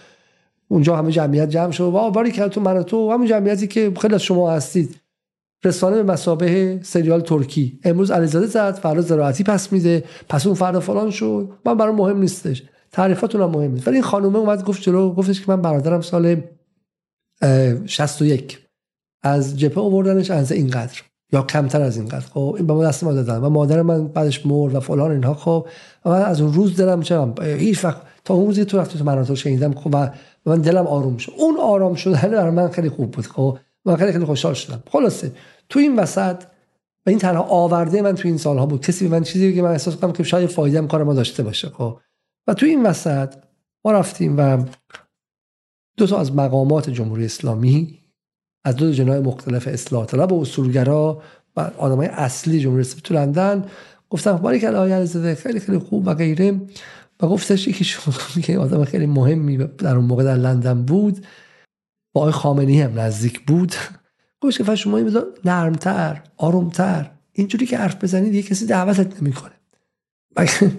اونجا همه جمعیت جمع شد. و باری که تو من تو همون جمعیتی که خیلی از شما هستید. رسانه به مسابه سریال ترکی. امروز علیزاده زد فردا زراعتی پس میده. پس اون فردا فلان شد. من برای مهم نیستش. تعریفاتون هم مهم نیست. ولی این خانومه اومد گفت جلو گفتش که من برادرم سال 61 از جپه آوردنش از اینقدر. یا کمتر از اینقدر. خب این به ما دست ما دادن و مادر من بعدش مرد و فلان اینها. خب و من از اون روز دلم چم هیچ وقت تا اون روزی تو وقتی تو مناطق شنیدم. خب و من دلم آروم شد اون آرام شدن برای من خیلی خوب بود خب؟ من خیلی خیلی خوشحال شدم. خلاصه تو این وسط و این تنها آورده من تو این سالها بود. کسی به من چیزی که من احساس کنم که شاید فایده کار ما داشته باشه خب؟ و تو این وسط ما رفتیم و دو تا از مقامات جمهوری اسلامی از دو جنای مختلف اصلاح طلب و اصولگرا و آدمای اصلی جمهوری اسلامی تو لندن گفتم باری که خیلی خیلی خوب و غیره. و گفتش یکی که <laughs> آدم خیلی مهمی در اون موقع در لندن بود. با آقای خامنه‌ای هم نزدیک بود. <laughs> گوش که شما این نرمتر آرومتر. اینجوری که حرف بزنید یه کسی دعوتت نمی‌کنه. <laughs>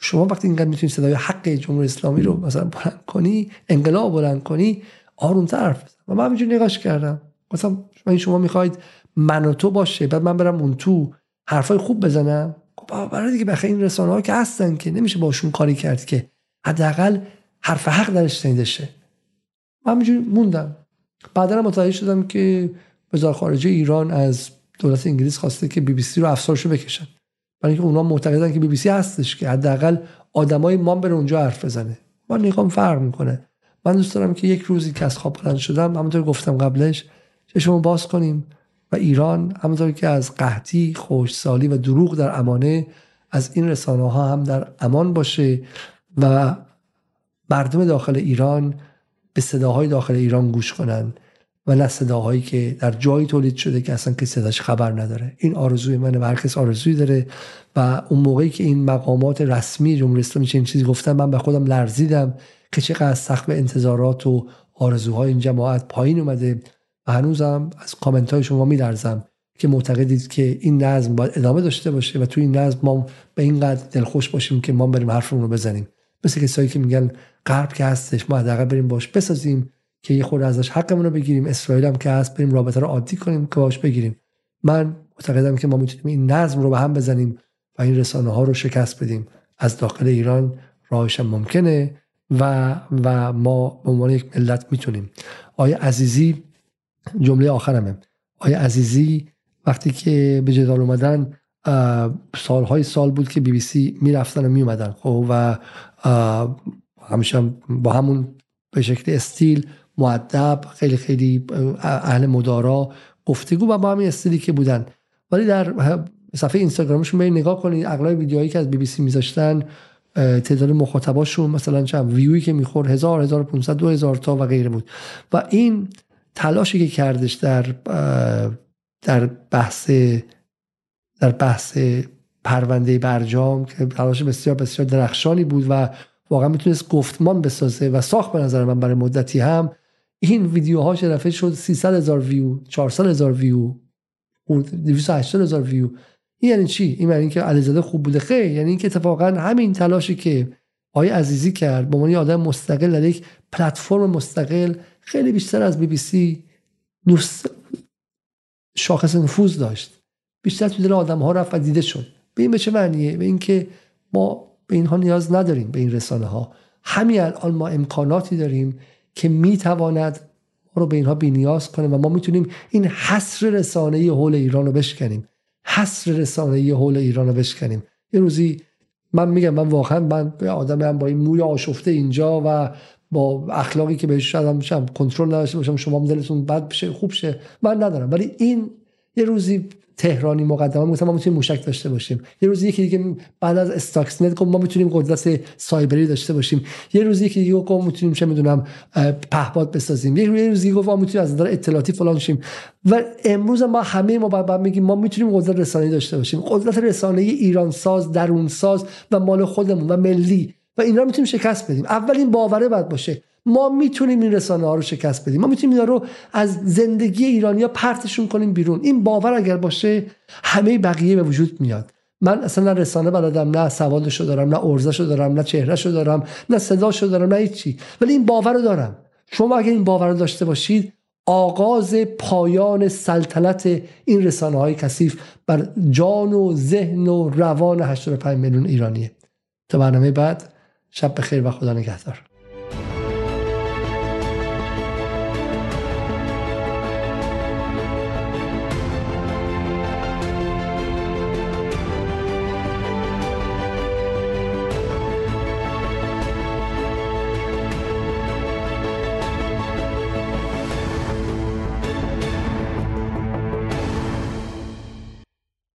شما وقتی اینقدر می‌تونید صدای حق جمهوری اسلامی رو مثلا بلند کنی انقلاب بلند کنی آرومتر حرف بزن. و من همینجوری نگاش کردم. مثلا شما شما می‌خواید من و تو باشه بعد من برم اون تو حرفای خوب بزنم؟ خب برای دیگه بخیر این رسانه ها که هستن که نمیشه باشون کاری کرد که حداقل حرف حق درش شنیده شه من همینجوری موندم. بعدا متوجه شدم که وزارت خارجه ایران از دولت انگلیس خواسته که بی بی سی رو افسارشو بکشن. برای اینکه اونا معتقدن که بی بی سی هستش که حداقل آدمای ما بره اونجا حرف بزنه. من نگام فرق می‌کنه. من دوست دارم که یک روزی که از خواب بلند شدم همونطور گفتم قبلش چشمو باز کنیم. و ایران همونطور که از قحطی خوشسالی و دروغ در امانه از این رسانه ها هم در امان باشه و مردم داخل ایران به صداهای داخل ایران گوش کنن و نه صداهایی که در جایی تولید شده که اصلا کسی صداش خبر نداره. این آرزوی منه و هر کس آرزویی داره و اون موقعی که این مقامات رسمی جمهوری اسلامی چنین چیزی گفتن من به خودم لرزیدم که چقدر سخت انتظارات و آرزوهای این جماعت پایین اومده و هنوزم از کامنت های شما میلرزم که معتقدید که این نظم باید ادامه داشته باشه و تو این نظم ما به این قدر دلخوش باشیم که ما بریم حرفمون رو بزنیم. مثل کسایی که میگن غرب که هستش ما حداقل بریم باش بسازیم که یه خورده ازش حقمون رو بگیریم. اسرائیل هم که هست بریم رابطه رو عادی کنیم که باش بگیریم. من معتقدم که ما می‌تونیم این نظم رو به هم بزنیم و این رسانه ها رو شکست بدیم. از داخل ایران راهش ممکنه و و ما به عنوان یک ملت می‌تونیم. آیا عزیزی جمله آخرمه. آیا عزیزی وقتی که به جدال اومدن سالهای سال بود که بی بی سی می‌رفتن و میومدن خب؟ و همیشه با همون به شکل استیل معدب خیلی خیلی اهل مدارا گفتگو و با همین استیلی که بودن. ولی در صفحه اینستاگرامشون برید نگاه کنید اغلب ویدیوهایی که از بی بی سی میذاشتن تعداد مخاطباشون مثلا چند ویوی که میخور هزار هزار پونصد دو هزار تا و غیره بود. و این تلاشی که کردش در در بحث در بحث پرونده برجام که تلاش بسیار بسیار درخشانی بود و واقعا می‌تونست گفتمان بسازه و ساخت به نظر من برای مدتی هم. این ویدیوها دفعه شد؟ 300 هزار ویو 400 هزار ویو 280 هزار ویو. این یعنی چی؟ این یعنی که علیزاده خوب بوده. خیر یعنی اینکه اتفاقا همین تلاشی که آقای عزیزی کرد به عنوان آدم مستقل در یک پلتفرم مستقل خیلی بیشتر از بی بی سی شاخص نفوذ داشت. بیشتر تو دل آدم ها رفت و دیده شد. به این به چه معنیه؟ به اینکه ما به اینها نیاز نداریم به این رسانه ها همین الان ما امکاناتی داریم که می‌تواند ما رو به اینها بینیاز کنه و ما می‌تونیم این حصر رسانه حول ایران رو بشکنیم. حصر رسانه حول ایران رو بشکنیم. یه روزی من میگم من واقعا من به آدم با این موی آشفته اینجا و با اخلاقی که بهش شدم میشم کنترل نداشته باشم شما دلتون بد بشه خوب شه من ندارم. ولی این یه روزی تهرانی مقدمه مثلا ما می‌تونیم موشک داشته باشیم. یه روزی یکی دیگه بعد از استاکسنت گفت ما می‌تونیم قدرت سایبری داشته باشیم. یه روزی یکی دیگه گفت می‌تونیم چه می‌دونم پهپاد بسازیم. یه روزی گفت ما می‌تونیم از نظر اطلاعاتی فلان شیم. و امروز ما همه ما بعد میگیم ما می‌تونیم قدرت رسانه‌ای داشته باشیم. قدرت رسانه‌ای ایران ساز درون ساز و مال خودمون و ملی. و اینا رو می‌تونیم شکست بدیم. اولین باوره باید باشه. ما می‌تونیم این رسانه ها رو شکست بدیم. ما می‌تونیم اینا رو از زندگی ایرانیا پرتشون کنیم بیرون. این باور اگر باشه همه بقیه به وجود میاد. من اصلا نه رسانه بلدم نه سوادشو دارم نه ارزشو دارم نه چهرهشو دارم نه صداشو دارم نه هیچی. ولی این باور رو دارم. شما اگر این باور رو داشته باشید آغاز پایان سلطنت این رسانه های کثیف بر جان و ذهن و روان 85 میلیون ایرانیه. تا برنامه بعد شب بخیر و خدا نگهدار.